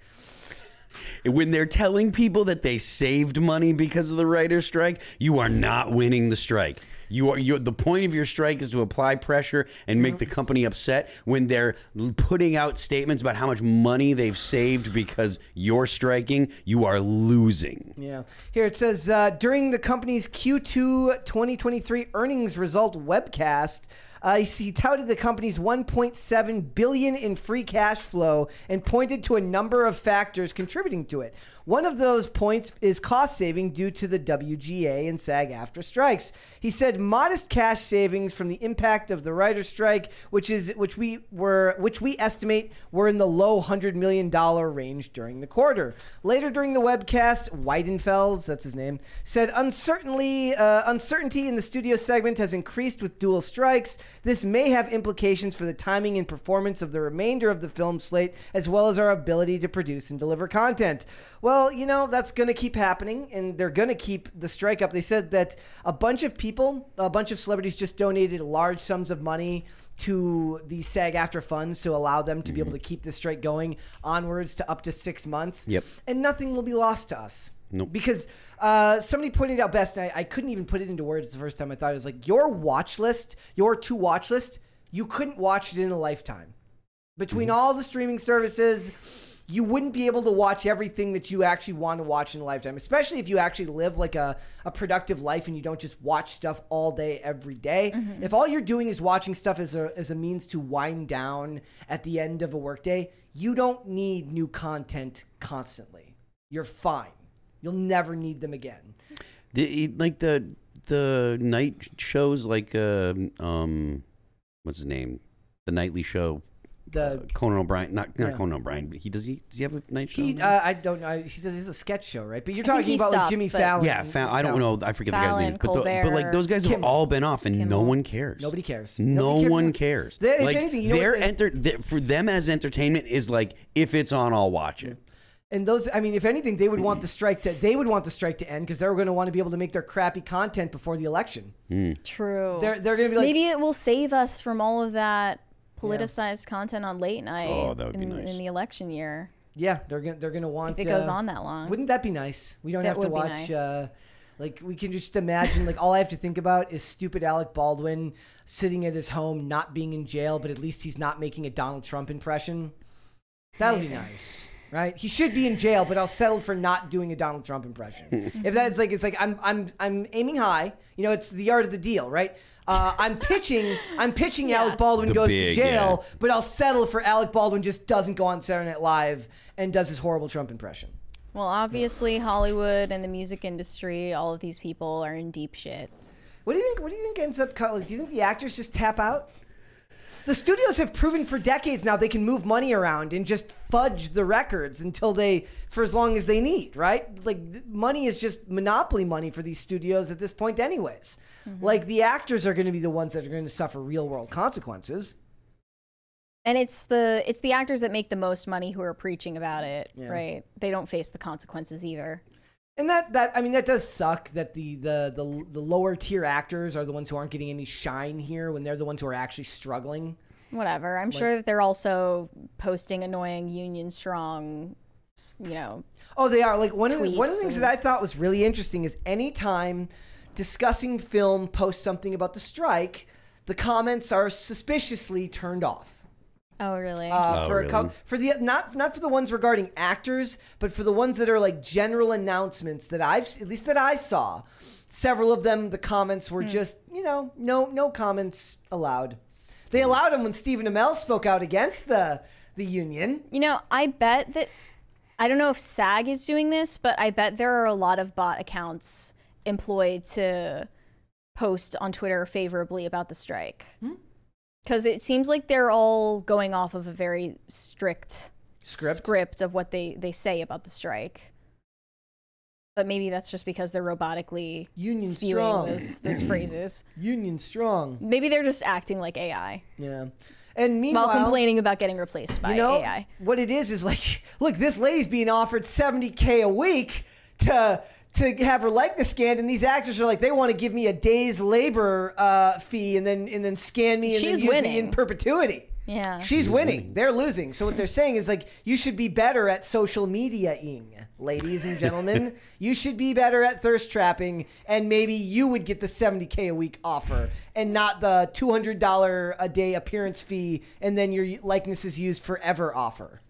When they're telling people that they saved money because of the writer's strike, you are not winning the strike. You are you the point of your strike is to apply pressure and make the company upset when they're putting out statements about how much money they've saved because you're striking, you are losing. Yeah. Here it says uh, during the company's Q2 2023 earnings result webcast, uh, he touted the company's 1.7 billion in free cash flow and pointed to a number of factors contributing to it. One of those points is cost saving due to the WGA and SAG-AFTRA strikes. He said modest cash savings from the impact of the writer strike, which is which we were which we estimate were in the low hundred million dollar range during the quarter. Later during the webcast, Wiedenfels, that's his name, said uncertainly uh, uncertainty in the studio segment has increased with dual strikes. This may have implications for the timing and performance of the remainder of the film slate, as well as our ability to produce and deliver content. Well, you know, that's going to keep happening, and they're going to keep the strike up. They said that a bunch of people, a bunch of celebrities just donated large sums of money to the SAG-AFTRA funds to allow them to be able to keep the strike going onwards to up to six months. Yep. And nothing will be lost to us. Nope. Because uh, somebody pointed out best, and I, I couldn't even put it into words the first time I thought it was like your watch list, your to watch list, you couldn't watch it in a lifetime. Between all the streaming services, you wouldn't be able to watch everything that you actually want to watch in a lifetime, especially if you actually live like a, a productive life and you don't just watch stuff all day, every day. If all you're doing is watching stuff as a, as a means to wind down at the end of a workday, you don't need new content constantly. You're fine. You'll never need them again. The like the the night shows like uh, um what's his name? The nightly show. The uh, Conan O'Brien, not not Yeah. Conan O'Brien, but he does he does he have a night show? He, uh, I don't know. He says it's a sketch show, right? But you're I talking he about like Jimmy but- Fallon. Yeah, Fa- I don't No. know. I forget the guy's name. But, the- but like those guys have all been off, and no Kimmel. one cares. Nobody cares. No Nobody one cares. They- if like anything, you know their what they- enter th- for them as entertainment is like if it's on, I'll watch it. Mm-hmm. And those, I mean, if anything, they would want the strike to they would want the strike to end because they're going to want to be able to make their crappy content before the election. Hmm. True. They're they're going to be like, Maybe it will save us from all of that politicized content on late night Oh, that would be in, nice. in the election year. yeah, they're gonna they're going to want If it goes uh, on that long. Wouldn't that be nice? We don't That have to would be watch. nice. Uh, like we can just imagine. Like all I have to think about is stupid Alec Baldwin sitting at his home, not being in jail, but at least he's not making a Donald Trump impression. That would be nice, right? He should be in jail, but I'll settle for not doing a Donald Trump impression. if that's like, it's like I'm I'm I'm aiming high. You know, it's the art of the deal, right? Uh, I'm pitching. I'm pitching. Alec Baldwin The goes big, to jail, but I'll settle for Alec Baldwin just doesn't go on Saturday Night Live and does his horrible Trump impression. Well, obviously, Hollywood and the music industry, all of these people are in deep shit. What do you think? What do you think ends up? cut- Like, do you think the actors just tap out? The studios have proven for decades now they can move money around and just fudge the records until they, for as long as they need, right? Like money is just monopoly money for these studios at this point, anyways. Mm-hmm. Like the actors are going to be the ones that are going to suffer real world consequences. And it's the it's the actors that make the most money who are preaching about mm-hmm. it, Yeah. right? They don't face the consequences either. And that that I mean that does suck that the the the, the lower tier actors are the ones who aren't getting any shine here when they're the ones who are actually struggling. Whatever. I'm Like- sure that they're also posting annoying Union Strong, you know. Oh, they are. Like one of the, one of the things and- that I thought was really interesting is anytime discussing film posts something about the strike, the comments are suspiciously turned off. Oh, really? Uh, Oh, for a cou- really? for the not not for the ones regarding actors, but for the ones that are like general announcements that I've s- at least that I saw. Several of them, the comments Hmm. were just you know no no comments allowed. They allowed them when Stephen Amell spoke out against the the union. You know, I bet that I don't know if SAG is doing this, but I bet there are a lot of bot accounts employed to post on Twitter favorably about the strike. Because it seems like they're all going off of a very strict Script? of what they, they say about the strike. But maybe that's just because they're robotically Union spewing strong. those, those phrases. Union strong. Maybe they're just acting like AI Yeah. And meanwhile, while complaining about getting replaced by you know, AI. what it is is like, look, this lady's being offered 70k a week to to have her likeness scanned, and these actors are like, they want to give me a day's labor uh, fee and then and then scan me and She's then use me in perpetuity. Yeah. She's winning. They're losing. So what they're saying is like, you should be better at social media-ing, ladies and gentlemen. you should be better at thirst trapping, and maybe you would get the 70k a week offer, and not the $200 a day appearance fee, and then your likeness is used forever offer.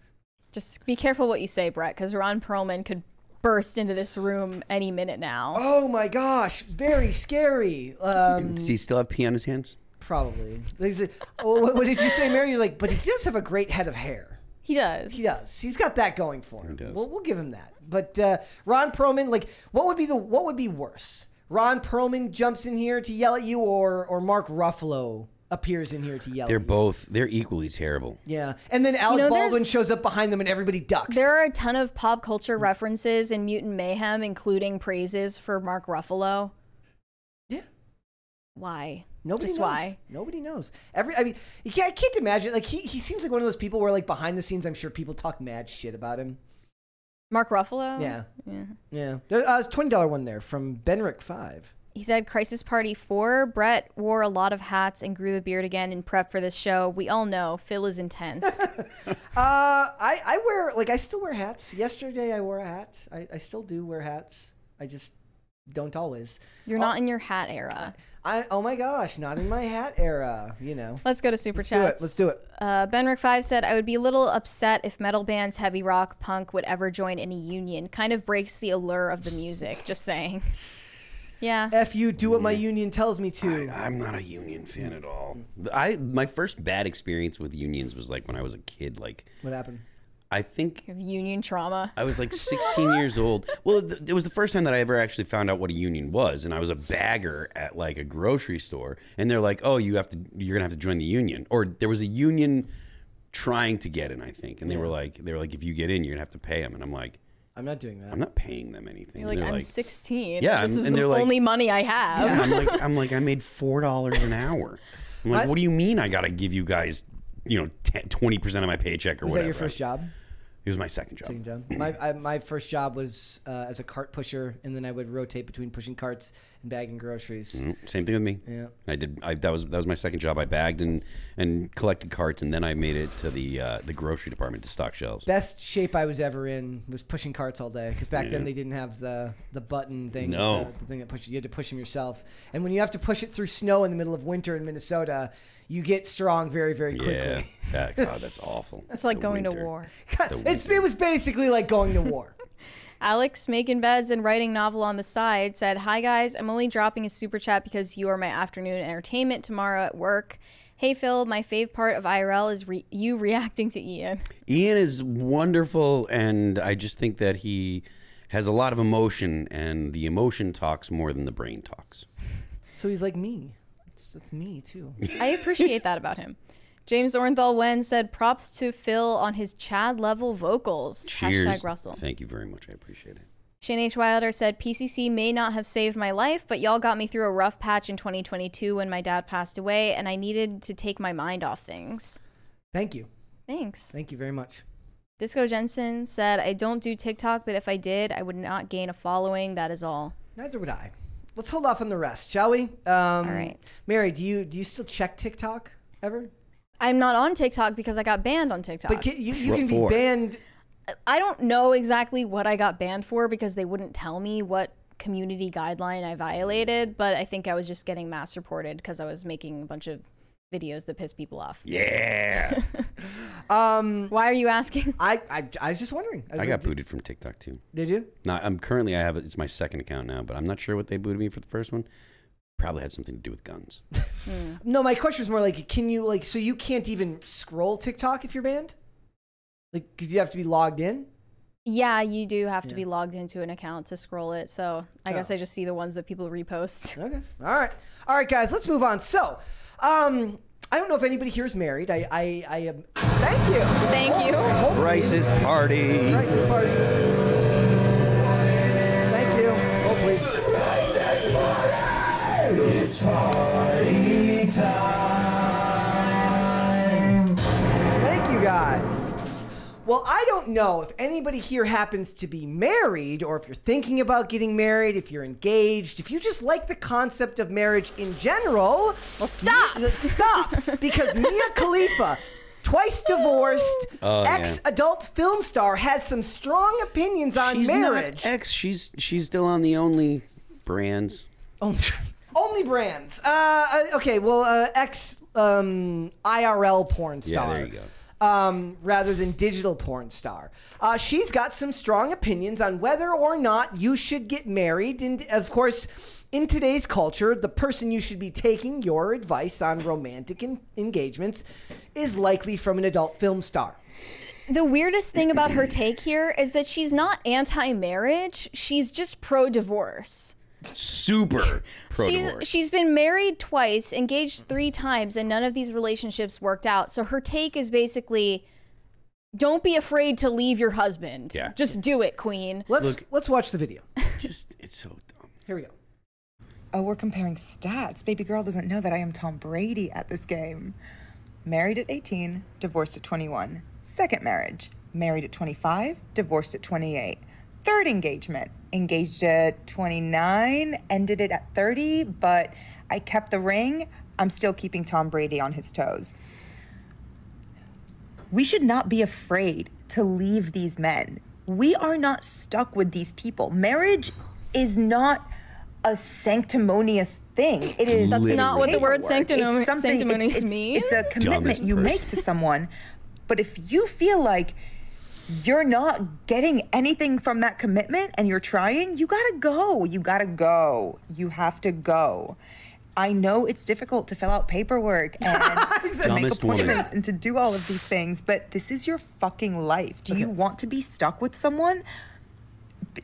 Just be careful what you say, Brett, because Ron Perlman could burst into this room any minute now. Oh my gosh, very scary. Um, Does he still have pee on his hands? probably. They said- oh, what, what did you say, Mary? You're like, but he does have a great head of hair. He does. He does. He's got that going for him. does. We'll, we'll give him that. But uh, Ron Perlman, like, what would be the what would be worse? Ron Perlman jumps in here to yell at you, or or Mark Ruffalo appears in here to yell They're at you. both. They're equally terrible. Yeah, and then Alec know, Baldwin there's- shows up behind them, and everybody ducks. There are a ton of pop culture references in Mutant Mayhem, including praises for Mark Ruffalo. Yeah. Why? Nobody Just knows. why? Nobody knows. Every I mean, you can't, I can't imagine. Like he he seems like one of those people where like behind the scenes, I'm sure people talk mad shit about him. Mark Ruffalo? Yeah. Yeah. Yeah, there, uh, twenty dollar one there from Benrick Five. He said Crisis Party 4. Brett wore a lot of hats and grew the beard again in prep for this show. We all know Phil is intense. Uh, I I wear like I still wear hats. Yesterday I wore a hat. I, I still do wear hats. I just don't always. You're not in your hat era. I oh my gosh, not in my hat era. You know. Let's go to super Let's do it. Let's do it. Uh, Benrick Five said, "I would be a little upset if metal bands, heavy rock, punk would ever join any union. Kind of breaks the allure of the music." Just saying. Yeah. F you, do what my union tells me to. I'm not a union fan at all. I my first bad experience with unions was like when I was a kid. Like What happened? I think You have union trauma. I was like 16 years old. Well, th- it was the first time that I ever actually found out what a union was, and I was a bagger at like a grocery store, and they're like, "Oh, you have to, you're gonna have to join the union," or there was a union trying to get in, I think, and they were like, they were like, "If you get in, you're gonna have to pay them," and I'm like, I'm not doing that. I'm not paying them anything. You're like, I'm 16. Yeah, This and- is and the they're like- only money I have. Yeah, I'm like, I'm like, I made four dollars an hour. I'm like, I- what do you mean? I gotta give you guys, you know, twenty percent of my paycheck or Was that whatever? your first job? It was my second job. Second job. My I, my first job was uh, as a cart pusher, and then I would rotate between pushing carts and bagging groceries. Mm, Same thing with me. Yeah. I did. I, that was that was my second job. I bagged and and collected carts, and then I made it to the uh, the grocery department to stock shelves. Best shape I was ever in was pushing carts all day because back then they didn't have the the button thing. No. the, the thing that pushes you had to push them yourself. And when you have to push it through snow in the middle of winter in Minnesota, you get strong very very quickly. Yeah. That- God, that's awful. It's like The going to winter. war. it's it was basically like going to war. Alex, making beds and writing novel on the side, said, Hi guys, I'm only dropping a super chat because you are my afternoon entertainment tomorrow at work. Hey Phil, my fave part of IRL is re- you reacting to Ian. Ian is wonderful, and I just think that he has a lot of emotion, and the emotion talks more than the brain talks. So he's like me. It's that's me too. I appreciate that about him. James Ornthal Wen said, Props to Phil on his Chad level vocals. Cheers. Hashtag Russell. Thank you very much. I appreciate it. Shane H. Wilder said, PCC may not have saved my life, but y'all got me through a rough patch in 2022 when my dad passed away, and I needed to take my mind off things. Thank you. Thanks. Thank you very much. Disco Jensen said, I don't do TikTok, but if I did, I would not gain a following. That is all. Neither would I. Let's hold off on the rest, shall we? Um, All right. Mary, do you do you still check TikTok ever? I'm not on TikTok because I got banned on TikTok. But can, you, you can be banned. I don't know exactly what I got banned for because they wouldn't tell me what community guideline I violated, but I think I was just getting mass reported because I was making a bunch of videos that piss people off. Yeah. um, Why are you asking? I I, I was just wondering. was I got like, booted from TikTok too. Did you? No, I'm currently I have. It's my second account now, but I'm not sure what they booted me for the first one. Probably had something to do with guns. No, my question was more like, can you like so you can't even scroll TikTok if you're banned? Like, because you have to be logged in. Yeah, you do have to be logged into an account to scroll it. So I Oh. guess I just see the ones that people repost. Okay. All right. All right, guys, let's move on. So, um, I don't know if anybody here is married. I, I, I am. Thank you. Thank you. Bryce's party. Bryce's party. Thank you. Oh, please. It's party time. Well, I don't know if anybody here happens to be married or if you're thinking about getting married, if you're engaged, if you just like the concept of marriage in general. Well, stop. Stop. Because Mia Khalifa, twice divorced, Oh, ex adult film star, has some strong opinions on She's marriage. not ex. She's she's still on the only brands. Only, only brands. Uh, uh, okay, well, uh, ex um, IRL porn star. Yeah, star. there you go. Um, rather than digital porn star. Uh, she's got some strong opinions on whether or not you should get married. And of course, in today's culture, the person you should be taking your advice on romantic en- engagements is likely from an adult film star. The weirdest thing about her take here is that she's not anti marriage, she's just pro divorce. Super pro She's divorce. she's been married twice, engaged three times, and none of these relationships worked out. So her take is basically, don't be afraid to leave your husband. Yeah. Just do it, queen. Let's let's watch the video. Just it's so dumb. Here we go. Oh, we're comparing stats. Baby girl doesn't know that I am Tom Brady at this game. Married at 18, divorced at 21. Second marriage, married at 25, divorced at 28. Third engagement, engaged at 29, ended it at 30, but I kept the ring. I'm still keeping Tom Brady on his toes. We should not be afraid to leave these men. We are not stuck with these people. Marriage is not a sanctimonious thing. It is. That's not what the word paperwork. sanctimoni- It's something- sanctimonious it's, it's, means? It's a commitment Dumbest you word. make to someone. But if you feel like you're not getting anything from that commitment and you're trying, you gotta go. You gotta go. You have to go. I know it's difficult to fill out paperwork and to make Dumbest woman. appointments and to do all of these things, but this is your fucking life. Do you want to be stuck with someone?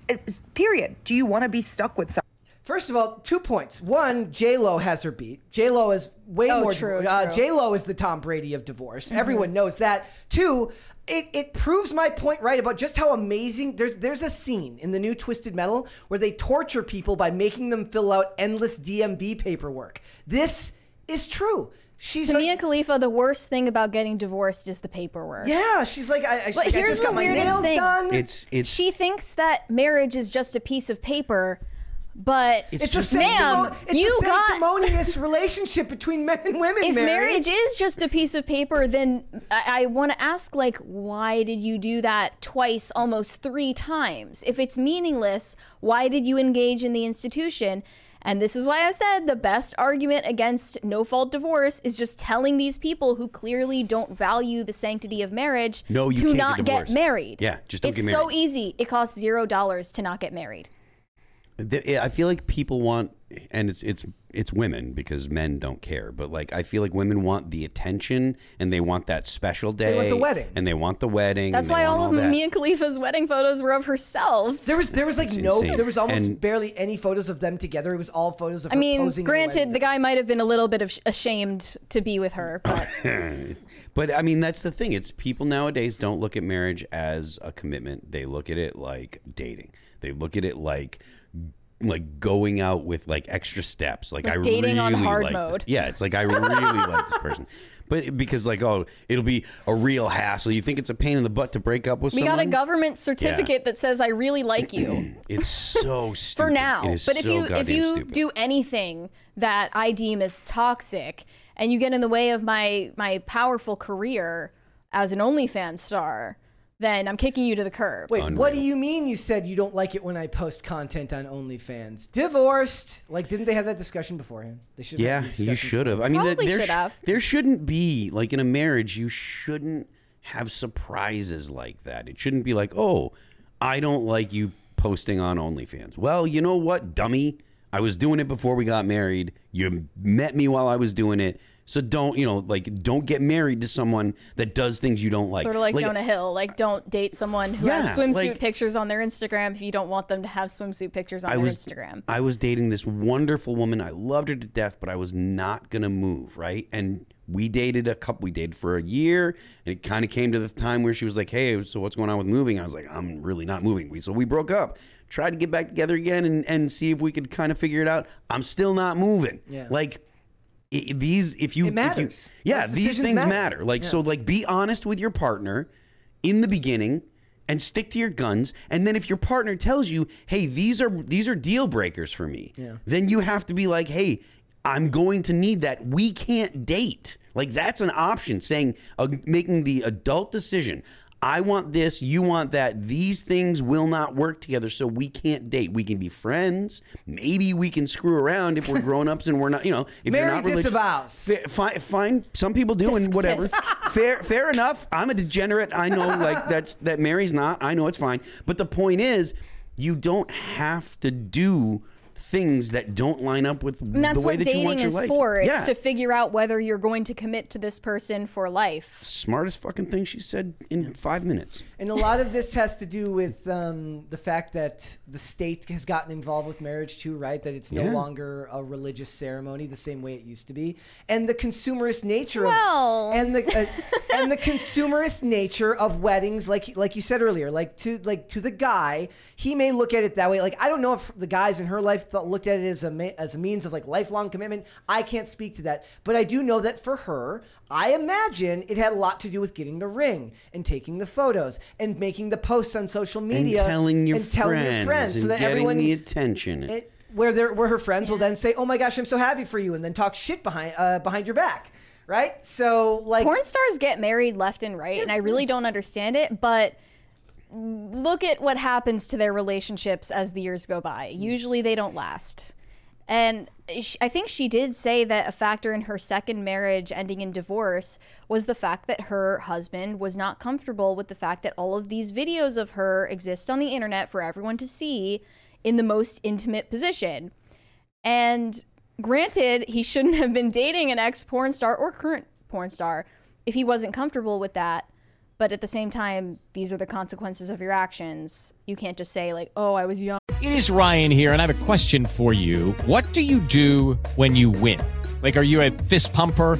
It's- Period. Do you want to be stuck with someone? First of all, two points. One, J Lo has her beat. J Lo is way Oh, more. true, uh, true. J Lo is the Tom Brady of divorce. Mhm. Everyone knows that. Two, it, it proves my point right about just how amazing. There's there's a scene in the new Twisted Metal where they torture people by making them fill out endless DMV paperwork. This is true. She's to like- Mia Khalifa, the worst thing about getting divorced is the paperwork. Yeah, she's like, I, I, she's But like, I here's just the got my weirdest nails thing. done. It's it's she thinks that marriage is just a piece of paper, but It's It's, just- a ma'am, sanctimo- it's you a got sanctimonious relationship between men and women. if Mary. marriage is just a piece of paper, then I, I want to ask, like, why did you do that twice, almost three times? If it's meaningless, why did you engage in the institution? And this is why I said the best argument against no fault divorce is just telling these people who clearly don't value the sanctity of marriage No, you to can't get not get divorced. married. Yeah, just don't it's get so easy. It costs zero dollars to not get married. The- I feel like people want, and it's it's it's women because men don't care. But like, I feel like women want the attention and they want that special day. They want the wedding. and they want the wedding. That's why all of that. Mia Khalifa's wedding photos were of herself. There was there was like It's no insane. there was almost And- barely any photos of them together. It was all photos of I her mean, posing in the granted, the guy might have been a little bit of ashamed to be with her, but but I mean, that's the thing. It's people nowadays don't look at marriage as a commitment. They look at it like dating. They look at it like like going out with like extra steps. Like, Like I dating really on hard like this- mode. Yeah, it's like I really like this person. But because like oh, it'll be a real hassle. You think it's a pain in the butt to break up with someone? we someone? got a government certificate that says I really like you It's so stupid. for now. But if so you if you stupid. do anything that I deem as toxic and you get in the way of my my powerful career as an OnlyFans star, then I'm kicking you to the curb. Wait, what do you mean? You said you don't like it when I post content on OnlyFans? Divorced? Like, didn't they have that discussion beforehand? They should. Yeah, you should have. I mean, Probably there, should sh- have. there shouldn't be like in a marriage. You shouldn't have surprises like that. It shouldn't be like, oh, I don't like you posting on OnlyFans. Well, you know what, dummy? I was doing it before we got married. You met me while I was doing it. So don't, you know, like don't get married to someone that does things you don't like. sort of like, Jonah Hill, like don't date someone who has swimsuit like- pictures on their Instagram if you don't want them to have swimsuit pictures on I their was Instagram. I was dating this wonderful woman. I loved her to death, but I was not gonna move, right? And we dated a couple. We dated for a year, and it kind of came to the time where she was like, "Hey, so what's going on with moving?" I was like, "I'm really not moving." We so we broke up. Tried to get back together again and and see if we could kind of figure it out. I'm still not moving. Yeah. Like. I- These, if you, It if you- yeah, Those these things matter. matter. Like, Yeah. so, like, be honest with your partner in the beginning and stick to your guns and then if your partner tells you hey these are these are deal breakers for me Yeah. then you have to be like hey i'm going to need that we can't date like that's an option saying uh, making the adult decision i want this you want that. These things will not work together so we can't date. We can be friends. Maybe we can screw around if we're grown-ups and we're not you know if Mary you're not religious. disavows. Fa- fi- fine some people do and whatever. Tisk. fair fair enough. I'm a degenerate. I know like that's that mary's not. I know it's fine. But the point is you don't have to do things that don't line up with And that's the way what that you want dating your is life for. It's to figure out whether you're going to commit to this person for life. smartest fucking thing she said in five minutes And a lot of this has to do with um, the fact that the state has gotten involved with marriage too, right? That it's no Yeah. longer a religious ceremony the same way it used to be, and the consumerist nature Well. of and the uh, and the consumerist nature of weddings, like like you said earlier, like to like to the guy, he may look at it that way. Like I don't know if the guys in her life thought, looked at it as a as a means of like lifelong commitment. I can't speak to that, but I do know that for her, I imagine it had a lot to do with getting the ring and taking the photos and making the posts on social media and telling your and telling friends your friends so and that getting everyone the attention it, where their where her friends will then say, "Oh my gosh, I'm so happy for you," and then talk shit behind uh, behind your back, right? So like Porn stars get married left and right, and I really don't understand it, but look at what happens to their relationships as the years go by. Mm. Usually they don't last. And sh- I think she did say that a factor in her second marriage ending in divorce was the fact that her husband was not comfortable with the fact that all of these videos of her exist on the internet for everyone to see in the most intimate position. And granted, he shouldn't have been dating an ex porn star or current porn star if he wasn't comfortable with that. But at the same time, these are the consequences of your actions. You can't just say, like, oh, I was young. It is Ryan here, and I have a question for you. What do you do when you win? Like, are you a fist pumper?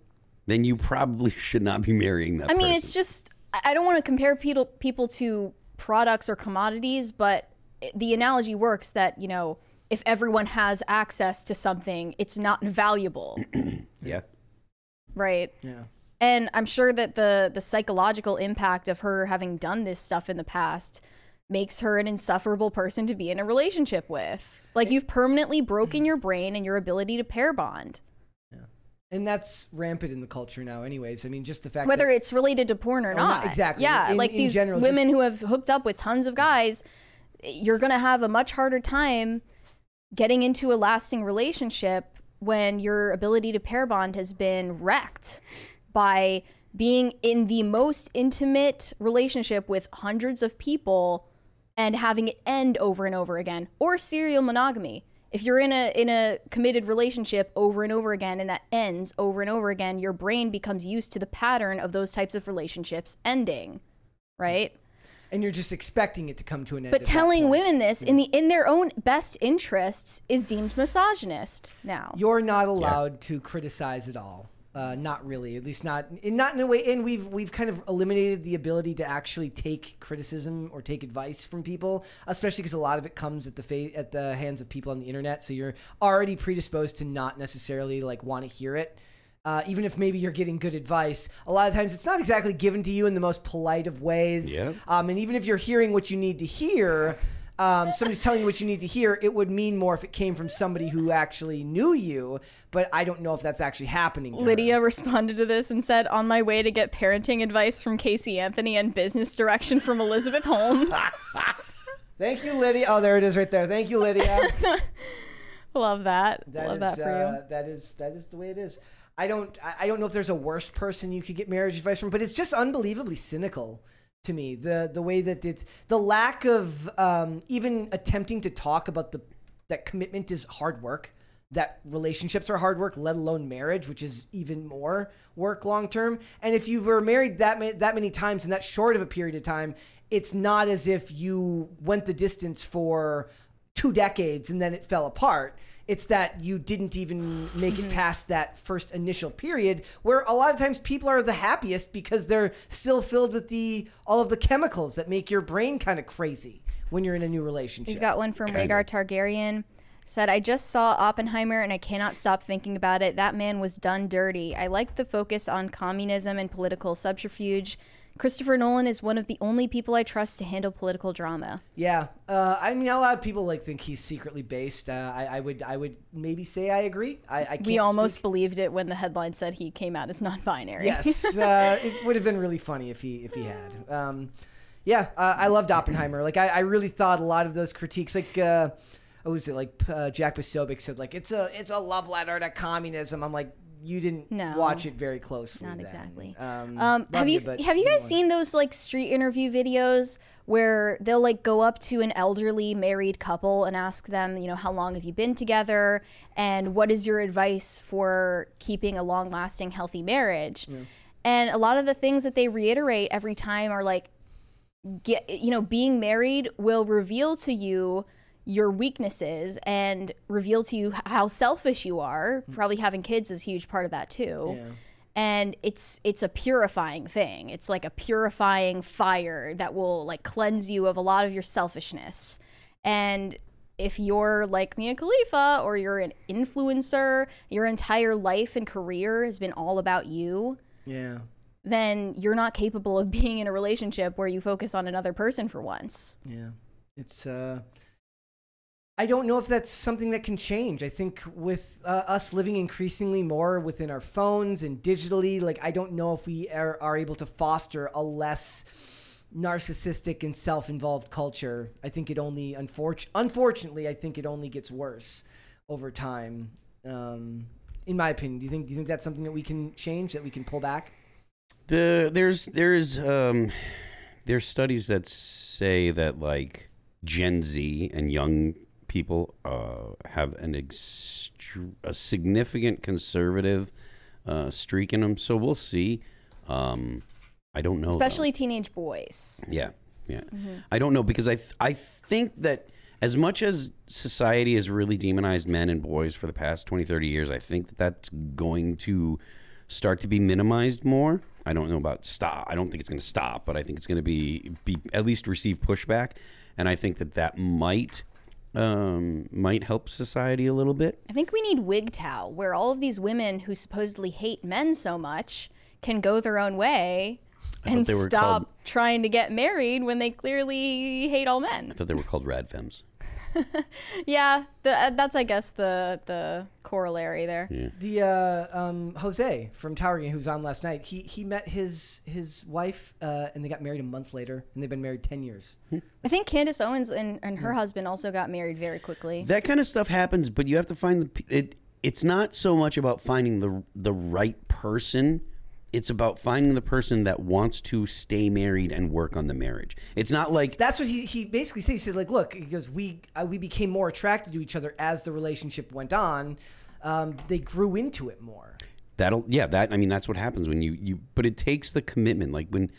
then you probably should not be marrying that I mean, person. it's just I I don't want to compare people people to products or commodities, but the analogy works that you know if everyone has access to something, it's not valuable, yeah. right? Yeah. And I'm sure that the the psychological impact of her having done this stuff in the past makes her an insufferable person to be in a relationship with. Like you've permanently broken mm. your brain and your ability to pair bond. And that's rampant in the culture now, anyways. I mean, just the fact whether that, it's related to porn or Or not. not- exactly. Yeah, In- like in these general, women just- who have hooked up with tons of guys, you're going to have a much harder time getting into a lasting relationship when your ability to pair bond has been wrecked by being in the most intimate relationship with hundreds of people and having it end over and over again or serial monogamy if you're in a in a committed relationship over and over again and that ends over and over again your brain becomes used to the pattern of those types of relationships ending right and you're just expecting it to come to an end. but telling women this in the mm. in their own best interests is deemed misogynist now You're not allowed to criticize at all. Uh, not really, at least not in, not in a way. And we've we've kind of eliminated the ability to actually take criticism or take advice from people, especially because a lot of it comes at the fa- at the hands of people on the internet. So you're already predisposed to not necessarily like want to hear it. Uh, even if maybe you're getting good advice, a lot of times it's not exactly given to you in the most polite of ways. Yeah. Um, and even if you're hearing what you need to hear, um, somebody's telling you what you need to hear, it would mean more if it came from somebody who actually knew you. But I don't know if that's actually happening. to her. Lydia responded to this and said, On my way to get parenting advice from Casey Anthony and business direction from Elizabeth Holmes. Thank you, Lydia. Oh, there it is right there. Thank you, Lydia. Love that. That Love is, that for uh, you. that is that is the way it is. I don't I don't know if there's a worse person you could get marriage advice from, but it's just unbelievably cynical to me. The the way that it's the lack of um, even attempting to talk about the that commitment is hard work. That relationships are hard work, let alone marriage, which is even more work long term. And if you were married that ma- that many times in that short of a period of time, it's not as if you went the distance for two decades and then it fell apart. It's that you didn't even make it mm-hmm. past that first initial period where a lot of times people are the happiest because they're still filled with the all of the chemicals that make your brain kind of crazy when you're in a new relationship. We've got one from Rhaegar Targaryen. Said, I just saw Oppenheimer and I cannot stop thinking about it. That man was done dirty. I liked the focus on communism and political subterfuge. Christopher Nolan is one of the only people I trust to handle political drama. Yeah, uh, I mean, a lot of people like think he's secretly based. Uh, I, I would, I would maybe say I agree. I, I can't We almost speak. believed it when the headline said he came out as non-binary. Yes, uh, it would have been really funny if he if he had. Um, yeah, uh, I loved Oppenheimer. Like I, I really thought a lot of those critiques, like uh, what was it? Like uh, Jack Posobiec said, like it's a it's a love letter to communism. I'm like, you didn't No. watch it very closely. Not then. exactly. Um, Um, have you have you guys seen those like street interview videos where they'll like go up to an elderly married couple and ask them, you know, how long have you been together and what is your advice for keeping a long-lasting healthy marriage? And a lot of the things that they reiterate every time are like get you know, being married will reveal to you your weaknesses and reveal to you how selfish you are. Probably having kids is a huge part of that too Yeah. and it's it's a purifying thing it's like a purifying fire that will like cleanse you of a lot of your selfishness and if you're like Mia Khalifa or you're an influencer your entire life and career has been all about you Yeah. then you're not capable of being in a relationship where you focus on another person for once Yeah. It's uh I don't know if that's something that can change. I think with uh, us living increasingly more within our phones and digitally, like I don't know if we are, are able to foster a less narcissistic and self-involved culture. I think it only unfortunately unfortunately I think it only gets worse over time. Um In my opinion, do you think do you think that's something that we can change, that we can pull back? The there's there's um there's studies that say that like Gen Z and young people uh, have an extr a significant conservative uh, streak in them. So we'll see. Um, I don't know. though. Especially teenage boys. Yeah, yeah. Mhm. I don't know because I th- I think that as much as society has really demonized men and boys for the past 20, 30 years, I think that that's going to start to be minimized more. I don't know about stop. I don't think it's going to stop, but I think it's going to be be at least receive pushback, and I think that that might um, might help society a little bit. I think we need WGTOW, where all of these women who supposedly hate men so much can go their own way I and stop called- trying to get married when they clearly hate all men. I thought they were called radfems. Yeah, the, uh, that's I guess the the corollary there. The uh, um, Jose from Tower Game, who's on last night, he he met his his wife uh, and they got married a month later, and they've been married ten years. I think Candace Owens and, and her husband also got married very quickly. That kind of stuff happens, but you have to find the it. It's not so much about finding the the right person. It's about finding the person that wants to stay married and work on the marriage. It's not like That's what he, he basically said. He said, like, look, he goes, we uh, we became more attracted to each other as the relationship went on. Um, they grew into it more. that'll yeah that I mean that's what happens when you you but it takes the commitment like when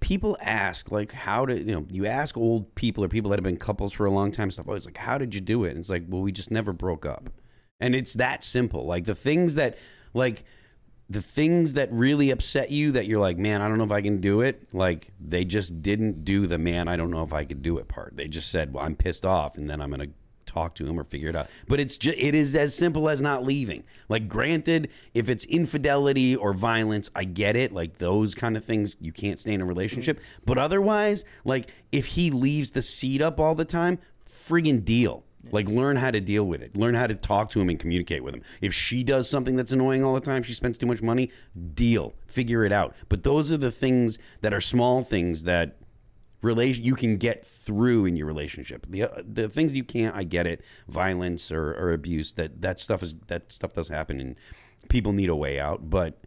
people ask like how to you know you ask old people or people that have been couples for a long time stuff always like how did you do it and it's like well we just never broke up and it's that simple like the things that like the things that really upset you that you're like man I don't know if I can do it like they just didn't do the man I don't know if I could do it part they just said well I'm pissed off and then I'm gonna talk to him or figure it out. But it's just it is as simple as not leaving. Like granted, if it's infidelity or violence, I get it. Like those kind of things you can't stay in a relationship. But otherwise, like if he leaves the seat up all the time, friggin' deal. Like learn how to deal with it. Learn how to talk to him and communicate with him. If she does something that's annoying all the time, she spends too much money, deal. Figure it out. But those are the things that are small things that relation you can get through in your relationship. The uh, the things you can't, I get it. Violence or, or abuse that that stuff is that stuff does happen and people need a way out. But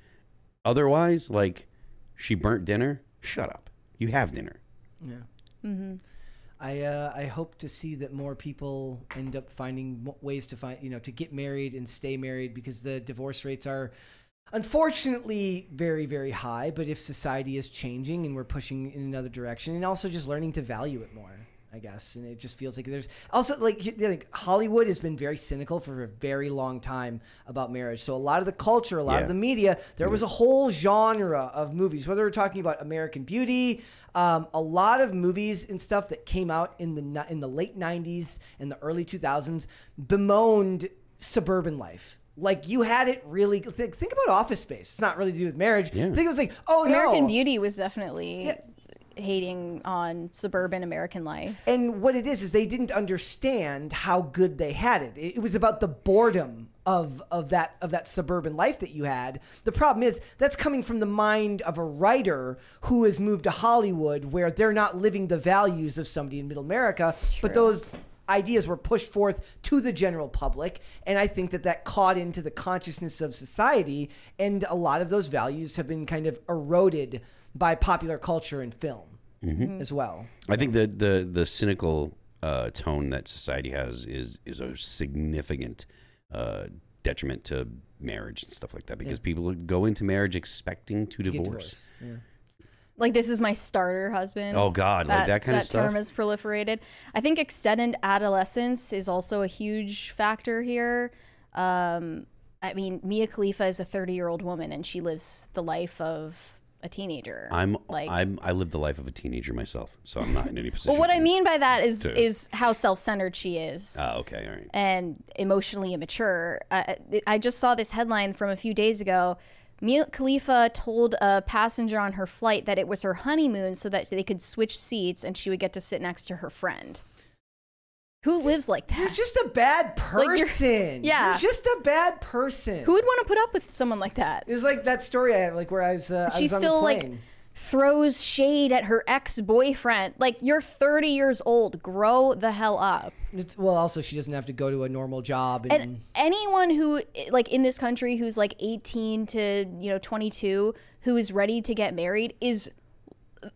otherwise, like she burnt dinner. Shut up. You have dinner. Yeah. Mm-hmm. I uh, I hope to see that more people end up finding ways to find you know to get married and stay married because the divorce rates are unfortunately very very high. But if society is changing and we're pushing in another direction, and also just learning to value it more. I guess, and it just feels like there's also like, like Hollywood has been very cynical for a very long time about marriage. So a lot of the culture, a lot Yeah. of the media, there was a whole genre of movies. Whether we're talking about American Beauty, um, a lot of movies and stuff that came out in the in the late '90s and the early 2000s bemoaned suburban life. Like you had it really. Think, think about Office Space. It's not really to do with marriage. Yeah. I think it was like, oh American no, Beauty was definitely hating on suburban American life. And what it is is they didn't understand how good they had it. It it was about the boredom of of that of that suburban life that you had. The problem is that's coming from the mind of a writer who has moved to Hollywood where they're not living the values of somebody in middle America, but those ideas were pushed forth to the general public and i think that that caught into the consciousness of society and a lot of those values have been kind of eroded by popular culture and film Mhm. as well I think the the the cynical uh, tone that society has is is a significant uh, detriment to marriage and stuff like that because Yeah. people go into marriage expecting to, get divorce. divorced. Like this is my starter husband. Oh, God, like that kind of that term stuff? has proliferated. I think extended adolescence is also a huge factor here. Um, I mean, Mia Khalifa is a 30 year old woman and she lives the life of a teenager. I'm like. I'm I live the life of a teenager myself, so I'm not in any position. well, what I mean by that is to- is how self centered she is. Ah, okay, all right. and emotionally immature. Uh, I just saw this headline from a few days ago. Mia Khalifa told a passenger on her flight that it was her honeymoon so that they could switch seats and she would get to sit next to her friend. Who lives like that? You're just a bad Like, person. yeah. You're just a bad person. Who would want to put up with someone like that? It was like that story I had, like where I was. Uh, I was still like throws shade at her ex-boyfriend. Like you're 30 years old. Grow the hell up. It's, well, also she doesn't have to go to a normal job. And, And anyone who like in this country who's like 18 to, you know, 22 who is ready to get married is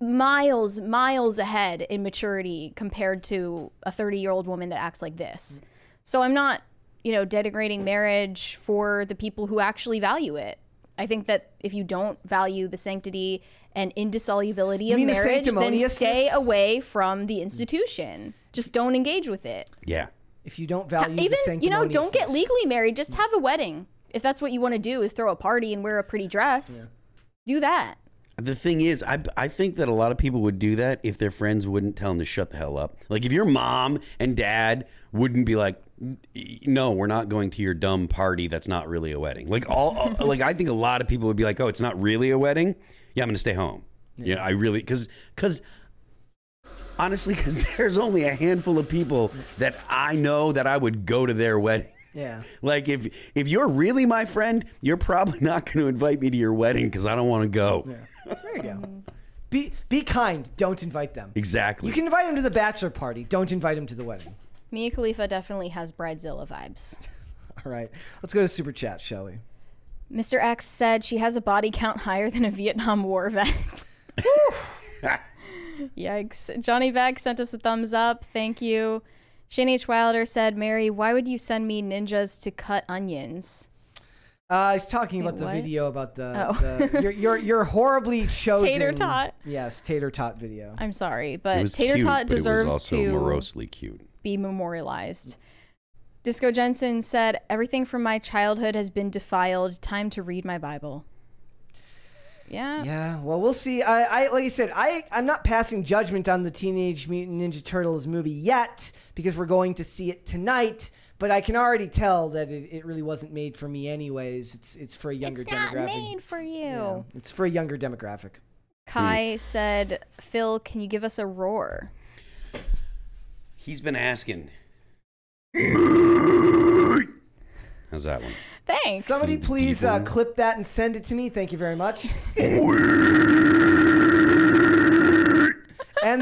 miles miles ahead in maturity compared to a 30-year-old woman that acts like this. So I'm not, you know, denigrating marriage for the people who actually value it. I think that if you don't value the sanctity and indissolubility You of mean the marriage, then sanctimoniousness? stay away from the institution. Just don't engage with it. Yeah. if you don't value Even the you know, don't get legally married. Just have a wedding. If that's what you want to do, is throw a party and wear a pretty dress. Do that. The thing is, I, I think that a lot of people would do that if their friends wouldn't tell them to shut the hell up. Like if your mom and dad wouldn't be like, "No, we're not going to your dumb party. That's not really a wedding." Like all, like I think a lot of people would be like, "Oh, it's not really a wedding. Yeah, I'm going to stay home." Yeah, I really because because honestly, because there's only a handful of people that I know that I would go to their wedding. Yeah. Like if if you're really my friend, you're probably not going to invite me to your wedding because I don't want to go. There you go. Um, be be kind. Don't invite them. Exactly. You can invite them to the bachelor party. Don't invite them to the wedding. Mia Khalifa definitely has Bridezilla vibes. All right. Let's go to super chat, shall we? Mr. X said she has a body count higher than a Vietnam War vet. Yikes. Johnny Beck sent us a thumbs up. Thank you. Shane H. Wilder said, Mary, why would you send me ninjas to cut onions? Uh, he's talking about the what? video about the, Oh. the your, your your horribly chosen Tater tot. Yes, tater tot video. I'm sorry, it but was Tater cute, Tot but deserves it was also to morosely cute. be memorialized. Disco Jensen said, Everything from my childhood has been defiled. Time to read my Bible. Yeah. Yeah, well, we'll see. I, I like I said, I I'm not passing judgment on the Teenage Mutant Ninja Turtles movie yet because we're going to see it tonight. But I can already tell that it, it really wasn't made for me, anyways. It's it's for a younger demographic. It's not made for you. Yeah, it's for a younger demographic. Kai said, Phil, can you give us a roar? He's been asking. How's that one? Thanks. Somebody please uh, clip that and send it to me. Thank you very much. and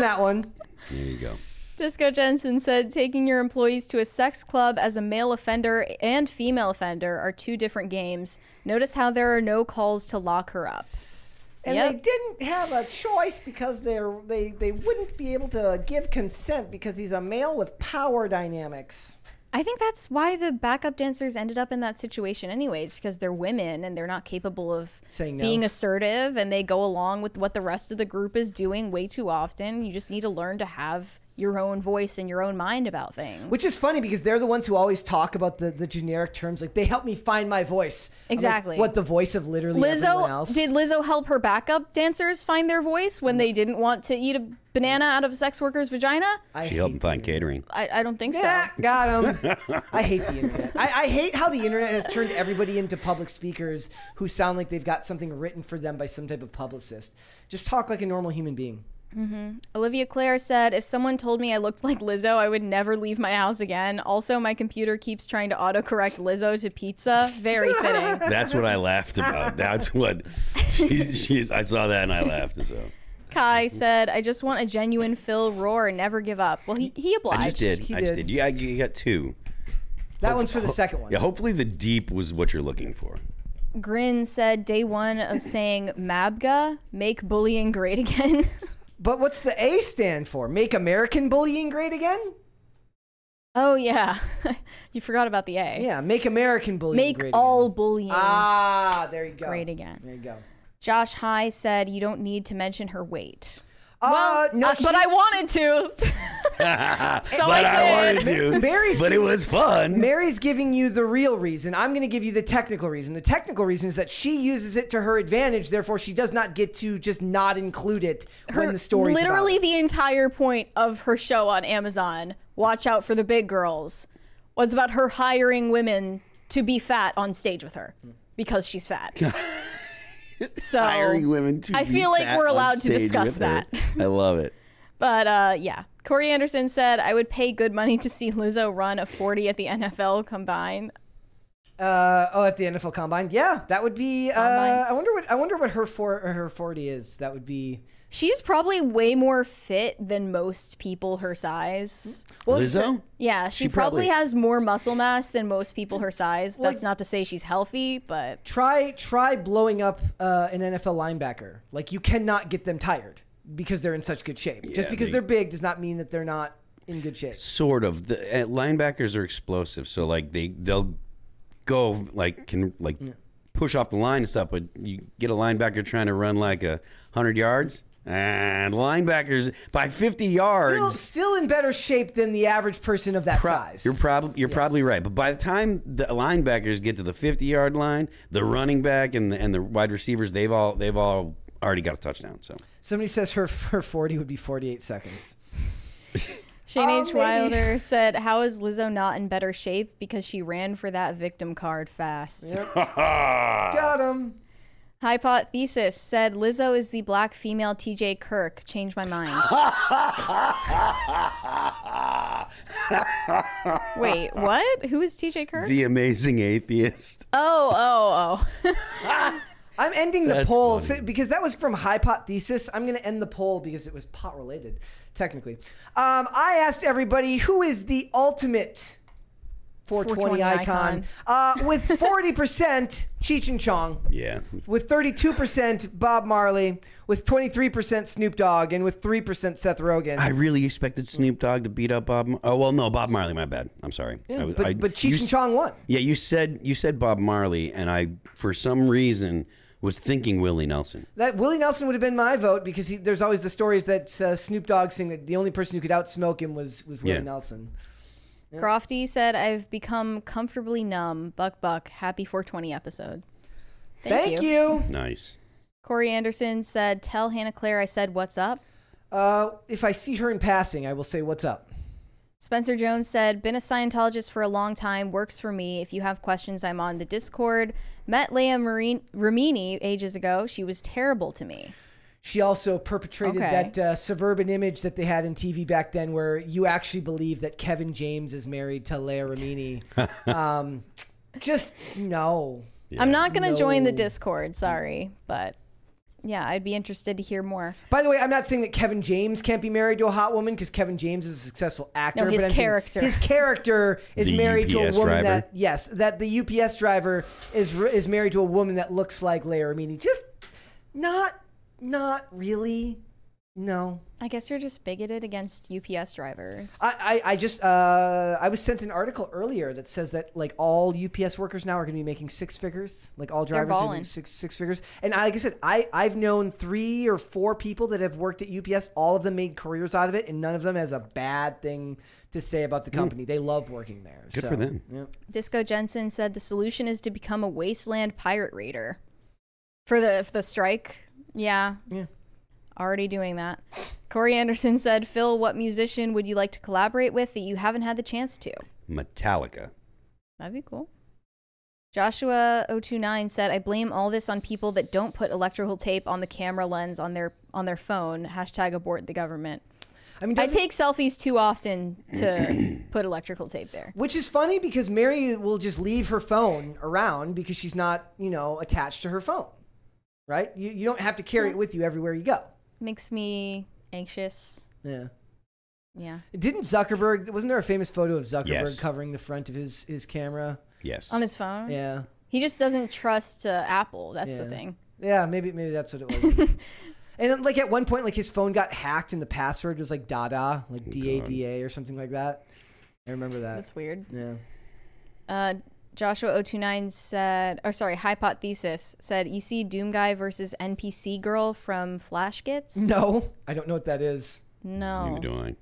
that one. There you go. Disco Jensen said, taking your employees to a sex club as a male offender and female offender are two different games. Notice how there are no calls to lock her up. And Yep. they didn't have a choice because they're they they wouldn't be able to give consent because he's a male with power dynamics. I think that's why the backup dancers ended up in that situation, anyways, because they're women and they're not capable of Saying no. being assertive and they go along with what the rest of the group is doing way too often. You just need to learn to have your own voice and your own mind about things. Which is funny because they're the ones who always talk about the, the generic terms like they help me find my voice. I'm like, Exactly. what the voice of literally everyone Lizzo else. did Lizzo help her backup dancers find their voice when they didn't want to eat a banana out of a sex worker's vagina? she helped him find catering. I, I don't think Yeah, so. got him. I hate the internet. I, I hate how the internet has turned everybody into public speakers who sound like they've got something written for them by some type of publicist. Just talk like a normal human being. Hmm Olivia Claire said, "If someone told me I looked like Lizzo, I would never leave my house again. Also, my computer keeps trying to autocorrect Lizzo to pizza. Very fitting." That's what I laughed about. That's what she's, she's. I saw that and I laughed. So Kai said, "I just want a genuine Phil roar and never give up." Well, he he obliged. I just did. I just did. You, got- you got two. That one's for the second one. Yeah. Hopefully the deep was what you're looking for. Grin said, "Day one of saying Mabga, make bullying great again." But what's the A stand for? Make American bullying great again? oh yeah, you forgot about the A. Yeah, make American bullying Make great all again. bullying Ah, there you go. great again. There you go. Josh High said, "You don't need to mention her weight." Uh, no, Uh, but I wanted to. but I I, did. wanted to. Mary's but it was fun. Mary's giving you the real reason. I'm going to give you the technical reason. The technical reason is that she uses it to her advantage. Therefore, she does not get to just not include it when the story. literally it. the entire point of her show on Amazon, Watch Out for the Big Girls, was about her hiring women to be fat on stage with her because she's fat. so Hiring women to I be feel like fat we're allowed to discuss with her. that. I love it. But uh, yeah, Corey Anderson said I would pay good money to see Lizzo run a 40 at the NFL combine. Uh, oh, at the NFL Combine. Yeah, that would be. Uh, I wonder what I wonder what her for her forty is. That would be. She's probably way more fit than most people her size. Well, Lizzo? Yeah, she, She probably, probably- has more muscle mass than most people her size. Like- That's not to say she's healthy, but Try try blowing up uh, an NFL linebacker. Like you cannot get them tired because they're in such good shape. Just because they- they, are big does not mean that they're not in good shape. Sort of. The uh, linebackers are explosive, so like they they'll go like can like push off the line and stuff. But you get a linebacker trying to run like a hundred yards, and linebackers by fifty yards. Still, still in better shape than the average person of that size. You're probably you're probably right, but by the time the linebackers get to the 50 yard line, the running back and the, and the wide receivers they've all they've all already got a touchdown. So Somebody says her her forty would be forty eight seconds. Shane Oh, H. maybe. Wilder said, "How is Lizzo not in better shape because she ran for that victim card fast?" Got him. Hypothesis said Lizzo is the black female T.J. Kirk. Changed my mind. Wait, what? Who is T.J. Kirk? the amazing atheist. oh, oh, oh. I'm ending the That's poll so- because that was from Hypothesis. I'm going to end the poll because it was pot related, technically. Um, I asked everybody who is the ultimate 420, 420 icon, icon. Uh, with 40% Cheech and Chong, Yeah. with 32% Bob Marley, with 23% Snoop Dogg, and with 3% Seth Rogen. I really expected Snoop Dogg to beat up Bob. Mar- oh well, no, Bob Marley. My bad. I'm sorry. Yeah, I was- but, I- but Cheech s- and Chong won. Yeah, you said you said Bob Marley, and I for some reason was thinking Willie Nelson. That Willie Nelson would have been my vote because he, there's always the stories that uh, Snoop Dogg saying that the only person who could outsmoke him was was Willie Yeah. Nelson. Crofty said, "I've become comfortably numb." Buck, buck. Happy 420 episode. Thank, Thank you. Nice. Corey Anderson said, "Tell Hannah Claire I said what's up." Uh, if I see her in passing, I will say what's up. Spencer Jones said, Been a Scientologist for a long time, works for me. If you have questions, I'm on the Discord. Met Leah Marine- Remini ages ago. She was terrible to me. She also perpetrated Okay. that uh, suburban image that they had in TV back then, where you actually believe that Kevin James is married to Leah Remini. um, just no. I'm not going to join the Discord, sorry. But yeah, I'd be interested to hear more. By the way, I'm not saying that Kevin James can't be married to a hot woman because Kevin James is a successful actor. No, his but character. His character is The married to a woman driver? that yes, that the UPS driver is is married to a woman that looks like Leah Remini. Just not, not really. No. I guess you're just bigoted against UPS drivers. I, I, I just uh, I was sent an article earlier that says that like all UPS workers now are going to be making six figures. Like all drivers are gonna balling. make six six figures. And I, like I said, I I've known three or four people that have worked at UPS. All of them made careers out of it, and none of them has a bad thing to say about the company. They love working there. Good so, for them. yeah. Disco Jensen said the solution is to become a wasteland pirate raider. For the for the strike. Yeah. Yeah. Already doing that. Corey Anderson said, Phil, what musician would you like to collaborate with that you haven't had the chance to? Metallica. That'd be cool. Joshua029 said, I blame all this on people that don't put electrical tape on the camera lens on their on their phone. Hashtag abort the government. I mean, I take selfies too often to put electrical tape there. Which is funny because Mary will just leave her phone around because she's not, you know, attached to her phone. Right? You, you don't have to carry it with you everywhere you go. Makes me anxious. Yeah. Yeah. Didn't Zuckerberg? Wasn't there a famous photo of Zuckerberg Yes. covering the front of his his camera? Yes. On his phone? Yeah. He just doesn't trust uh, Apple. That's the Yeah. thing. Yeah, maybe maybe that's what it was. and then, like at one point, like his phone got hacked and the password was like Dada, like D A D A or something like that. I remember that. That's weird. Yeah. Uh, Joshua029 said, or sorry, Hypothesis said, you see Doom Guy versus NPC Girl from Flashgitz? No, I don't know what that is. No. Neither do I.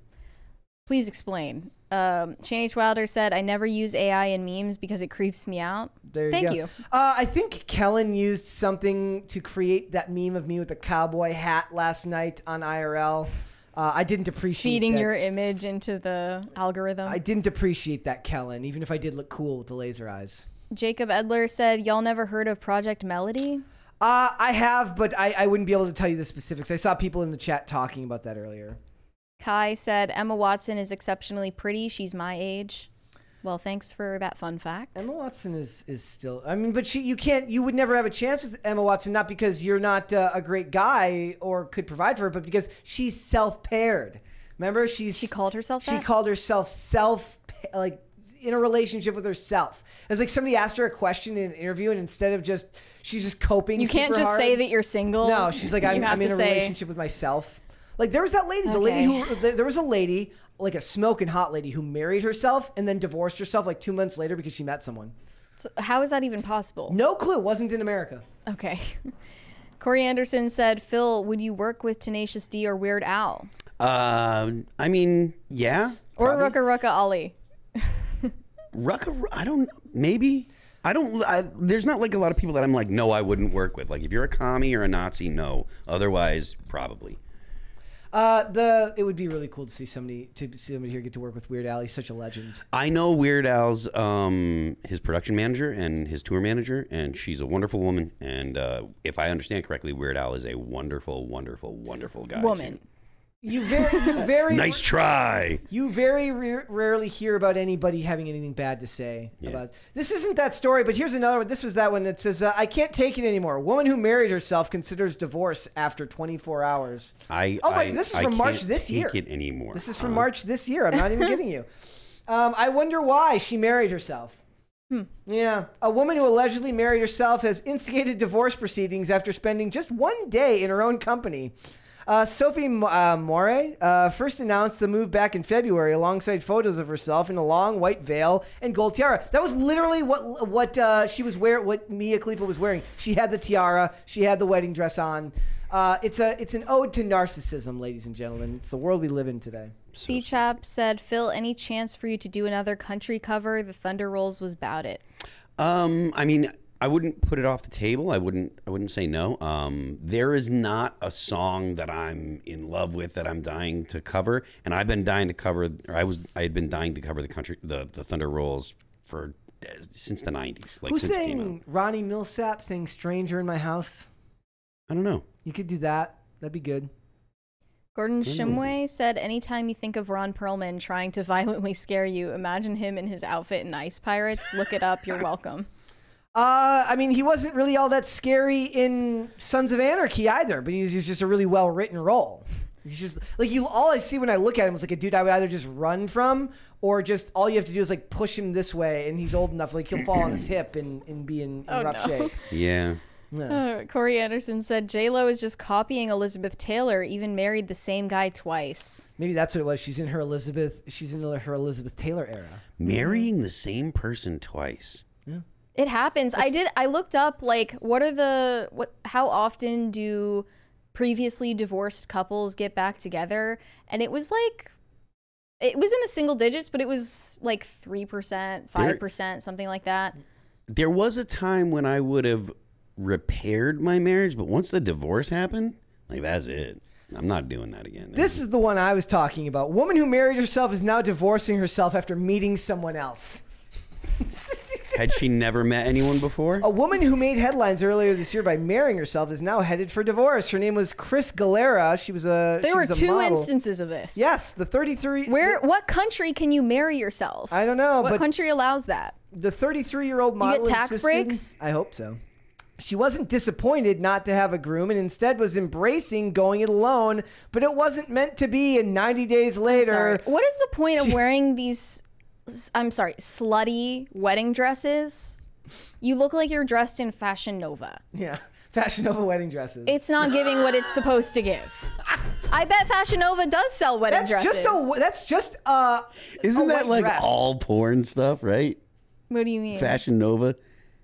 Please explain. Um, Shane H. Wilder said, I never use AI in memes because it creeps me out. There you Thank go. you. Uh, I think Kellen used something to create that meme of me with the cowboy hat last night on IRL. Uh, I didn't appreciate Feeding that. your image into the algorithm. I didn't appreciate that, Kellen, even if I did look cool with the laser eyes. Jacob Edler said, Y'all never heard of Project Melody? Uh, I have, but I, I wouldn't be able to tell you the specifics. I saw people in the chat talking about that earlier. Kai said, Emma Watson is exceptionally pretty. She's my age. Well, thanks for that fun fact. Emma Watson is is still. I mean, but she you can't you would never have a chance with Emma Watson not because you're not uh, a great guy or could provide for her, but because she's self paired. Remember, she's she called herself. She that? called herself self like in a relationship with herself. It was like somebody asked her a question in an interview, and instead of just she's just coping. You can't just hard. say that you're single. No, she's like I'm, I'm in a say- relationship with myself. Like there was that lady, the lady who there, there was a lady, like a smoking hot lady, who married herself and then divorced herself like two months later because she met someone. So how is that even possible? No clue. Wasn't in America. Okay. Corey Anderson said, Phil, would you work with Tenacious D or Weird Al? Um, I mean, yeah. Or Rucka Rucka Ali? Rucka, I don't. Maybe. I don't. I, there's not like a lot of people that I'm like, no, I wouldn't work with. Like, if you're a commie or a Nazi, no. Otherwise, probably. Uh, the it would be really cool to see somebody to see somebody here get to work with Weird Al. He's such a legend. I know Weird Al's um, his production manager and his tour manager, and she's a wonderful woman. And uh, if I understand correctly, Weird Al is a wonderful, wonderful, wonderful guy. Woman. You very, you very Nice try. You very re- rarely hear about anybody having anything bad to say about. This isn't that story, but here's another one. This was that one that says, uh, "I can't take it anymore." Woman who married herself considers divorce after 24 hours. I. Oh, I, wait, this is I from March can't this take year. it anymore. This is from March this year. I'm not even kidding you. Um, I wonder why she married herself. Yeah. A woman who allegedly married herself has instigated divorce proceedings after spending just one day in her own company. Uh, Sophie Mo- uh, More uh, first announced the move back in February alongside photos of herself in a long white veil and gold tiara. That was literally what what uh, she was wearing, what Mia Khalifa was wearing. She had the tiara, she had the wedding dress on. Uh, it's a it's an ode to narcissism, ladies and gentlemen. It's the world we live in today. C Chap said, Phil, any chance for you to do another country cover? The Thunder Rolls was about it. Um, I mean, I wouldn't put it off the table. I wouldn't. I wouldn't say no. Um, there is not a song that I'm in love with that I'm dying to cover, and I've been dying to cover. Or I was. I had been dying to cover the country, the the Thunder Rolls for uh, since the '90s. Like Who since it came out. sang Ronnie Milsap sang "Stranger in My House"? I don't know. You could do that. That'd be good. Gordon. Shimway said, anytime you think of Ron Perlman trying to violently scare you, imagine him in his outfit in Ice Pirates. Look it up. You're welcome. Uh, I mean, he wasn't really all that scary in Sons of Anarchy either, but he's, he's just a really well written role. He's just like you. All I see when I look at him is like a dude I would either just run from, or just all you have to do is like push him this way, and he's old enough like he'll fall on his hip and, and be in, in Oh, rough no. shape. Yeah. Uh, Corey Anderson said, J Lo is just copying Elizabeth Taylor, even married the same guy twice. Maybe that's what it was. She's in her Elizabeth. She's in her Elizabeth Taylor era. Marrying the same person twice. It happens. I did. I looked up like what are the what? How often do previously divorced couples get back together? And it was like, it was in the single digits, but it was like three percent, five percent, something like that. There was a time when I would have repaired my marriage, but once the divorce happened, like that's it. I'm not doing that again. This is the one I was talking about. Woman who married herself is now divorcing herself after meeting someone else. Had she never met anyone before? A woman who made headlines earlier this year by marrying herself is now headed for divorce. Her name was Chris Galera. She was a There she were was a two model. instances of this. Yes, the 33 Where? What country can you marry yourself? I don't know, What but country allows that? the 33 year old You model get tax insisted- breaks? I hope so. She wasn't disappointed not to have a groom and instead was embracing going it alone, but it wasn't meant to be. And 90 days later, Sorry. What is the point of wearing these? S- I'm sorry, slutty wedding dresses. You look like you're dressed in Fashion Nova. yeah, Fashion Nova wedding dresses. It's not giving what it's supposed to give. I bet Fashion Nova does sell wedding dresses. that's dresses. just a that's just uh Isn't a that like dress. all porn stuff, right? What do you mean? Fashion Nova.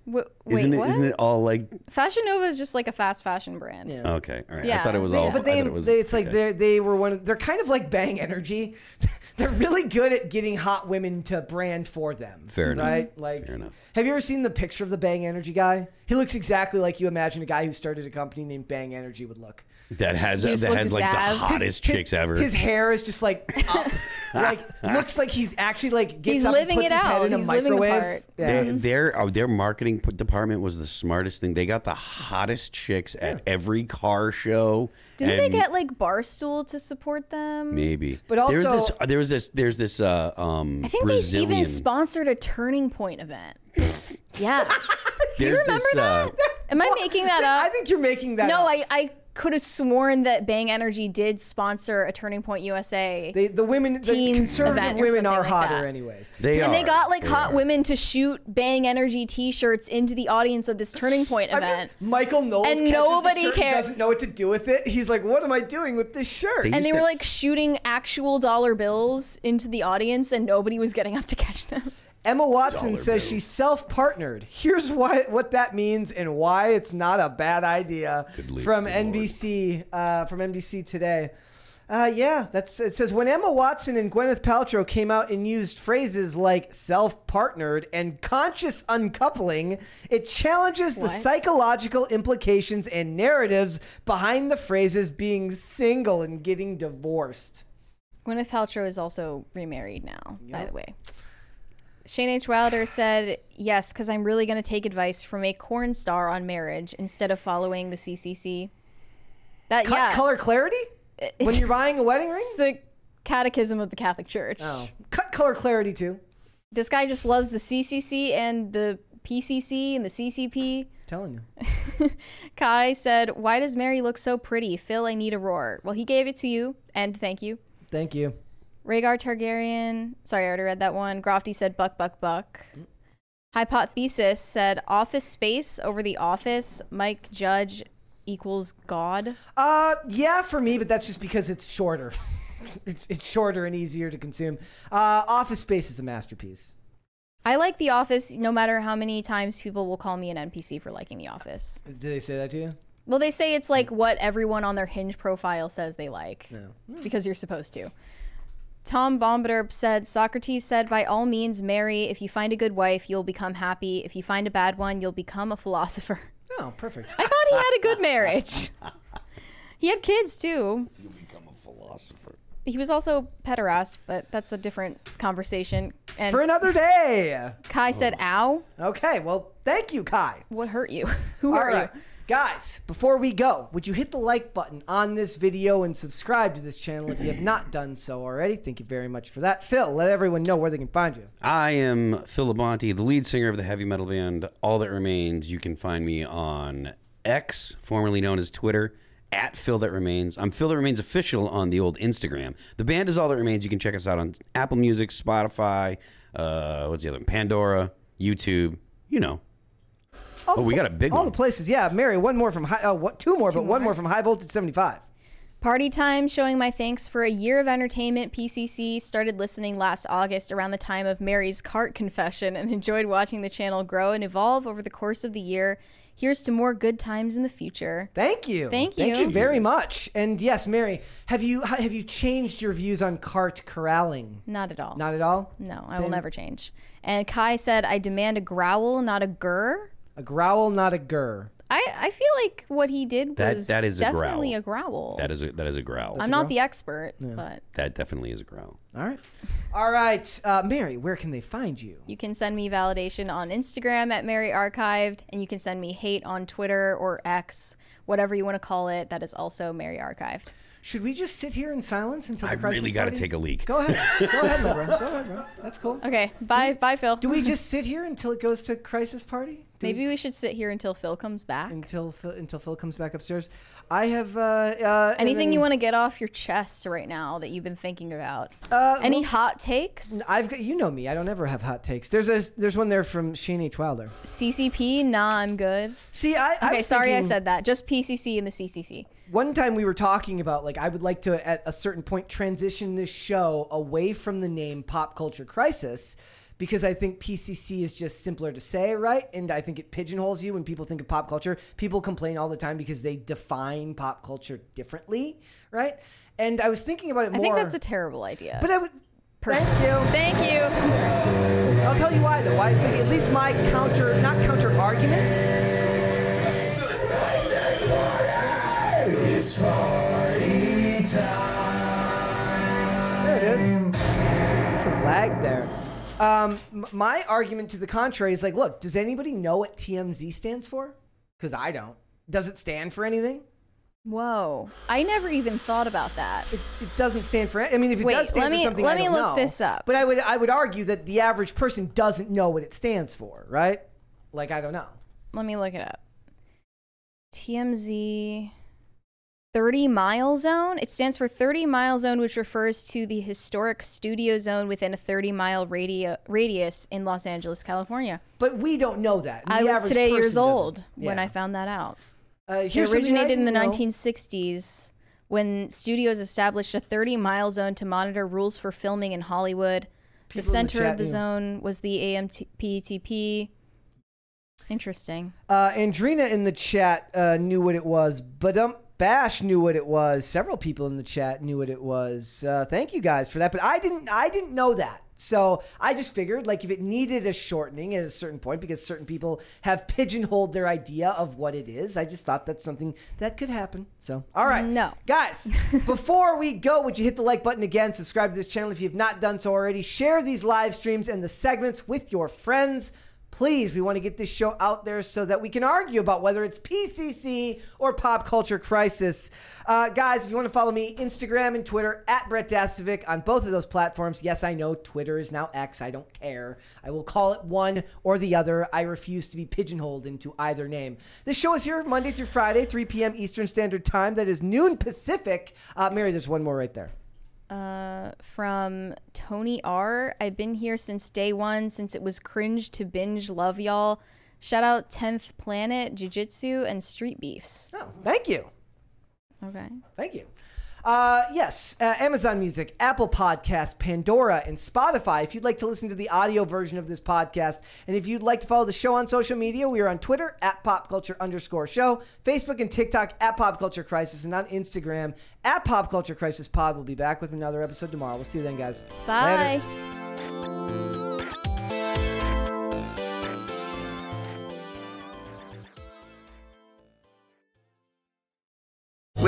Wh- wait, isn't it? what? not it all like? Fashion Nova is just like a fast fashion brand. Yeah. Okay, all right. Yeah. I thought it was They- all. But they, it was, they it's like okay. they they were one. Of, they're kind of like Bang Energy. they're really good at getting hot women to brand for them. Fair enough. right? Like, Fair enough. have you ever seen the picture of the Bang Energy guy? He looks exactly like you imagine a guy who started a company named Bang Energy would look. That has You that has like Zaz. the hottest His- chicks ever. His hair is just like up. like looks like he's actually like gets He's up living and puts it his head out. in a He's living the microwave. part. Yeah. They, their uh, their marketing department was the smartest thing. They got the hottest chicks at every car show. Didn't they and get like Barstool to support them? maybe? But there's this also- there's this there's this uh um I think Brazilian. they even sponsored a Turning Point event. yeah. Do you there's remember this, uh, Am I making that up? I think you're making that. no, up. I, I could have sworn that Bang Energy did sponsor a Turning Point USA. They, the women, the conservative event women are like hotter, that. anyways. They and they got like They hot are. women to shoot Bang Energy T-shirts into the audience of this Turning Point I'm just- event. Michael Knowles And catches the nobody shirt and. Doesn't know what to do with it. He's like, "What am I doing with this shirt?" They and they to- were like shooting actual dollar bills into the audience, and nobody was getting up to catch them. Emma Watson Dollar says bills. she's self-partnered. Here's why what that means and why it's not a bad idea. From. NBC, uh, from NBC today. Uh, yeah, that's it. Says when Emma Watson and Gwyneth Paltrow came out and used phrases like self-partnered and conscious uncoupling, it challenges the psychological implications and narratives behind the phrases being single and getting divorced. Gwyneth Paltrow is also remarried now, by the way. Shane H. Wilder said, Yes, because I'm really going to take advice from a corn star on marriage instead of following the CCC. That, Cut yeah. color clarity when you're buying a wedding ring. It's the catechism of the Catholic Church. Oh, cut color clarity too. This guy just loves the CCC and the PCC and the CCP. telling you. Kai said, Why does Mary look so pretty? Phil, I need a roar. Well, he gave it to you, and thank you. Thank you. Rhaegar Targaryen. Sorry, I already read that one. Grofty said buck, buck, buck. Hypothesis said office space over the office. Mike Judge equals God. Uh, yeah, for me, but that's just because it's shorter. it's, it's shorter and easier to consume. Uh, Office Space is a masterpiece. I like The Office no matter how many times people will call me an NPC for liking The Office. Did they say that to you? Well, they say it's like what everyone on their Hinge profile says they like No. because you're supposed to. Tom Bombarder said Socrates said, By all means, marry. If you find a good wife, you'll become happy. If you find a bad one, you'll become a philosopher. Oh, perfect. I thought he had a good marriage. he had kids too. You become a philosopher. He was also pederast, but that's a different conversation. And For another day. Kai said, oh. "Ow." Okay, well, thank you, Kai. What hurt you? Who All hurt right. you? Guys, before we go, would you hit the like button on this video and subscribe to this channel if you have not done so already? Thank you very much for that. Phil, let everyone know where they can find you. I am Phil Labonte, the lead singer of the heavy metal band All That Remains. You can find me on X, formerly known as Twitter, at Phil That Remains. I'm Phil That Remains official on the old Instagram. The band is All That Remains. You can check us out on Apple Music, Spotify, uh, what's the other one? Pandora, YouTube, you know. All Oh, we got a big All one. the places, yeah. Mary, one more from high. Oh, what? Two more, but one more from High Voltage 75. Party time showing my thanks for a year of entertainment. PCC started listening last August around the time of Mary's cart confession and enjoyed watching the channel grow and evolve over the course of the year. Here's to more good times in the future. Thank you. Thank you. Thank you very much. And yes, Mary, have you ha- have you changed your views on cart corralling? Not at all. Not at all. No, I Same? will never change. And Kai said, I demand a growl, not a grr. A growl, not a gur. I, I feel like what he did That was that is a growl. definitely a growl. That is a that is a growl. I'm not the expert, but that definitely is a growl. All right. All right, uh, Mary, where can they find you? you can send me validation on Instagram at Mary Archived, and you can send me hate on Twitter or X, whatever you want to call it. That is also Mary Archived. Should we just sit here in silence until the I crisis really got to party? take a leak. Go ahead. Go ahead, my bro. Go ahead, bro. That's cool. Okay, bye, bye, Phil. Do we just sit here until it goes to crisis party? Do Maybe we should sit here until Phil comes back. until Phil, until Phil comes back upstairs. I have uh, uh, Anything then- you want to get off your chest right now that you've been thinking about? Uh, Any well- hot takes? I've got you know me. I don't ever have hot takes. There's a there's one there from Shane H. Wilder. CCP? Nah, I'm good. See, I I Okay, was sorry I said that. Just PCC and the CCC. One time we were talking about like I would like to at a certain point transition this show away from the name Pop Culture Crisis because I think PCC is just simpler to say, right? And I think it pigeonholes you when people think of pop culture. People complain all the time because they define pop culture differently, right? And I was thinking about it more. I think that's a terrible idea. But I would. Person- Thank you. Thank you. I'll tell you why though. Why it's like, at least my counter, not counter argument. Lag there. Um, my argument to the contrary is like, look, does anybody know what TMZ stands for? Because I don't. Does it stand for anything? Whoa. I never even thought about that. It, it doesn't stand for. I mean, if it Wait, does stand let for something, let I me don't look know. this up. But I would I would argue that the average person doesn't know what it stands for, right? Like I don't know. Let me look it up. TMZ 30 mile zone. It stands for 30 mile zone, which refers to the historic studio zone within a 30 mile radio, radius in Los Angeles, California. But we don't know that. I was today years doesn't. old when Yeah. I found that out. Uh, It here's something I originated in the know. 1960s when studios established a 30 mile zone to monitor rules for filming in Hollywood. People the the center chat of the knew. zone was the AMPTP. Interesting. Uh, Andrina in the chat uh, knew what it was. But um, Bash knew what it was. Several people in the chat knew what it was. Uh, thank you guys for that. But I didn't. I didn't know that. So I just figured, like, if it needed a shortening at a certain point, because certain people have pigeonholed their idea of what it is, I just thought that's something that could happen. So, all right, No. guys, before we go, would you hit the like button again? Subscribe to this channel if you have not done so already. Share these live streams and the segments with your friends. Please, we want to get this show out there so that we can argue about whether it's PCC or pop culture crisis. Uh, guys, if you want to follow me, Instagram and Twitter at Brett Dasovic on both of those platforms. Yes, I know Twitter is now X. I don't care. I will call it one or the other. I refuse to be pigeonholed into either name. This show is here Monday through Friday, 3 p.m. Eastern Standard Time. That is noon Pacific. Uh, Mary, there's one more right there. Uh, from Tony R. I've been here since day one, since it was cringe to binge. Love y'all. Shout out 10th Planet, Jiu Jitsu, and Street Beefs. Oh, thank you. Okay. Thank you. Uh, yes, uh, Amazon Music, Apple Podcast, Pandora, and Spotify. If you'd like to listen to the audio version of this podcast, and if you'd like to follow the show on social media, we are on Twitter at Pop Culture underscore Show, Facebook and TikTok at Pop Culture Crisis, and on Instagram at Pop Culture Crisis Pod. We'll be back with another episode tomorrow. We'll see you then, guys. Bye. Later.